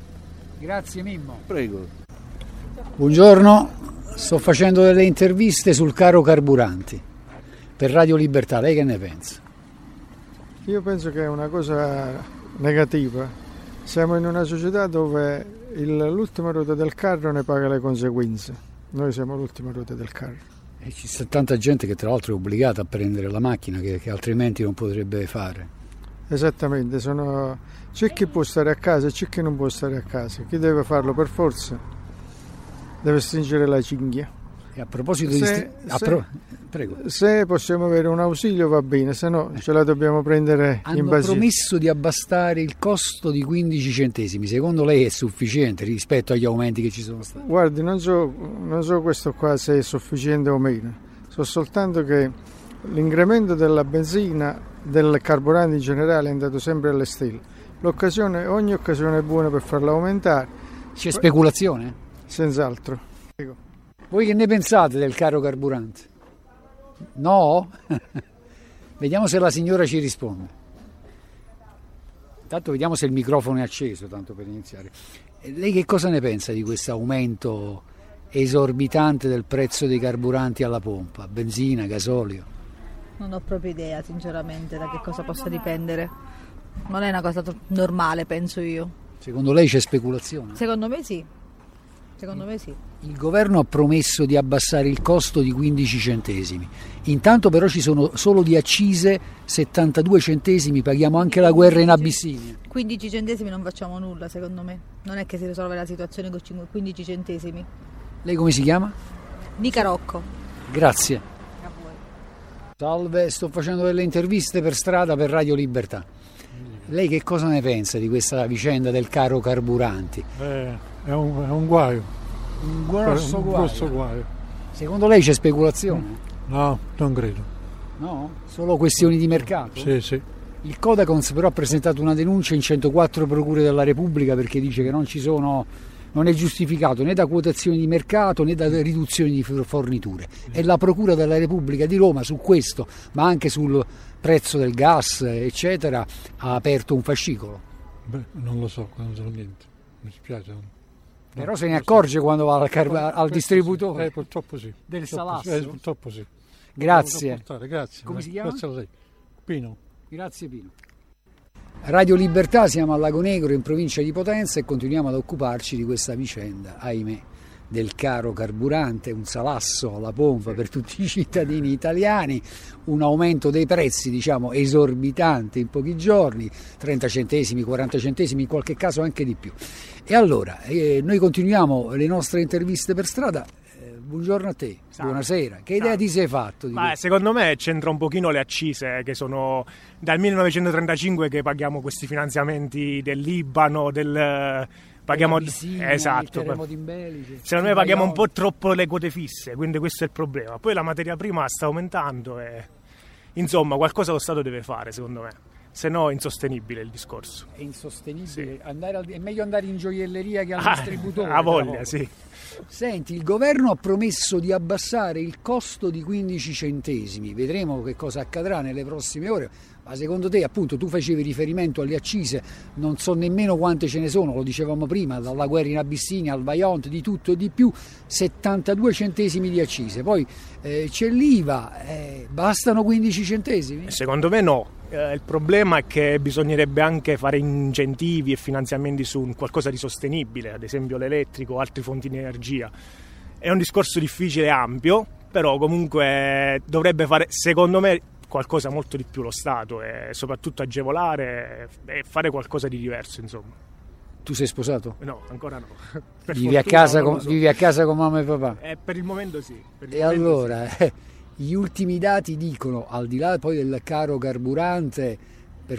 Grazie Mimmo. Prego. Buongiorno, sto facendo delle interviste sul caro carburanti per Radio Libertà. Lei che ne pensa? Io penso che è una cosa negativa. Siamo in una società dove il- l'ultima ruota del carro ne paga le conseguenze. Noi siamo l'ultima ruota del carro. E ci sta tanta gente che tra l'altro è obbligata a prendere la macchina che, che altrimenti non potrebbe fare. Esattamente, sono... c'è chi può stare a casa e c'è chi non può stare a casa. Chi deve farlo per forza deve stringere la cinghia. E a proposito di... Se- stri- a se- pro- Prego. Se possiamo avere un ausilio va bene, se no ce la dobbiamo prendere in Hanno base. promesso di abbassare il costo di 15 centesimi. Secondo lei è sufficiente rispetto agli aumenti che ci sono stati? Guardi, non so, non so questo qua se è sufficiente o meno, so soltanto che l'incremento della benzina, del carburante in generale è andato sempre alle stelle. L'occasione, ogni occasione è buona per farla aumentare. C'è speculazione? Senz'altro. Prego. Voi che ne pensate del caro carburante? No? vediamo se la signora ci risponde. Intanto vediamo se il microfono è acceso, tanto per iniziare. E Lei che cosa ne pensa di questo aumento esorbitante del prezzo dei carburanti alla pompa? Benzina, gasolio? Non ho proprio idea, sinceramente, da che cosa possa dipendere. Non è una cosa tro- normale, penso io. Secondo lei c'è speculazione? Secondo me sì. Secondo me sì. Il governo ha promesso di abbassare il costo di 15 centesimi. Intanto però ci sono solo di accise 72 centesimi, paghiamo anche la guerra in Abissinia. 15 centesimi non facciamo nulla, secondo me. Non è che si risolve la situazione con cinque- 15 centesimi. Lei come si chiama? Nica Rocco. Grazie. Salve, sto facendo delle interviste per strada per Radio Libertà. Lei che cosa ne pensa di questa vicenda del caro carburanti? Eh, è, un, è un guaio. Un grosso un guaio. grosso guaio. Secondo lei c'è speculazione? No, non credo. No? Solo questioni di mercato? Sì, sì. Il Codacons però ha presentato una denuncia in 104 procure della Repubblica perché dice che non ci sono non è giustificato né da quotazioni di mercato né da riduzioni di forniture. E la Procura della Repubblica di Roma su questo, ma anche sul prezzo del gas, eccetera, ha aperto un fascicolo. Beh, non lo so, non so niente, mi spiace. No. Però se ne accorge quando va al, car- al distributore? Sì. Eh, purtroppo sì. Del purtroppo salasso? Eh, purtroppo sì. Grazie. Grazie. Come si chiama? Grazie a lei. Pino. Grazie Pino. Radio Libertà, siamo a Lago Negro in provincia di Potenza e continuiamo ad occuparci di questa vicenda, ahimè, del caro carburante, un salasso alla pompa per tutti i cittadini italiani, un aumento dei prezzi diciamo esorbitante in pochi giorni, 30 centesimi, 40 centesimi, in qualche caso anche di più. E allora, eh, noi continuiamo le nostre interviste per strada. Eh, buongiorno a te, Salve. buonasera. Che idea Salve. ti sei fatto? Ma secondo me c'entra un pochino le accise che sono dal 1935 che paghiamo questi finanziamenti del Libano, del paghiamo Abissinia, esatto. Belice, Secondo me paghiamo un po' troppo le quote fisse, quindi questo è il problema. Poi la materia prima sta aumentando e insomma qualcosa lo Stato deve fare, secondo me. Se no è insostenibile il discorso. È insostenibile. Andare al- è meglio andare in gioielleria che al Ah, distributore. ha voglia, sì. Senti, il governo ha promesso di abbassare il costo di 15 centesimi. Vedremo che cosa accadrà nelle prossime ore. Ma secondo te, appunto, tu facevi riferimento alle accise, non so nemmeno quante ce ne sono, lo dicevamo prima, dalla guerra in Abissinia al Vajont, di tutto e di più, 72 centesimi di accise. Poi eh, c'è l'IVA, eh, bastano 15 centesimi? Secondo me no. Eh, il problema è che bisognerebbe anche fare incentivi e finanziamenti su qualcosa di sostenibile, ad esempio l'elettrico o altre fonti di energia. È un discorso difficile e ampio, però comunque dovrebbe fare, secondo me, qualcosa molto di più lo Stato e soprattutto agevolare e fare qualcosa di diverso, insomma. Tu sei sposato? No, ancora no. Vivi a, so. vivi a casa con mamma e papà? Eh, per il momento sì. il E momento allora, eh, gli ultimi dati dicono, al di là poi del caro carburante,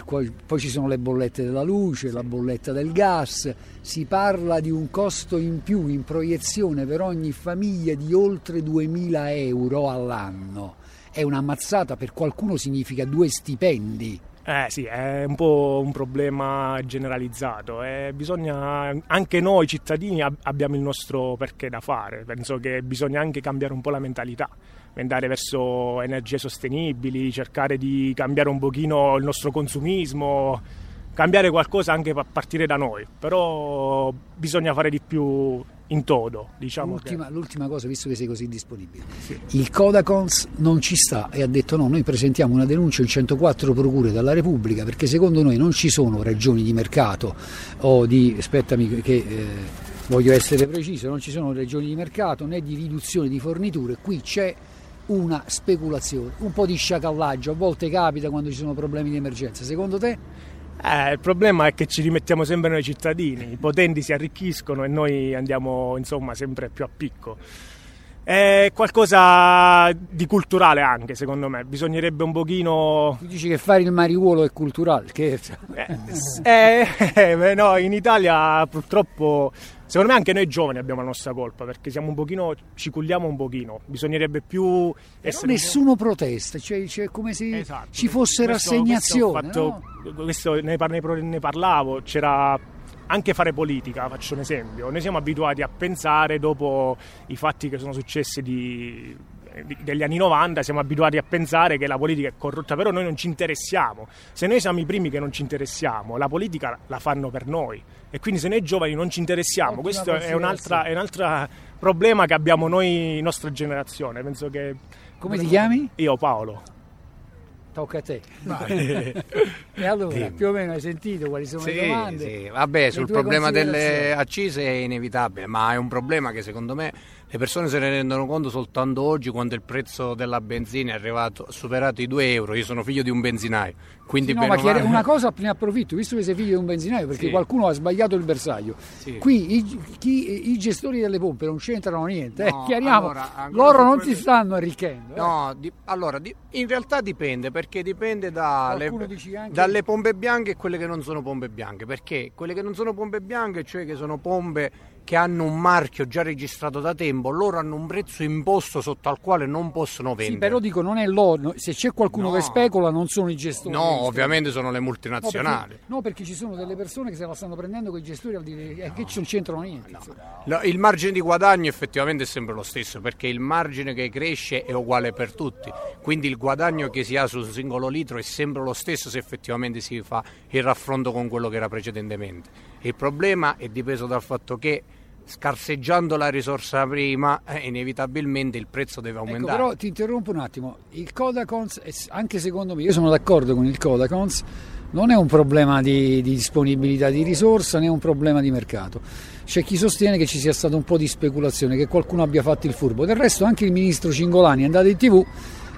cui- poi ci sono le bollette della luce, la bolletta del gas, si parla di un costo in più in proiezione per ogni famiglia di oltre 2000 euro all'anno. È una mazzata, per qualcuno significa due stipendi. Eh sì, è un po' un problema generalizzato e bisogna, anche noi cittadini ab- abbiamo il nostro perché da fare, penso che bisogna anche cambiare un po' la mentalità, andare verso energie sostenibili, cercare di cambiare un pochino il nostro consumismo, cambiare qualcosa anche a partire da noi, però bisogna fare di più in todo, diciamo. che- L'ultima, l'ultima cosa, visto che sei così disponibile. Il Codacons non ci sta e ha detto no, noi presentiamo una denuncia in 104 procure dalla Repubblica perché secondo noi non ci sono ragioni di mercato o di, aspettami che eh, voglio essere preciso, non ci sono ragioni di mercato né di riduzione di forniture, qui c'è una speculazione, un po' di sciacallaggio, a volte capita quando ci sono problemi di emergenza. Secondo te? Eh, il problema è che ci rimettiamo sempre noi cittadini, i potenti si arricchiscono e noi andiamo insomma sempre più a picco. È qualcosa di culturale anche secondo me, bisognerebbe un pochino... Tu dici che fare il mariuolo è culturale, scherzo. Eh, eh, beh, no, in Italia purtroppo, secondo me anche noi giovani abbiamo la nostra colpa perché siamo un pochino, ci culliamo un pochino, bisognerebbe più essere... nessuno protesta, cioè, cioè come se Esatto. ci fosse Questo- rassegnazione. Questo, fatto- questo ne, ne parlavo, c'era anche fare politica, faccio un esempio. Noi siamo abituati a pensare dopo i fatti che sono successi di- di- degli anni 90, siamo abituati a pensare che la politica è corrotta, però noi non ci interessiamo. Se noi siamo i primi che non ci interessiamo, la politica la fanno per noi. E quindi se noi giovani non ci interessiamo, Ottima questo è un altro problema che abbiamo noi, nostra generazione. Penso che... Come ti chiami? Io Paolo. Tocca a te. E allora, Dimmi. più o meno hai sentito quali sono Sì, le domande? sì. Vabbè, sul problema delle accise è inevitabile, ma è un problema che secondo me le persone se ne rendono conto soltanto oggi quando il prezzo della benzina è arrivato, ha superato i 2 euro. Io sono figlio di un benzinaio, quindi Sì, no, ma male- una cosa ne approfitto, visto che sei figlio di un benzinaio, perché Sì. qualcuno ha sbagliato il bersaglio. Sì. Qui i, chi- i gestori delle pompe non c'entrano niente, eh, No, chiariamo, allora, loro non si stanno arricchendo. eh. No, di- allora di- in realtà dipende perché dipende Qualcuno dice anche- dalle pompe bianche e quelle che non sono pompe bianche. Perché quelle che non sono pompe bianche, cioè che sono pompe che hanno un marchio già registrato da tempo, loro hanno un prezzo imposto sotto al quale non possono vendere. Sì, però dico, non è loro, se c'è qualcuno No. che specula non sono i gestori. No, ovviamente sono le No multinazionali. perché, no, perché ci sono delle persone che se la stanno prendendo con i gestori al dire eh, che non c'entrano niente. No, il margine di guadagno effettivamente è sempre lo stesso perché il margine che cresce è uguale per tutti, quindi il guadagno che si ha sul singolo litro è sempre lo stesso se effettivamente si fa il raffronto con quello che era precedentemente. Il problema è dipeso dal fatto che scarseggiando la risorsa prima eh, inevitabilmente il prezzo deve Ecco, aumentare. però ti interrompo un attimo, il Codacons, è- anche secondo me, io sono d'accordo con il Codacons, non è un problema di, di disponibilità di risorsa né un problema di mercato. C'è chi sostiene che ci sia stato un po' di speculazione, che qualcuno abbia fatto il furbo. Del resto anche il ministro Cingolani è andato in tv,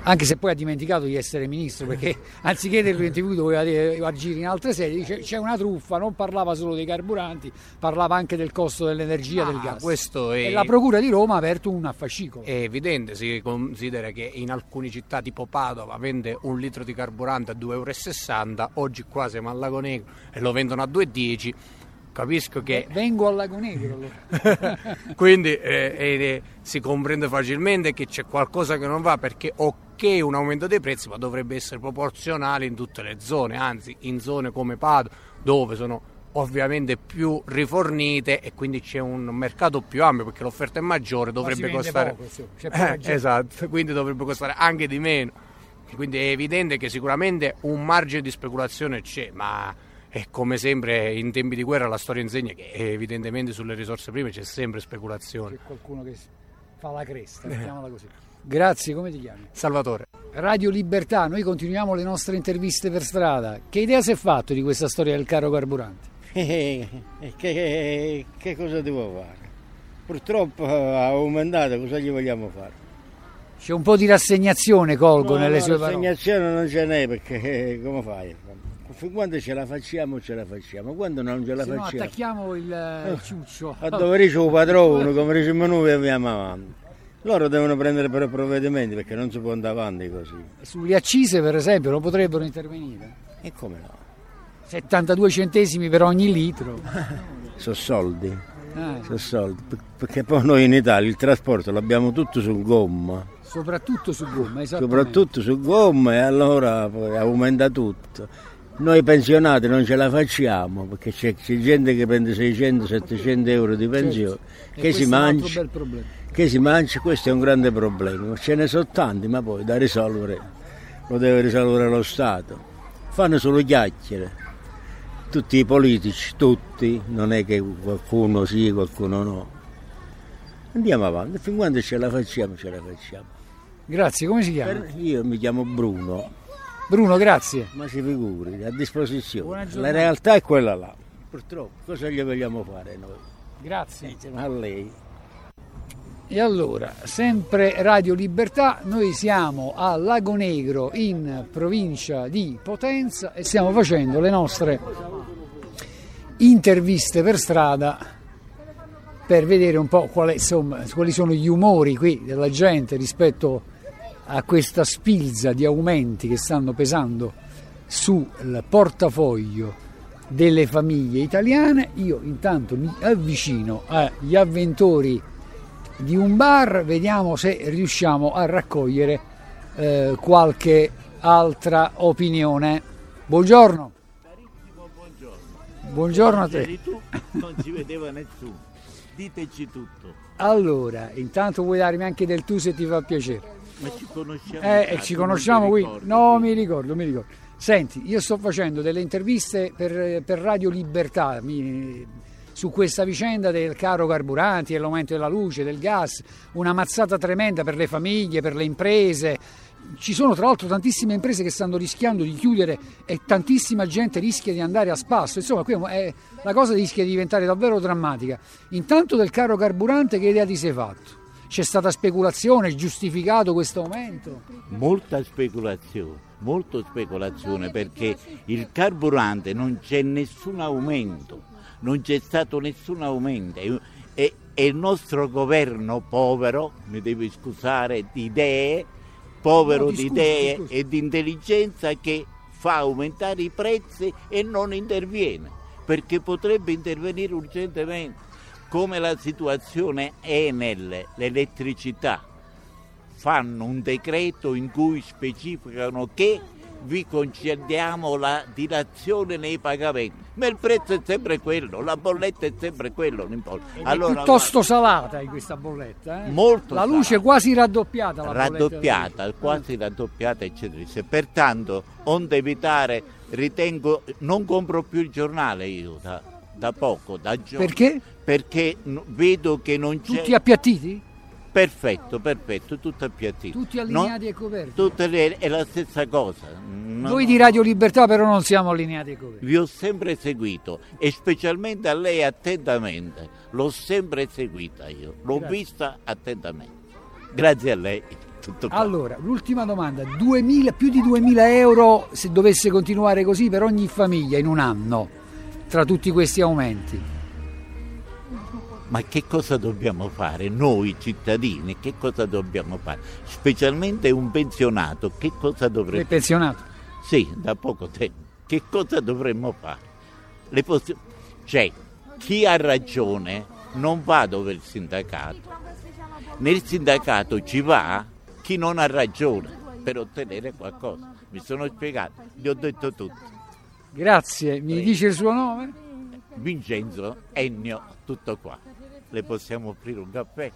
anche se poi ha dimenticato di essere ministro, perché anziché in tv doveva dire- agire in altre sedi, dice c'è una truffa, non parlava solo dei carburanti, parlava anche del costo dell'energia, del Ah, gas. questo è- E la Procura di Roma ha aperto un affascicolo. È evidente, si considera che in alcune città tipo Padova vende un litro di carburante a 2,60 euro, oggi qua siamo al Lago Negro e lo vendono a 2,10 euro. Capisco che Vengo al Lago Negro allora. quindi eh, eh, si comprende facilmente che c'è qualcosa che non va perché ok un aumento dei prezzi ma dovrebbe essere proporzionale in tutte le zone, anzi in zone come Padova dove sono ovviamente più rifornite e quindi c'è un mercato più ampio perché l'offerta è maggiore, dovrebbe costare poco, Eh, esatto, quindi dovrebbe costare anche di meno. Quindi è evidente che sicuramente un margine di speculazione c'è, ma è come sempre in tempi di guerra la storia insegna che evidentemente sulle risorse prime c'è sempre speculazione. C'è qualcuno che fa la cresta, mettiamola così. Grazie, come ti chiami? Salvatore. Radio Libertà, noi continuiamo le nostre interviste per strada. Che idea si è fatto di questa storia del caro carburante? Eh, che, che- che cosa devo fare? Purtroppo ha aumentato, cosa gli vogliamo fare? C'è un po' di rassegnazione, colgo, No, nelle no, sue parole. Rassegnazione non ce n'è perché eh, come fai? Quando ce la facciamo, ce la facciamo, quando non ce la Se no facciamo. attacchiamo il eh, ciuccio. A dove dice il padrone, come diciamo noi, andiamo avanti. Loro devono prendere però provvedimenti perché non si può andare avanti così. Sulle accise, per esempio, non potrebbero intervenire. E come no? 72 centesimi per ogni litro. Sono soldi. Eh, Sono soldi. Per- Perché poi noi in Italia il trasporto l'abbiamo tutto sul gomma. soprattutto su gomma, esattamente. soprattutto su gomma e allora poi aumenta tutto. Noi pensionati non ce la facciamo perché c'è, c'è gente che prende 600-700 euro di pensione, Certo. Che si mangia, che si mangia, questo è un grande problema. Ce ne sono tanti, ma poi da risolvere lo deve risolvere lo Stato. Fanno solo chiacchiere, tutti i politici, tutti, non è che qualcuno sì, qualcuno no. Andiamo avanti, fin quando ce la facciamo, ce la facciamo. Grazie, come si chiama? Io mi chiamo Bruno. Bruno, grazie. Ma si figuri, a disposizione. La realtà è quella là. Purtroppo, cosa gli vogliamo fare noi? Grazie. A lei. E allora, sempre Radio Libertà, noi siamo a Lago Negro in provincia di Potenza e stiamo facendo le nostre interviste per strada per vedere un po' quali sono gli umori qui della gente rispetto a questa spilza di aumenti che stanno pesando sul portafoglio delle famiglie italiane. Io intanto mi avvicino agli avventori di un bar, vediamo se riusciamo a raccogliere eh, qualche altra opinione. Buongiorno. Buongiorno a te. Non ci vedeva nessuno. Diteci tutto. Allora, intanto vuoi darmi anche del tu se ti fa piacere. Ma ci conosciamo. Eh, ci conosciamo qui? No, mi ricordo, mi ricordo. Senti, io sto facendo delle interviste per, per Radio Libertà mi- su questa vicenda del caro carburanti, dell'aumento della luce, del gas, una mazzata tremenda per le famiglie, per le imprese. Ci sono tra l'altro tantissime imprese che stanno rischiando di chiudere e tantissima gente rischia di andare a spasso. Insomma, qui è- la cosa rischia di diventare davvero drammatica. Intanto del caro carburante che idea ti sei fatto? C'è stata speculazione, è giustificato questo aumento? Molta speculazione, molto speculazione perché il carburante non c'è nessun aumento, non c'è stato nessun aumento e, e- il nostro governo povero, mi devi scusare, di idee, povero No, di idee e di intelligenza che fa aumentare i prezzi e non interviene perché potrebbe intervenire urgentemente. Come la situazione Enel, l'elettricità, fanno un decreto in cui specificano che vi concediamo la dilazione nei pagamenti, ma il prezzo è sempre quello, la bolletta è sempre quello, non importa. Allora, piuttosto salata in questa bolletta, eh? Molto La luce salata. quasi raddoppiata. La raddoppiata, quasi raddoppiata, eccetera. Pertanto, onde evitare, ritengo, non compro più il giornale io da, da poco, da giorni. Perché? Perché vedo che non c'è... Tutti appiattiti? Perfetto, perfetto, tutto appiattito. Tutti No- allineati e coperti. tutte le- è la stessa cosa. No, Noi di Radio Libertà però non siamo allineati e coperti. Vi ho sempre seguito e specialmente a lei attentamente. L'ho sempre seguita io, l'ho Grazie. vista attentamente. Grazie a lei. Allora, l'ultima domanda, 2000 più di 2000 euro se dovesse continuare così per ogni famiglia in un anno, tra tutti questi aumenti. Ma che cosa dobbiamo fare noi cittadini? Che cosa dobbiamo fare? Specialmente un pensionato, che cosa Il dovrebbe pensionato. Sì, da poco tempo. Che cosa dovremmo fare? Le possi- cioè, chi ha ragione non va dove il sindacato. Nel sindacato ci va chi non ha ragione per ottenere qualcosa. Mi sono spiegato, gli ho detto tutto. Grazie, mi dice il suo nome? Vincenzo, Ennio, tutto qua. Le possiamo offrire un caffè?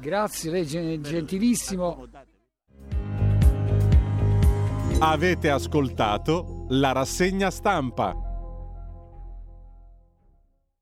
Grazie, lei è gentilissimo. Avete ascoltato la rassegna stampa.